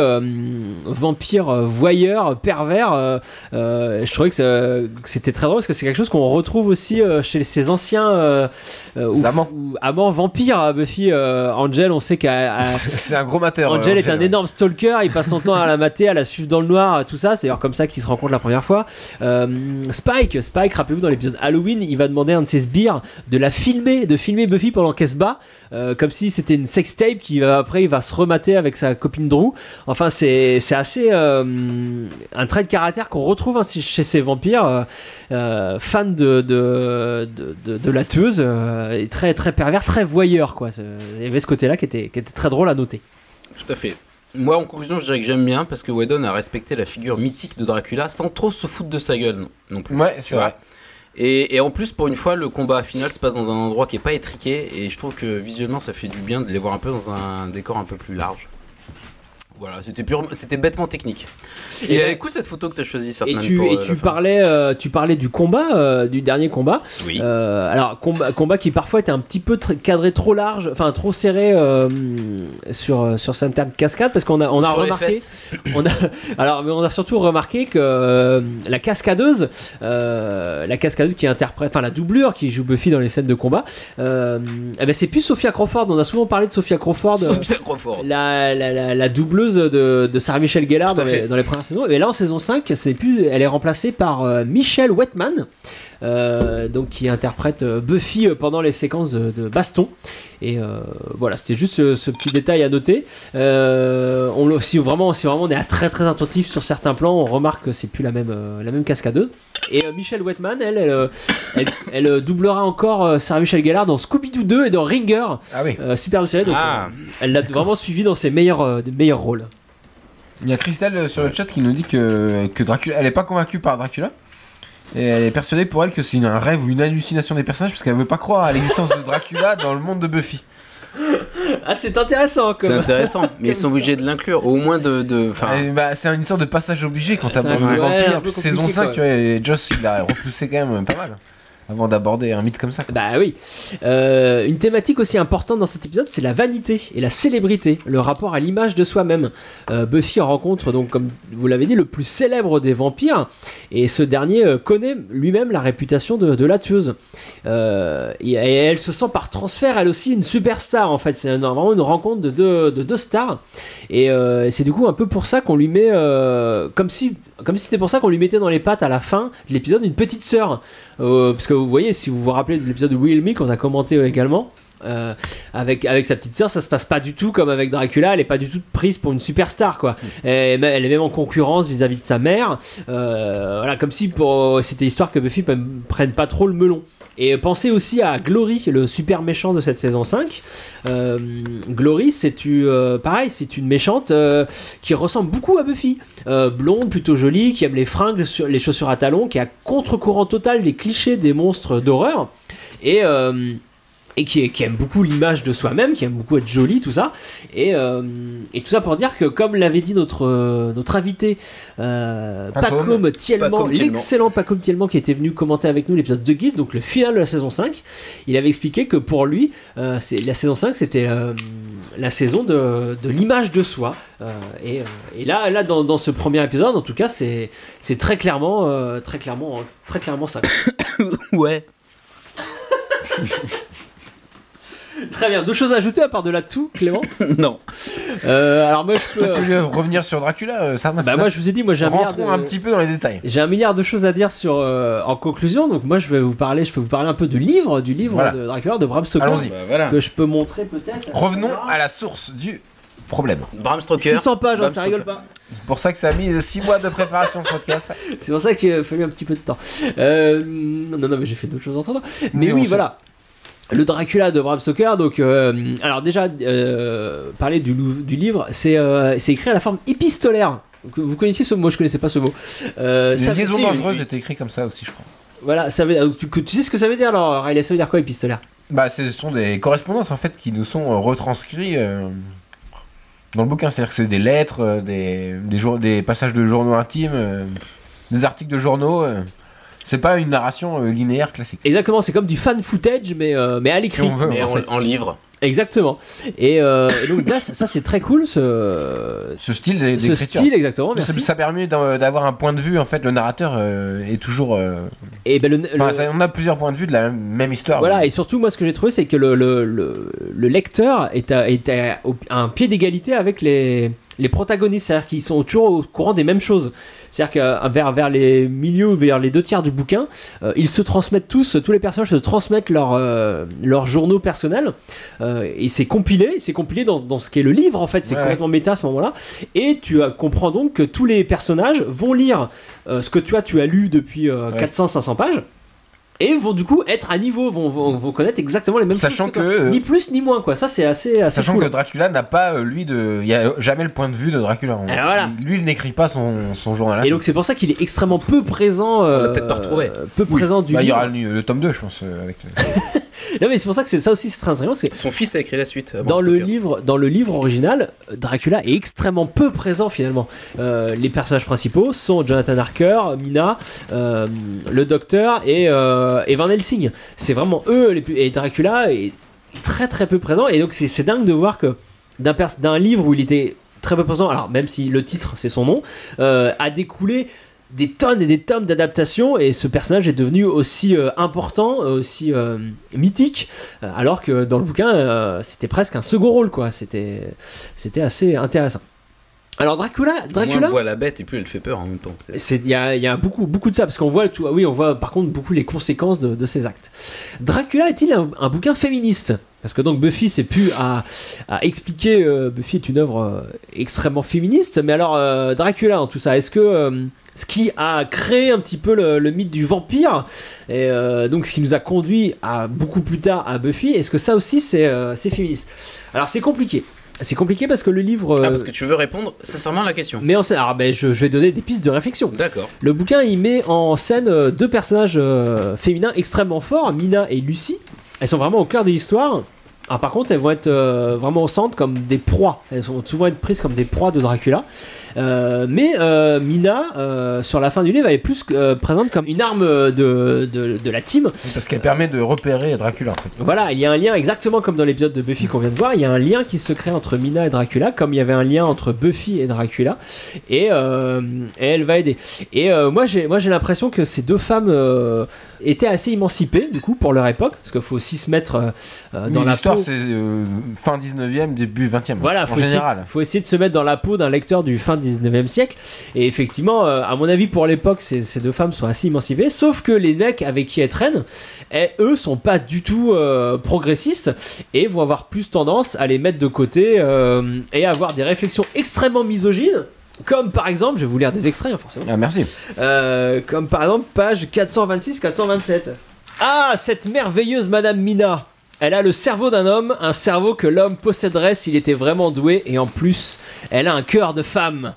vampire voyeur pervers, je trouvais que, c'était très drôle parce que c'est quelque chose qu'on retrouve aussi chez ces anciens ou- Amants. ou- amants vampires. à Buffy, Angel, on sait qu'à C'est un gros mateur. Angel euh, est un ouais. énorme stalker, il passe son temps à la mater, à la suivre dans le tout ça. C'est d'ailleurs comme ça qu'ils se rencontrent la première fois. Euh, Spike, Spike, rappelez-vous dans l'épisode Halloween, il va demander à un de ses sbires de la filmer, de filmer Buffy pendant qu'elle se bat, euh, comme si c'était une sextape qui après il va se remater avec sa copine Drew. Enfin, c'est assez euh, un trait de caractère qu'on retrouve hein, chez ces vampires. fans de, de, de, de- de la et très très pervers, très voyeur quoi. Il y avait ce côté-là qui était, qui était très drôle à noter. Tout à fait. Moi, en conclusion, je dirais que j'aime bien parce que Whedon a respecté la figure mythique de Dracula sans trop se foutre de sa gueule non- non plus. Ouais, c'est vrai. Et, et en plus, pour une fois, le combat final se passe dans un endroit qui est pas étriqué et je trouve que visuellement, ça fait du bien de les voir un peu dans un décor un peu plus large. Voilà, c'était pure, c'était bêtement technique. Et, Et- elle est cool cette photo que tu as choisie, Et tu, pour, et euh, tu parlais, euh, tu parlais du combat, euh, du dernier combat. Oui. Euh, alors combat, combat qui parfois était un petit peu cadré trop large, enfin trop serré euh, sur euh, sur certaines cascades parce qu'on a on a Sur remarqué, on a alors mais on a surtout remarqué que euh, la cascadeuse, euh, la cascadeuse qui interprète, enfin la doublure qui joue Buffy dans les scènes de combat, euh, eh ben c'est plus Sophia Crawford. On a souvent parlé de Sophia Crawford. euh, Sophia Crawford. la, la, la, la doubleuse de, de Sarah Michelle Gellar dans les, fait. dans les premières saisons. Et là, en saison 5, c'est plus, elle est remplacée par euh, Michelle Wetman, donc qui interprète euh, Buffy euh, pendant les séquences de, de baston. Et euh, voilà, c'était juste ce, ce petit détail à noter. Euh, on, si, vraiment, si vraiment on est à très très attentif sur certains plans, on remarque que c'est plus la même, euh, la même cascadeuse. Et euh, Michelle Wetman, elle, elle, euh, elle, elle, euh, doublera encore euh, Sarah Michelle Gellar dans Scooby-Doo 2 et dans Ringer. Ah oui. Euh, superbe série. Donc, Ah. euh, elle l'a vraiment suivi dans ses meilleurs, euh, meilleurs rôles. Il y a Christelle euh, sur le chat qui nous dit que, que Dracula, elle est pas convaincue par Dracula. Et elle est persuadée pour elle que c'est un rêve ou une hallucination des personnages parce qu'elle veut pas croire à l'existence de Dracula dans le monde de Buffy. Ah, c'est intéressant. Comme... C'est intéressant, mais ils sont obligés de l'inclure, au moins de. de bah, c'est une sorte de passage obligé quand t'abordes un- vampire. Saison compliqué, 5, quoi. tu vois, et Joss il a repoussé quand même pas mal avant d'aborder un mythe comme ça. Bah oui. Euh, une thématique aussi importante dans cet épisode, c'est la vanité et la célébrité, le rapport à l'image de soi-même. Euh, Buffy rencontre donc, comme vous l'avez dit, le plus célèbre des vampires, et ce dernier euh, connaît lui-même la réputation de, la tueuse. Et, elle se sent par transfert, elle aussi, une superstar en fait. C'est vraiment une rencontre de deux, de deux stars, et c'est du coup un peu pour ça qu'on lui met, comme si, comme si c'était pour ça qu'on lui mettait dans les pattes à la fin de l'épisode une petite sœur. Euh, parce que vous voyez, si vous vous rappelez de l'épisode de Will Me qu'on a commenté également, euh, avec, avec sa petite sœur, ça se passe pas du tout comme avec Dracula, elle est pas du tout prise pour une superstar quoi. Et même- elle est même en concurrence vis-à-vis de sa mère. Euh, voilà, comme si c'était histoire que Buffy ne prenne pas trop le melon. Et pensez aussi à Glory, le super méchant de cette saison 5. Euh, Glory, c'est une, euh, pareil, c'est une méchante euh, qui ressemble beaucoup à Buffy. Blonde, plutôt jolie, qui aime les fringues, sur- les chaussures à talons, qui a contre-courant total des clichés des monstres d'horreur. Et. Et qui, qui aime beaucoup l'image de soi-même, qui aime beaucoup être jolie, tout ça. Et, euh, et tout ça pour dire que, comme l'avait dit notre, euh, notre invité, euh, Thielman. l'excellent Pacôme Thielman qui était venu commenter avec nous l'épisode de Guild, donc le final de la saison 5, il avait expliqué que pour lui, euh, la saison 5, c'était la saison de, de l'image de soi. Et, et là, là dans, dans ce premier épisode, en tout cas, c'est, très clairement, très clairement, très clairement ça. ouais. Très bien. Deux choses à ajouter à part de la tout, Clément non. Euh, Alors moi, je peux. Tu veux revenir sur Dracula, euh, ça Bah moi, je vous ai dit, moi j'ai un milliard Rentrons de- un petit peu dans les détails. J'ai un milliard de choses à dire sur euh, en conclusion, donc moi je vais vous parler, je peux vous parler un peu du livre, du livre Voilà. de Dracula de Bram Stoker, Allons-y. Bah, voilà. que je peux montrer peut-être. Revenons à la source du problème. Bram Stoker. 600 pages, hein, ça Stoker. rigole pas. C'est pour ça que ça a mis 6 mois de préparation ce podcast. C'est pour ça qu'il a fallu un petit peu de temps. Euh, non, non, mais j'ai fait d'autres choses entre temps. Mais Oui, oui, sait. Le Dracula de Bram Stoker, donc, euh, alors déjà, euh, parler du, livre, c'est euh, c'est écrit à la forme épistolaire. Vous connaissiez ce mot, je connaissais pas ce mot. Les ça- liaisons dangereuses étaient écrit comme ça aussi, je crois. Voilà, ça veut, tu, tu sais ce que ça veut dire alors, Riley Ça veut dire quoi épistolaire? Bah, ce sont des correspondances en fait qui nous sont retranscrits dans le bouquin. C'est-à-dire que c'est des lettres, des, des, jour- des passages de journaux intimes, des articles de journaux. C'est pas une narration euh, linéaire classique. Exactement, c'est comme du fan footage, mais, euh, mais à l'écrit. Si on veut, Mais en en, fait. en livre. Exactement. Et, euh, et donc là, ça, ça, c'est très cool, ce, Ce style d'é- ce d'écriture. style exactement. Ça, Merci. ça permet d'avoir un point de vue, en fait, le narrateur euh, est toujours... euh, Et ben, le, Enfin, le- ça- on a plusieurs points de vue de la même, histoire. Voilà, et surtout, moi, ce que j'ai trouvé, c'est que le, le, le, le lecteur est à, est à, au- à un pied d'égalité avec les, les protagonistes, c'est-à-dire qu'ils sont toujours au courant des mêmes choses. C'est-à-dire que euh, vers, vers les milieux, ou vers les deux tiers du bouquin, euh, ils se transmettent tous, tous les personnages se transmettent leurs euh, leurs journaux personnels, et c'est compilé, c'est compilé dans, dans ce qui est le livre en fait, c'est Ouais. complètement méta à ce moment-là, et tu comprends donc que tous les personnages vont lire ce que tu as, tu as lu depuis euh, Ouais. 400-500 pages. Et vont du coup être à niveau, vont, vont, vont connaître exactement les mêmes Sachant choses. que, euh, Ni plus ni moins, quoi. Ça, c'est assez, assez Sachant cool. que Dracula n'a pas, euh, lui, de. Il n'y a jamais le point de vue de Dracula. Voilà. Lui, il n'écrit pas son, son journal. Et donc c'est pour ça qu'il est extrêmement peu présent. euh, peut-être pas retrouvé. Peu présent du Bah, il y aura le, le tome 2, je pense. euh, avec le- Non mais c'est pour ça que c'est ça aussi c'est très intéressant parce que Son fils a écrit la suite. avant dans le Stoker. livre dans le livre original Dracula est extrêmement peu présent finalement. Euh, les personnages principaux sont Jonathan Harker, Mina, euh, le Docteur et, euh, et Van Helsing. C'est vraiment eux les plus et Dracula est très très peu présent et donc c'est c'est dingue de voir que d'un d'un livre où il était très peu présent alors même si le titre c'est son nom euh, a découlé des tonnes et des tomes d'adaptations et ce personnage est devenu aussi euh, important, aussi euh, mythique, euh, alors que dans le bouquin euh, c'était presque un second rôle quoi. C'était assez intéressant. Alors Dracula, Moins Dracula, on voit la bête et plus elle fait peur en même temps. il y a, il y a beaucoup, beaucoup de ça, parce qu'on voit, tout, oui, on voit par contre beaucoup les conséquences de, de ces actes. Dracula est-il un, un bouquin féministe? Parce que donc Buffy s'est pu à, à expliquer, euh, Buffy est une œuvre euh, extrêmement féministe, mais alors euh, Dracula en tout ça, est-ce que ce qui a créé un petit peu le, le mythe du vampire, et donc ce qui nous a conduit à beaucoup plus tard à Buffy, est-ce que ça aussi c'est féministe? Alors c'est compliqué. C'est compliqué parce que le livre. Ah, euh, parce que tu veux répondre sincèrement à la question. mais en scène, alors ben, je, je vais donner des pistes de réflexion. D'accord. Le bouquin il met en scène euh, deux personnages euh, féminins extrêmement forts, Mina et Lucie. Elles sont vraiment au cœur de l'histoire. Alors par contre, elles vont être euh, vraiment au centre comme des proies. Elles vont souvent être prises comme des proies de Dracula. Euh, mais euh, Mina, euh, sur la fin du livre, elle est plus présente comme une arme de, de, de la team. Parce qu'elle permet de repérer Dracula, en fait. Voilà, il y a un lien exactement comme dans l'épisode de Buffy qu'on vient de voir. Il y a un lien qui se crée entre Mina et Dracula, comme il y avait un lien entre Buffy et Dracula. Et, euh, et elle va aider. Et euh, moi, j'ai moi j'ai l'impression que ces deux femmes euh, étaient assez émancipées du coup pour leur époque, parce qu'il faut aussi se mettre dans Oui, la L'histoire, peau. c'est fin 19e, début 20e. Voilà, en faut essayer, général. de, faut essayer de se mettre dans la peau d'un lecteur du fin 19e siècle. Et effectivement, euh, à mon avis, pour l'époque, ces, ces deux femmes sont assez émancipées. Sauf que les mecs avec qui elles traînent, eh, eux, sont pas du tout euh, progressistes et vont avoir plus tendance à les mettre de côté euh, et avoir des réflexions extrêmement misogynes. Comme par exemple, je vais vous lire des extraits, hein, forcément. Ah, merci. Comme par exemple, page 426-427. Ah, cette merveilleuse Madame Mina Elle a le cerveau d'un homme, un cerveau que l'homme posséderait s'il était vraiment doué, et en plus, elle a un cœur de femme.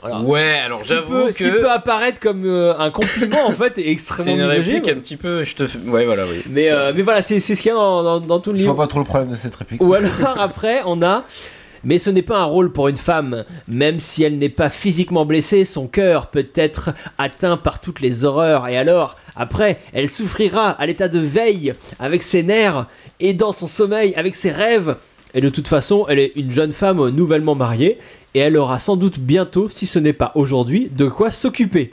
Voilà. Ouais, alors j'avoue peut- Ce qui que peut apparaître comme euh, un compliment, en fait, est c'est extrêmement une misogyne. réplique un petit peu. Je te. fais- Ouais, voilà, oui. Mais, C'est- euh, mais voilà, c'est c'est ce qu'il y a dans, dans- dans tout le Je livre. vois pas trop le problème de cette réplique. Ou alors après, on a. Mais ce n'est pas un rôle pour une femme. Même si elle n'est pas physiquement blessée, son cœur peut être atteint par toutes les horreurs. Et alors, après, elle souffrira à l'état de veille avec ses nerfs et dans son sommeil avec ses rêves. Et de toute façon, elle est une jeune femme nouvellement mariée et elle aura sans doute bientôt, si ce n'est pas aujourd'hui, de quoi s'occuper.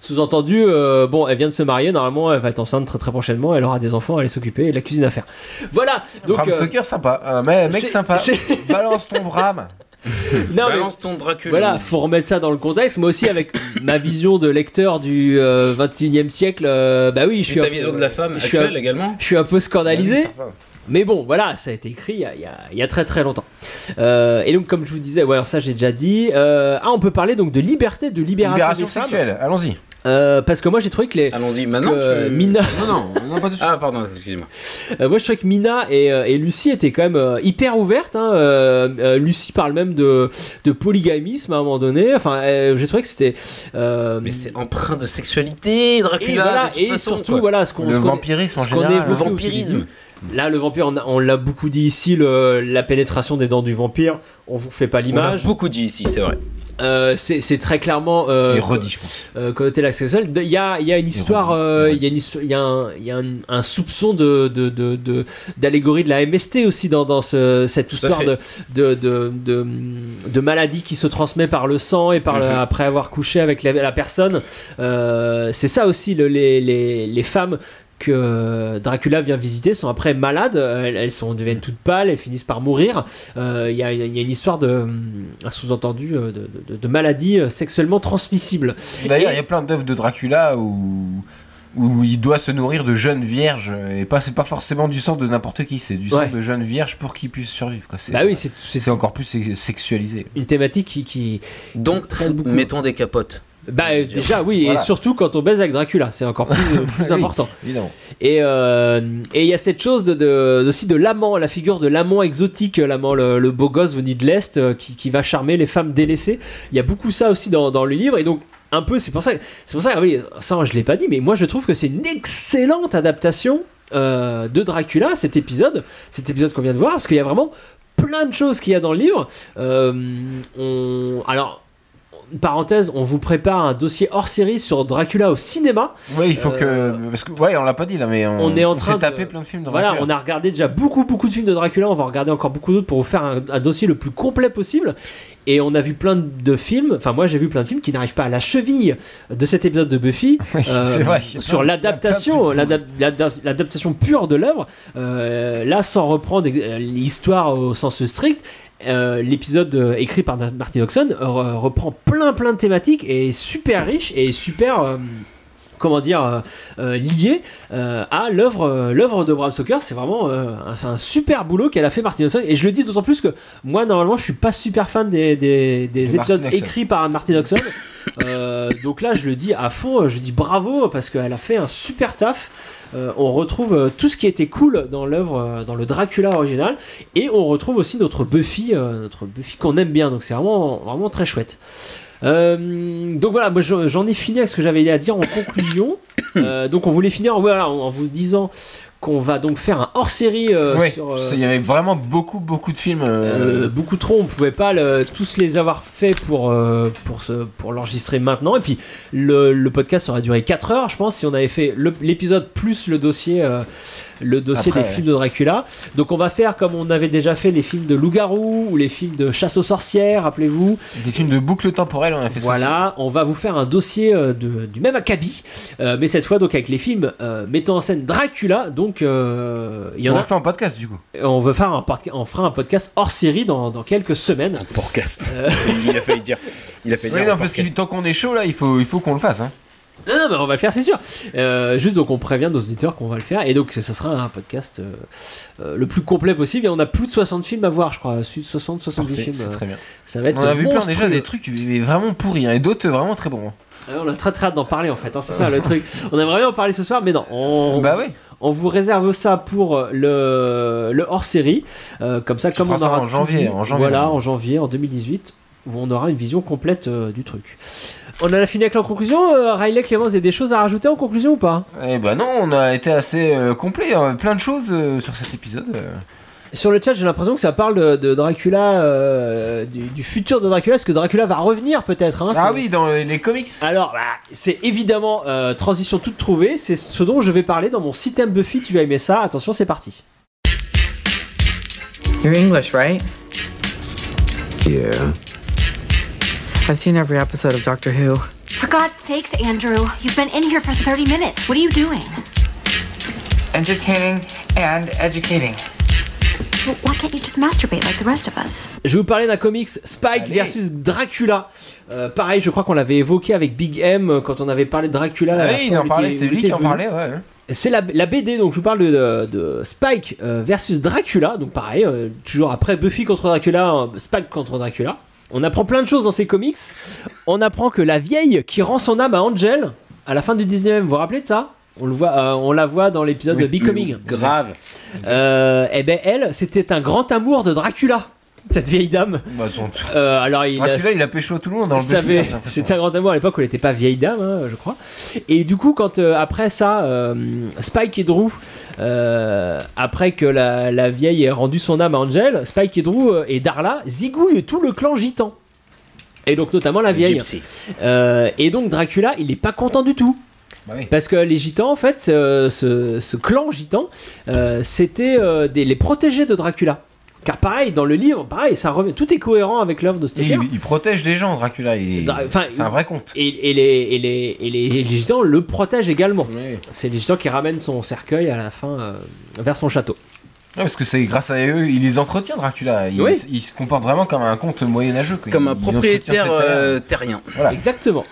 Sous-entendu, euh, bon, elle vient de se marier, normalement elle va être enceinte très très prochainement, elle aura des enfants, elle est s'occuper et de la cuisine à faire. Voilà, donc... Bram euh, Stoker, sympa. Un mec, sympa. Balance ton Bram. non, mais- Balance ton Dracula. Voilà, faut remettre ça dans le contexte. Moi aussi, avec ma vision de lecteur du euh, 21e siècle, euh, bah oui, je Et suis ta un vision peu- de la femme actuelle un- également Je suis un peu scandalisé. Ah Mais bon, voilà, ça a été écrit il y a, il y a- il y a très très longtemps. Euh, et donc, comme je vous disais, ouais, alors ça j'ai déjà dit. Euh, ah, on peut parler donc de liberté, de libération, Libération des sexuelle, allons-y. Euh, parce que moi j'ai trouvé que les. Allons-y maintenant. que tu- Mina. Non, non, non, pas tout de suite. Ah, pardon, excusez-moi. Euh, moi je trouvais que Mina et, euh, et Lucie étaient quand même euh, hyper ouvertes. hein. Euh, euh, Lucie parle même de, de polygamisme à un moment donné. Enfin, euh, j'ai trouvé que c'était. euh, Mais c'est empreint de sexualité, et Dracula, voilà, de toute et façon. surtout, quoi. voilà, ce qu'on Le ce vampirisme en général. évoquait Le tout vampirisme. Là, le vampire, on, l'a beaucoup dit ici, le- la pénétration des dents du vampire. On vous fait pas On l'a l'image. beaucoup dit ici, c'est vrai. Euh, c'est très clairement euh, Et redit, je pense. euh, connoté Il y a, il y a une histoire, euh, il y a, une y a, un, y a un, un soupçon de de- de- de- d'allégorie de, la MST aussi dans, dans ce- cette Tout histoire de, de, de, de, de maladie qui se transmet par le sang et par le- Mhm. après avoir couché avec la, la personne. Euh, c'est ça aussi, le- les, les, les femmes que Dracula vient visiter sont après malades, elles, elles sont, deviennent toutes pâles, elles finissent par mourir. Euh, Il y, a, il y a une histoire de, un sous-entendu euh, de, de, de maladie euh, sexuellement transmissible. D'ailleurs, il y a plein d'œuvres de Dracula où, où il doit se nourrir de jeunes vierges. Et pas, c'est pas forcément du sang de n'importe qui, c'est du sang Ouais. de jeunes vierges pour qu'ils puissent survivre. Quoi. C'est, Bah oui, c'est- c'est- c'est encore plus se- sexualisé. Une thématique qui. qui Donc, mettons des capotes. Bah euh, déjà oui Voilà. et surtout quand on baise avec Dracula c'est encore plus, euh, plus Oui, important Évidemment. et euh, et il y a cette chose de, de- aussi de l'amant la figure de l'amant exotique l'amant le, le beau gosse venu de l'est qui, qui va charmer les femmes délaissées il y a beaucoup ça aussi dans, dans le livre et donc un peu c'est pour ça c'est pour ça ah oui ça je l'ai pas dit mais moi je trouve que c'est une excellente adaptation euh, de Dracula cet épisode cet épisode qu'on vient de voir parce qu'il y a vraiment plein de choses qu'il y a dans le livre Euh, on alors parenthèse, on vous prépare un dossier hors série sur Dracula au cinéma. Oui, il faut Euh, que. Parce que, ouais, on l'a pas dit là, mais on, on est en train s'est de- tapé plein de films de Voilà, Dracula. on a regardé déjà beaucoup beaucoup de films de Dracula, on va regarder encore beaucoup d'autres pour vous faire un, un dossier le plus complet possible. Et on a vu plein de films, enfin moi j'ai vu plein de films qui n'arrivent pas à la cheville de cet épisode de Buffy euh, c'est vrai, sur l'adaptation, l'adaptation pure de l'œuvre. Euh, là, sans reprendre euh, l'histoire au sens strict, euh, l'épisode euh, écrit par Martin Oxon reprend plein plein de thématiques et est super riche et super euh, comment dire euh, euh, lié euh, à l'œuvre l'œuvre de Bram Stoker. C'est vraiment un, un super boulot qu'elle a fait Martin Oxon et je le dis d'autant plus que moi normalement je suis pas super fan des, des, épisodes écrits par Martin Euh, donc là je le dis à fond je dis bravo parce qu'elle a fait un super taf. Euh, on retrouve tout ce qui était cool dans l'œuvre, dans le Dracula original, et on retrouve aussi notre Buffy, euh, notre Buffy qu'on aime bien. Donc c'est vraiment, vraiment très chouette. Euh, donc voilà, moi j'en ai fini avec ce que j'avais à dire en conclusion. Euh, donc on voulait finir voilà, en, vous disant qu'on va donc faire un hors-série euh, Ouais, sur. il y avait vraiment beaucoup, beaucoup de films. beaucoup trop, on pouvait pas le- tous les avoir faits pour, pour, ce- pour l'enregistrer maintenant. Et puis le, le podcast aurait duré 4 heures, je pense, si on avait fait l'épisode plus le dossier, le dossier Après, des ouais. films de Dracula. Donc on va faire comme on avait déjà fait les films de loup-garou ou les films de chasse aux sorcières, rappelez-vous. Des films de boucle temporelle, on a fait ça. Voilà, on va vous faire un dossier euh, de- du même acabit, euh, mais cette fois donc avec les films euh, mettant en scène Dracula. Donc euh, il y en on a. le fait en podcast du coup. On veut faire un on fera un podcast hors série dans, dans quelques semaines. Podcast. Euh, il a failli dire. Il a failli Oui, dire. non, parce que tant qu'on est chaud là, il faut, il faut qu'on le fasse. Hein. Non, non, mais on va le faire, c'est sûr. Euh, juste donc on prévient nos auditeurs qu'on va le faire. Et donc ce sera un podcast euh, euh, le plus complet possible. Et on a plus de 60 films à voir, je crois. 60, 70 Parfait, films. c'est très bien. Ça va être On a vu plein déjà des trucs mais vraiment pourris hein, et d'autres vraiment très bons. hein. On a très très hâte d'en parler en fait. hein, c'est ça le truc. On aimerait bien en parler ce soir, mais non. On, Bah oui. On vous réserve ça pour le, le hors série. Comme ça, comme on aura en janvier, en janvier, Voilà, en janvier, en 2018. où On aura une vision complète euh, du truc. On en a fini avec la conclusion. Euh, Riley, Clément, vous avez des choses à rajouter en conclusion ou pas? Eh bah non, on a été assez euh, complet, hein, plein de choses euh, sur cet épisode. euh. Sur le chat, j'ai l'impression que ça parle de, de Dracula, euh, du, du futur de Dracula. Est-ce que Dracula va revenir peut-être hein, Ah c'est- oui, dans les, les comics. Alors, bah, c'est évidemment euh, transition toute trouvée. C'est ce dont je vais parler dans mon système Buffy. Tu vas aimer ça. Attention, c'est parti. You're English, right? Yeah. I've seen every episode of Doctor Who. For God's sakes, Andrew, you've been in here for 30 minutes. What are you doing? Entertaining and educating. Why can't you just masturbate like the rest of us? Je vais vous parler d'un comics Spike Allez. versus Dracula. Euh, pareil, je crois qu'on l'avait évoqué avec Big M quand on avait parlé de Dracula. la Ah oui, il en parlait, c'est lui qui en parlait, ouais. C'est la, la BD, donc je vous parle de, de- Spike euh, versus Dracula. Donc pareil, euh, toujours après Buffy contre Dracula, euh, Spike contre Dracula. On apprend plein de choses dans ces comics. On apprend que la vieille qui rend son âme à Angel à la fin du 19e, vous vous rappelez de ça? On, le voit, euh, on la voit dans l'épisode Oui, de Becoming. Grave. Euh, et ben elle, c'était un grand amour de Dracula, cette vieille dame. Bah, Euh, alors il a- Dracula, il a pécho tout le monde dans le hein. C'était un grand amour à l'époque où elle n'était pas vieille dame, hein, je crois. Et du coup, quand euh, après ça, euh, Spike et Drew, euh, après que la, la vieille ait rendu son âme à Angel, Spike et Drew et Darla zigouillent tout le clan gitan. Et donc notamment la vieille. Euh, et donc Dracula, il n'est pas content du tout. Bah. Parce que les gitans, en fait, ce, ce clan gitan, euh, c'était euh, des- les protégés de Dracula. Car pareil, dans le livre, pareil, ça revient, tout est cohérent avec l'œuvre de Stoker. il, il protège des gens, Dracula. il- Dra- enfin, C'est un vrai conte. Et, et les, et, les, et les- et les gitans le protègent également. C'est les gitans qui ramènent son cercueil à la fin euh, vers son château. Ouais, parce que c'est grâce à eux, il les entretient, Dracula. Il, Oui. il se comporte vraiment comme un comte moyenâgeux. Comme un Il propriétaire euh, terrien. Voilà. Exactement.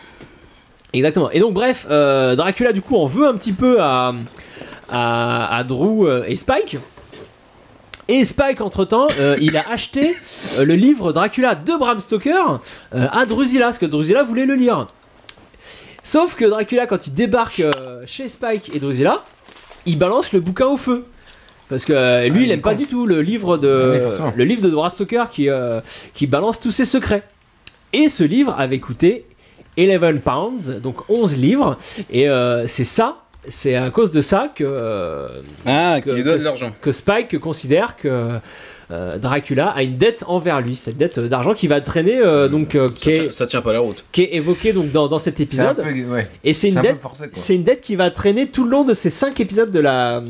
Exactement. Et donc, bref, euh, Dracula, du coup, en veut un petit peu à, à, à Drew et Spike. Et Spike, entre-temps, euh, il a acheté euh, le livre Dracula de Bram Stoker euh, à Drusilla, parce que Drusilla voulait le lire. Sauf que Dracula, quand il débarque chez Spike et Drusilla, il balance le bouquin au feu. Parce que lui, il aime pas du tout le livre de, Ah le livre de Bram Stoker qui, qui balance tous ses secrets. Et ce livre avait coûté 11 pounds, donc 11 livres. Et c'est ça, c'est à cause de ça que, euh, Ah, que, que- que Spike considère que euh, Dracula a une dette envers lui. Cette dette d'argent qui va traîner, euh, donc, euh, qui, Ça, est, tient- ça tient pas la route. qui est évoquée donc, dans, dans cet un épisode. peu, ouais. Et c'est une un dette, forcé, quoi. c'est une dette qui va traîner tout le long de ces cinq épisodes de la,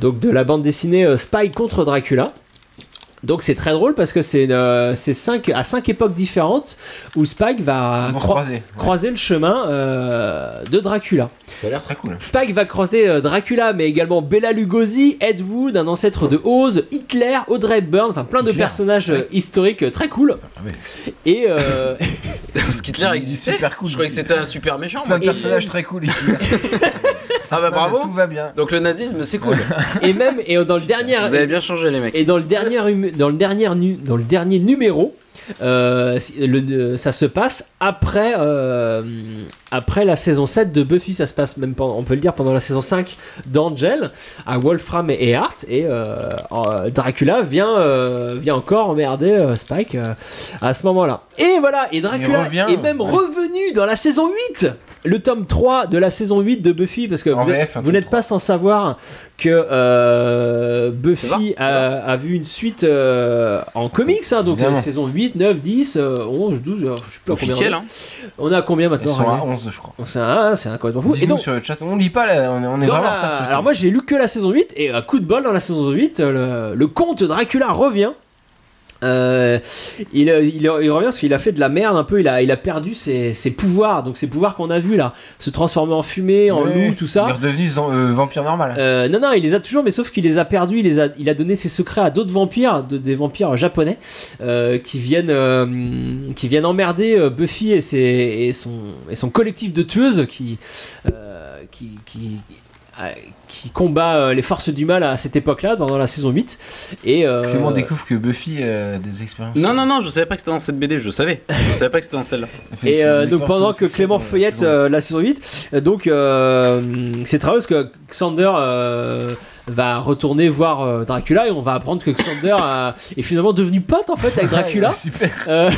donc de la bande dessinée euh, Spy contre Dracula. Donc c'est très drôle parce que c'est euh, c'est cinq à cinq époques différentes où Spike va croi- croiser, ouais. croiser le chemin euh, de Dracula. Ça a l'air très cool. Spike va croiser euh, Dracula, mais également Bella Lugosi, Ed Wood, un ancêtre de Oz, Hitler, Audrey Hepburn, enfin plein de personnages historiques très cool. Et euh, Parce qu'Hitler existait. super cool. Je croyais que c'était un super méchant. Plein de moi. personnages très cool. Ah bah bravo. Tout va bien. Donc le nazisme, c'est cool. et même et dans le dernier Vous avez bien changé les mecs. Et dans le dernier, hum- dans le dernier, nu- dans le dernier numéro, euh, le- le- ça se passe après, euh, après la saison 7 de Buffy. Ça se passe même, pendant- on peut le dire, pendant la saison 5 d'Angel, à Wolfram et Hart. Et euh, euh, Dracula vient, euh, vient encore emmerder euh, Spike euh, à ce moment-là. Et voilà, et Dracula revient, est même ouais. revenu dans la saison 8 le tome 3 de la saison 8 de Buffy, parce que En vous, êtes- n'êtes pas sans savoir que euh, Buffy a, a vu une suite euh, en comics, hein, donc euh, saison 8, 9, 10, euh, 11, 12, euh, je sais plus à combien Officiel, on est. hein. On est à combien Ils maintenant sont à René 11, je crois. C'est un, c'est un complètement fou. Et donc, sur le chat, on lit pas là, on est, on est dans vraiment la- en retard alors moi j'ai lu que la saison 8 et à coup de bol dans la saison 8 euh, le, le comte Dracula revient Euh, il, il, il revient parce qu'il a fait de la merde un peu il a, il a perdu ses, ses pouvoirs donc ses pouvoirs qu'on a vu là se transformer en fumée en loup tout ça Il est redevenu euh, vampire normal. euh, non, non, il les a toujours, mais sauf qu'il les a perdus. Il, les a, il a donné ses secrets à d'autres vampires, de- des vampires japonais, euh, qui viennent, euh, qui viennent emmerder euh, Buffy et, ses, et, son, et son collectif de tueuses qui, euh, qui, qui, euh, qui combat euh, les forces du mal à cette époque-là, pendant la saison 8. Et, euh, Clément découvre que Buffy a des expériences. Non, non, non, je savais pas que c'était dans cette BD, je savais. Je savais pas que c'était dans celle-là. Et euh, donc pendant que Clément feuillette saison euh, la saison 8, euh, donc euh, c'est très que Xander euh, va retourner voir euh, Dracula et on va apprendre que Xander a- est finalement devenu pote en fait avec Dracula. Super. Euh,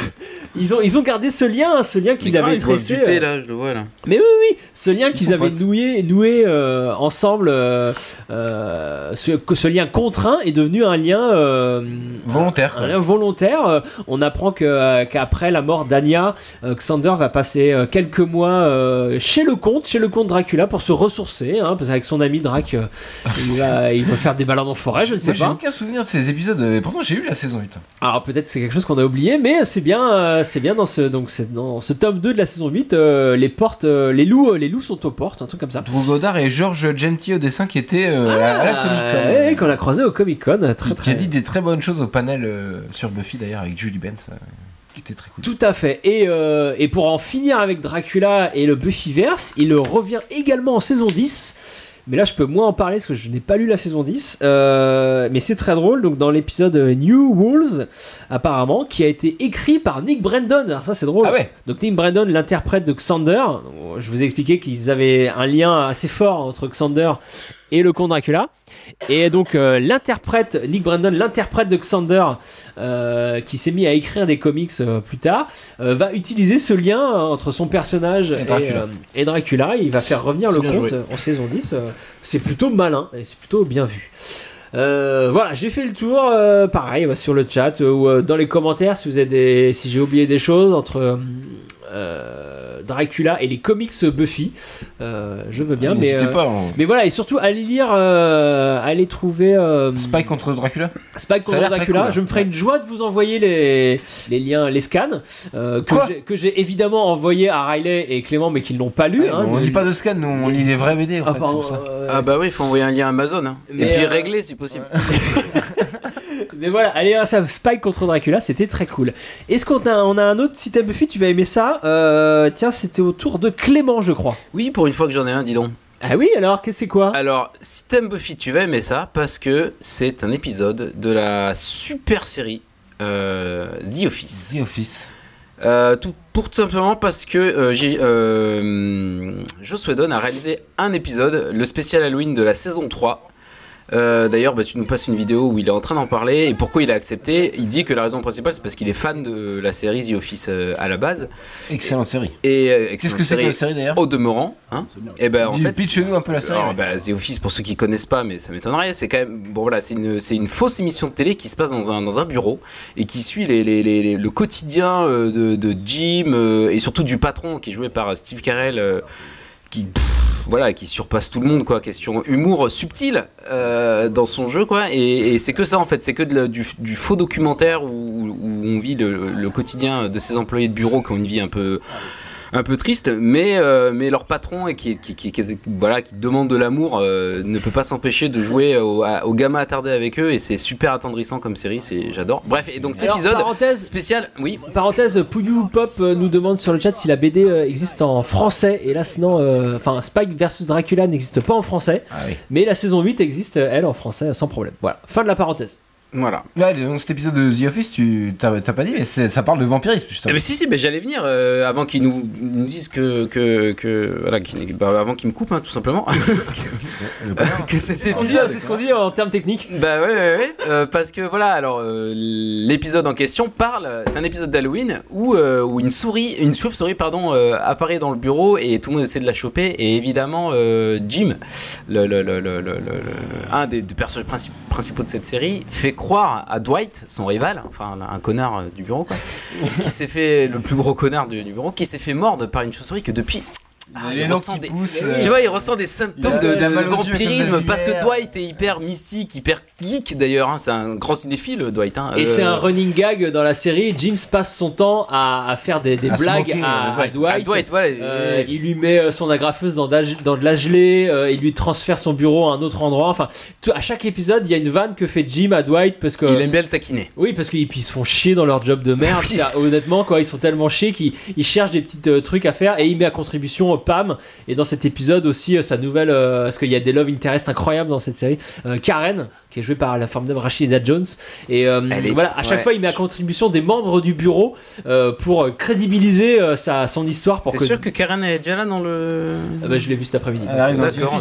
ils, ont, ils ont gardé ce lien, hein, ce lien qu'ils avaient tressé. du thé euh, là, je le vois là. mais oui, oui, oui, ce lien qu'ils avaient potes. noué, noué euh, ensemble, euh, euh, ce, lien contraint est devenu un lien euh, Volontaire, un lien volontaire. Euh, on apprend que euh, qu'après la mort d'Anya, euh, Xander va passer euh, quelques mois euh, chez le comte, chez le comte Dracula pour se ressourcer, hein, parce qu'avec son ami Drac, euh, il, va, il va faire des balades en forêt, je ne sais Moi, j'ai pas. aucun souvenir de ces épisodes, euh, pourtant j'ai eu la saison 8. Alors peut-être c'est quelque chose qu'on a oublié, mais c'est bien, euh, c'est bien dans ce donc c'est dans ce tome 2 de la saison 8, euh, les portes, euh, les loups, les loups sont aux portes, un truc comme ça. Drew Goddard et George Gentil au dessin qui étaient euh, à, la Comic Con. Ah, ouais, qu'on a croisé au Comic Con, très Qui très. a dit des très bonnes choses au panel sur Buffy d'ailleurs avec Julie Benz, qui était très cool. Tout à fait. Et, euh, et pour en finir avec Dracula et le Buffyverse, il revient également en saison 10. Mais là, je peux moins en parler parce que je n'ai pas lu la saison 10. Euh, mais c'est très drôle. Donc, dans l'épisode New Wolves, apparemment, qui a été écrit par Nick Brandon. Alors, ça, c'est drôle. Ah ouais. Donc, Nick Brandon, l'interprète de Xander. Je vous ai expliqué qu'ils avaient un lien assez fort entre Xander et le comte Dracula. Et donc euh, l'interprète, Nick Brandon, l'interprète de Xander, euh, qui s'est mis à écrire des comics euh, plus tard, va utiliser ce lien entre son personnage et Dracula. et Dracula. Il va faire revenir le conte en saison 10. euh, c'est plutôt malin et c'est plutôt bien vu. Euh, voilà, j'ai fait le tour. euh, pareil, bah, sur le chat euh, ou dans les commentaires si vous avez des, si j'ai oublié des choses entre Dracula et les comics Buffy. Euh, je veux bien, Ah, mais n'hésitez euh, pas, hein. mais voilà et surtout allez lire, euh, allez trouver euh, Spike contre Dracula Spike contre Dracula. cool. Je me ferai une joie de vous envoyer les, les liens, les scans euh, que Quoi j'ai- que j'ai évidemment envoyé à Riley et Clément, mais qu'ils n'ont pas lu. hein. on dit pas de scan, nous on lit des vrais BD en Ah, fait, c'est pardon, pour ça. euh, Ah bah oui, il faut envoyer un lien Amazon. hein. Et puis euh, régler si possible. Mais voilà, allez voir ça, Spike contre Dracula, c'était très cool. Est-ce qu'on a, on a un autre Si Buffy, tu vas aimer ça Euh, Tiens, c'était au tour de Clément, je crois. Oui, pour une fois que j'en ai un, dis donc. Ah oui, alors, qu'est-ce que c'est quoi Alors, si t'aimes Buffy, tu vas aimer ça parce que c'est un épisode de la super série euh, The Office. The Office. Euh, tout, pour tout simplement parce que euh, j'ai, euh, Joss Whedon a réalisé un épisode, le spécial Halloween de la saison 3. Euh, D'ailleurs, bah, tu nous passes une vidéo où il est en train d'en parler et pourquoi il a accepté. Il dit que la raison principale, c'est parce qu'il est fan de la série The Office euh, à la base. Excellente série. Et euh, Qu'est-ce que c'est que la série d'ailleurs Au demeurant, hein. Et ben en Dis- fait, pitch-nous un peu la série, Alors, ouais. bah, The Office pour ceux qui connaissent pas, mais ça m'étonnerait. C'est quand même bon voilà, c'est une c'est une fausse émission de télé qui se passe dans un dans un bureau et qui suit les, les- les- les- le quotidien de, de Jim et surtout du patron qui est joué par Steve Carell. qui pff, voilà qui surpasse tout le monde quoi. Question humour subtil euh, dans son jeu quoi. Et, c'est que ça en fait. C'est que de du, faux documentaire où, on vit le, le quotidien de ces employés de bureau qui ont une vie un peu un peu triste, mais, euh, mais leur patron et qui, qui, qui, qui- voilà, qui demande de l'amour euh, ne peut pas s'empêcher de jouer au- à- aux gamins attardés avec eux et c'est super attendrissant comme série, c'est j'adore. Bref, et donc cet Alors, épisode parenthèse- spécial, oui. Parenthèse, Pouillou Pop euh, nous demande sur le chat si la BD existe en français. Et là, sinon, euh, enfin, Spike versus Dracula n'existe pas en français. Ah oui. Mais la saison 8 existe, elle, en français, sans problème. Voilà, fin de la parenthèse. Voilà. Ouais, donc cet épisode de The Office, tu t'as t'as pas dit, mais ça parle de vampirisme Eh justement. ben, si si, ben, j'allais venir euh, avant qu'ils nous, nous disent que que, que voilà, qu'ils- bah, avant qu'ils me coupent hein, tout simplement. que cet C'est ce qu'on dit, épisode c'est ce qu'on dit en termes techniques. Bah ouais, ouais, ouais. Euh, parce que voilà, alors euh, l'épisode en question parle, c'est un épisode d'Halloween où, euh, où une souris, une chauve-souris pardon, euh, apparaît dans le bureau et tout le monde essaie de la choper et évidemment euh, Jim, le, le- le- le- le- le- le- un des, des personnages princi- principaux de cette série, fait croire à Dwight, son rival, enfin un connard euh, du bureau quoi, qui s'est fait le plus gros connard du, bureau, qui s'est fait mordre par une chauve-souris que depuis ah, il ressent des- poussent, tu euh, vois, il ressent des symptômes de, de vampirisme parce que. Dwight est hyper mystique, hyper geek d'ailleurs. hein, c'est un grand cinéphile, Dwight. hein. Et Euh, c'est un running gag dans la série. James passe son temps à, à faire des, des À se blagues moquer, à, euh, Dwight. à Dwight. À Dwight, ouais. Euh, il lui met euh, son agrafeuse dans, de la gelée, euh, il lui transfère son bureau à un autre endroit. Enfin, tout- à chaque épisode, il y a une vanne que fait Jim à Dwight parce que. Il aime bien le taquiner. Oui, parce qu'ils se font chier dans leur job de merde. Oui. Honnêtement, quoi, ils sont tellement chiés qu'ils ils cherchent des petits euh, trucs à faire et il met à contribution euh, Pam. Et dans cet épisode aussi, euh, sa nouvelle, euh, parce qu'il y a des love interest incroyables dans cette série, euh, Karen, qui est jouée par la femme d'homme Rachida Jones. Et euh, est- voilà, à chaque ouais. fois, il met à contribution des membres du bureau euh, pour crédibiliser euh, sa, son histoire. Pour C'est que... sûr que Karen est déjà là dans le. Ah bah, je l'ai vu cet après-midi. D'accord.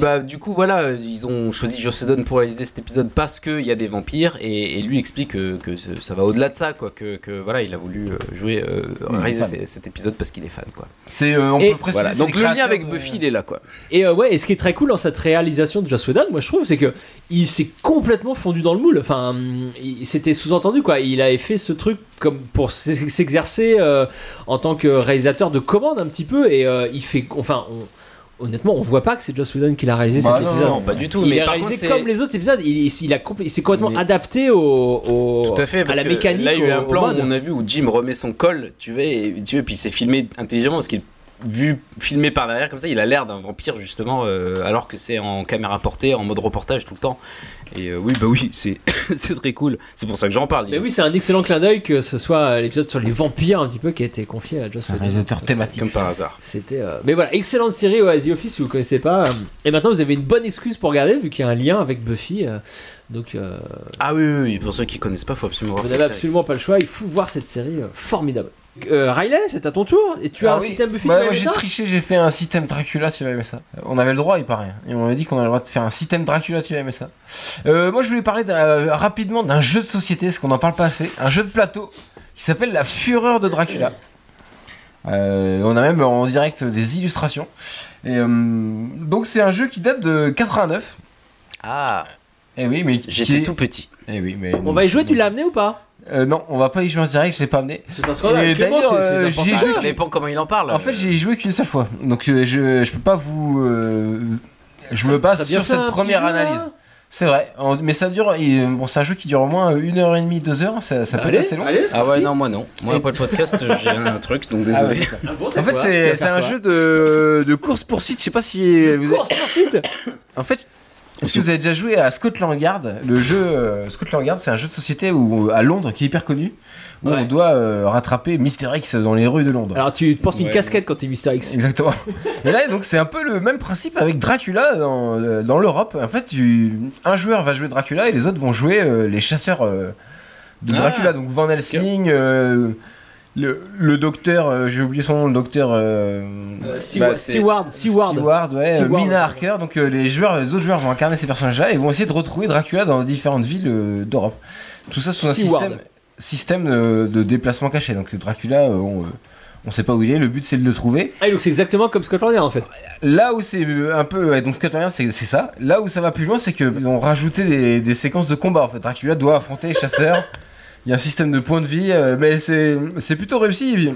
Bah, du coup, voilà, ils ont choisi Joss Whedon pour réaliser cet épisode parce qu'il y a des vampires et, et lui explique que, que ça va au-delà de ça, quoi. Que, que, voilà, il a voulu jouer, euh, réaliser cet épisode parce qu'il est fan, quoi. C'est, euh, on Et peut préciser. Voilà. c'est Donc le lien avec Buffy, il est là, quoi. Et euh, ouais, et ce qui est très cool dans cette réalisation de Joss Whedon, moi je trouve, c'est que il s'est complètement fondu dans le moule. Enfin, c'était sous-entendu quoi. Il avait fait ce truc comme pour s'exercer euh, en tant que réalisateur de commande un petit peu, et euh, il fait, enfin, on- honnêtement, on voit pas que c'est Joss Whedon qui l'a réalisé Bah cet non, épisode. non, pas du tout. Il mais a par réalisé contre, c'est- comme les autres épisodes. Il, il- il a compl- il s'est complètement Mais- adapté au, au- Tout à fait, parce à la que mécanique. là, il y a eu un plan où on a vu où Jim remet son col, tu vois, et, tu vois, puis il s'est filmé intelligemment parce qu'il vu filmé par derrière comme ça, il a l'air d'un vampire justement, euh, alors que c'est en caméra portée, en mode reportage tout le temps. Et euh, oui, bah oui, c'est c'est très cool. C'est pour ça que j'en parle. Mais oui, c'est un excellent clin d'œil que ce soit l'épisode sur les vampires un petit peu qui a été confié à Joss Un Whedon. réalisateur thématique. Comme par hasard. C'était. euh, Mais voilà, excellente série, ouais, The Office, si vous connaissez pas. euh, Et maintenant, vous avez une bonne excuse pour regarder, vu qu'il y a un lien avec Buffy. euh, Donc, euh, Ah oui, oui, oui, pour ceux qui connaissent pas, faut absolument voir vous n'avez série. absolument pas le choix. Il faut voir cette série formidable. Euh, Riley, c'est à ton tour. Et tu as Ah un système Buffy Bah, moi j'ai triché, j'ai fait un système Dracula, tu vas aimer ça. On avait le droit, il paraît. Et on m'avait dit qu'on avait le droit de faire un système Dracula, tu vas aimer ça. Euh, moi je voulais parler euh, rapidement d'un jeu de société, parce qu'on n'en parle pas assez. Un jeu de plateau qui s'appelle La Fureur de Dracula. Euh, on a même en direct des illustrations. Et, euh, donc c'est un jeu qui date de 89. Ah, Et oui, mais j'étais est- tout petit. Eh oui, mais On va y jouer, tu l'as amené ou pas? Euh, non, on va pas y jouer en direct, je l'ai pas amené. C'est un scandale. D'ailleurs, euh, j'y ai joué. Ça dépend comment il en parle. En fait, j'ai joué qu'une seule fois. Donc, euh, je, je peux pas vous. euh, je me base sur cette première analyse. C'est vrai, mais ça dure. et, bon, c'est un jeu qui dure au moins une heure et demie, deux heures. Ça, ça peut être assez long. allez, Ah ouais, non, moi non. Moi après le podcast, j'ai un truc, donc désolé. Ah bon, En fait, c'est un jeu de, de course poursuite. Je sais pas si vous avez- Course poursuite En fait, est-ce que vous avez déjà joué à Scotland Yard Le jeu euh, Scotland Yard, c'est un jeu de société où, à Londres qui est hyper connu, où Ouais. on doit euh, rattraper Mister X dans les rues de Londres. Alors tu portes une Ouais. casquette quand t'es Mister X. Exactement. Et là, donc, c'est un peu le même principe avec Dracula dans, euh, dans l'Europe. En fait, tu- un joueur va jouer Dracula et les autres vont jouer euh, les chasseurs euh, de Ah. Dracula. Donc, Van Helsing, euh, le, le docteur, euh, j'ai oublié son nom, le docteur. euh, Steward, c'est- Steward, Steward. Steward, ouais, Steward. euh, Mina Harker. Donc, euh, les, joueurs, les autres joueurs vont incarner ces personnages-là et vont essayer de retrouver Dracula dans différentes villes euh, d'Europe. Tout ça sous un Steward. système, système de, de déplacement caché. Donc, Dracula, euh, on, euh, on sait pas où il est. Le but, c'est de le trouver. Ah, donc c'est exactement comme Scotland Yard en fait. Là où c'est euh, un peu. ouais, donc Scotland Yard, c'est c'est ça. Là où ça va plus loin, c'est qu'ils ont rajouté des, des séquences de combat. En fait, Dracula doit affronter les chasseurs. Il y a un système de points de vie, euh, mais c'est c'est plutôt réussi.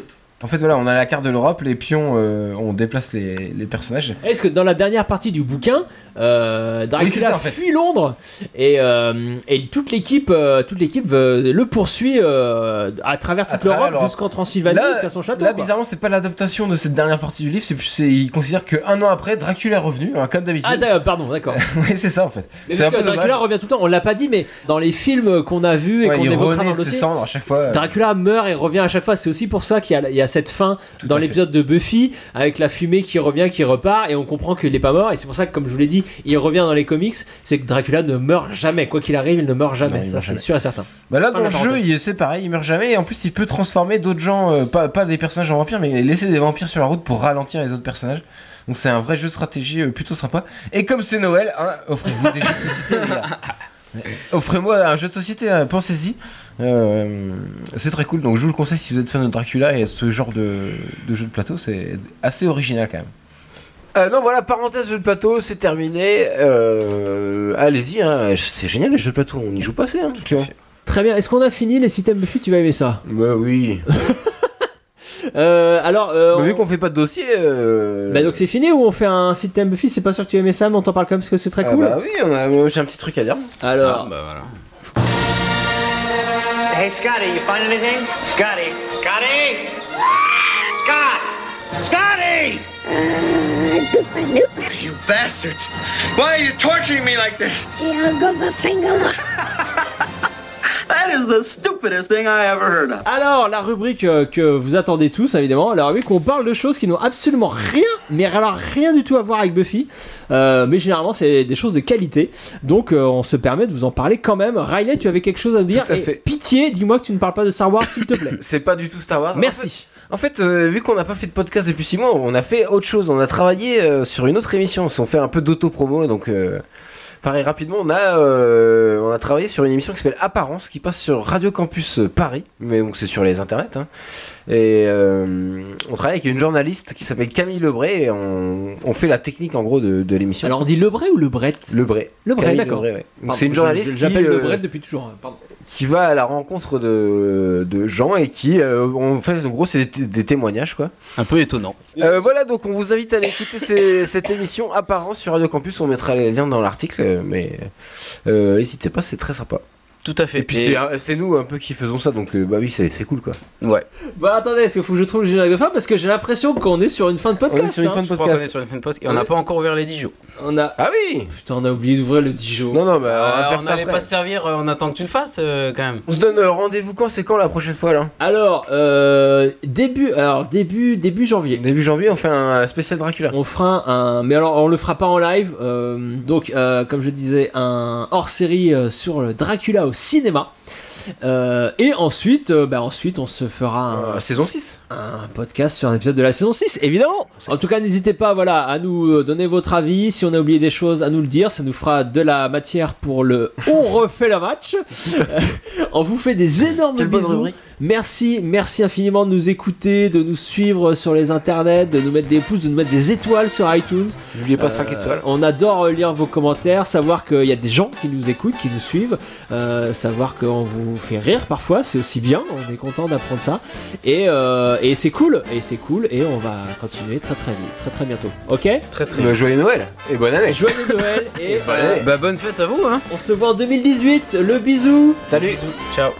En fait, voilà, on a la carte de l'Europe, les pions, euh, on déplace les, les personnages. Est-ce que dans la dernière partie du bouquin, euh, Dracula Oui, c'est ça, en fait. fuit Londres et, euh, et toute l'équipe, toute l'équipe le poursuit à travers toute l'Europe jusqu'en Transylvanie, jusqu'à son château. Là, quoi. bizarrement, c'est pas l'adaptation de cette dernière partie du livre, c'est plus, c'est- ils considèrent qu'un an après, Dracula est revenu, hein, comme d'habitude. Ah pardon, d'accord. oui, c'est ça en fait. Mais un parce que peu Dracula dommage. revient tout le temps, on l'a pas dit, mais dans les films qu'on a vus et Ouais, qu'on il évoquera dans le. Dracula meurt et revient à chaque fois. C'est aussi pour ça qu'il y, a- il y a cette fin dans l'épisode de Buffy avec la fumée qui revient, qui repart, et on comprend qu'il n'est pas mort. Et c'est pour ça que, comme je vous l'ai dit, il revient dans les comics. C'est que Dracula ne meurt jamais. Quoi qu'il arrive, il ne meurt jamais. Non, ça, c'est sûr et certain. Bah là dans le jeu il- c'est pareil, il meurt jamais et en plus il peut transformer d'autres gens, euh, pas, pas des personnages en vampires mais laisser des vampires sur la route pour ralentir les autres personnages. Donc c'est un vrai jeu de stratégie euh, plutôt sympa. Et comme c'est Noël, hein, offrez-vous des jeux de société. les gars. Offrez-moi un jeu de société, hein, pensez-y. Euh, c'est très cool, donc je vous le conseille si vous êtes fan de Dracula et ce genre de, de jeu de plateau, c'est assez original quand même. Euh, non, voilà, parenthèse jeu de plateau, c'est terminé. Euh, Allez-y, hein, c'est génial les jeux de plateau, on n'y joue pas assez, hein, tu vois. Très bien. Est-ce qu'on a fini les systèmes Buffy Tu vas aimer ça. Bah oui. Euh, alors, euh, Bah, on- vu qu'on fait pas de dossier. Euh... bah, donc c'est fini ou on fait un système Buffy C'est pas sûr que tu aimais ça, mais on t'en parle quand même parce que c'est très Ah cool. bah oui, on a- moi, j'ai un petit truc à dire. Alors, bah voilà. Hey, Scotty, you find anything? Scotty. Scotty! Scott! Scotty! You bastards! Why are you torturing me like this? That is the stupidest thing I ever heard of. Alors, la rubrique euh, que vous attendez tous, évidemment, la rubrique où on parle de choses qui n'ont absolument rien, mais alors rien du tout à voir avec Buffy, Euh, mais généralement c'est des choses de qualité, donc euh, on se permet de vous en parler quand même. Riley, tu avais quelque chose à nous dire Tout à Et fait. Pitié, dis-moi que tu ne parles pas de Star Wars, s'il te plaît. C'est pas du tout Star Wars. Merci. En fait, euh, vu qu'on n'a pas fait de podcast depuis 6 mois, on a fait autre chose. On a travaillé euh, sur une autre émission. On fait un peu d'auto-promo. Donc, euh, pareil, rapidement, on a, euh, on a travaillé sur une émission qui s'appelle Apparence, qui passe sur Radio Campus Paris. Mais donc, c'est sur les internets. hein. Et euh, on travaille avec une journaliste qui s'appelle Camille Lebray. Et on, on fait la technique, en gros, de, de l'émission. Alors on dit Lebray ou Lebret Lebray. Lebray, d'accord. Ouais. C'est une journaliste qui, J'appelle euh, Lebret depuis toujours. hein, Pardon. Qui va à la rencontre de, de gens et qui euh, en fait en gros c'est des, témoignages quoi. Un peu étonnant. Euh, voilà donc on vous invite à aller écouter ces- cette émission apparence sur Radio Campus, on mettra les liens dans l'article mais euh, n'hésitez pas c'est très sympa. Tout à fait. Et puis c'est c'est nous un peu qui faisons ça donc euh, bah oui c'est c'est cool quoi. Ouais. Bah attendez, est-ce qu'il faut que je trouve le générique de fin? Parce que j'ai l'impression qu'on est sur une fin de podcast. On est sur une hein. fin de crois qu'on est podcast. sur une fin de post et on n'a pas encore ouvert les Dijon. On a... Ah oui Putain, on a oublié d'ouvrir le Dijon. Non non bah on va Euh, faire on ça n'allait pas se servir, euh, on attend que tu le fasses euh, quand même. On se donne euh, rendez-vous quand? C'est quand la prochaine fois là? Alors, euh, début, alors début, début janvier. Début janvier on fait un spécial Dracula. On fera un, mais alors on le fera pas en live. euh, donc, euh, comme je disais, un hors-série euh, sur le Dracula au cinéma. Euh, et ensuite, euh, bah, ensuite, on se fera un, Euh, saison 6 un podcast sur un épisode de la saison 6, évidemment. En tout cas, n'hésitez pas, voilà, à nous euh, donner votre avis. Si on a oublié des choses, à nous le dire. Ça nous fera de la matière pour le On refait le match. On vous fait des énormes Quelle bisous. Merci, merci infiniment de nous écouter, de nous suivre sur les internets, de nous mettre des pouces, de nous mettre des étoiles sur iTunes. N'oubliez pas Euh, 5 étoiles. On adore lire vos commentaires, savoir qu'il y a des gens qui nous écoutent, qui nous suivent, savoir qu'on vous, fait rire parfois, c'est aussi bien, on est content d'apprendre ça. Euh, et, c'est cool, et c'est cool, et on va continuer très très vite, très très bientôt. Ok? Très très bah, vite. Joyeux Noël et bonne année. Joyeux Noël et, bonne euh, bah, bonne fête à vous hein. On se voit en 2018, le bisou. Salut. Ciao.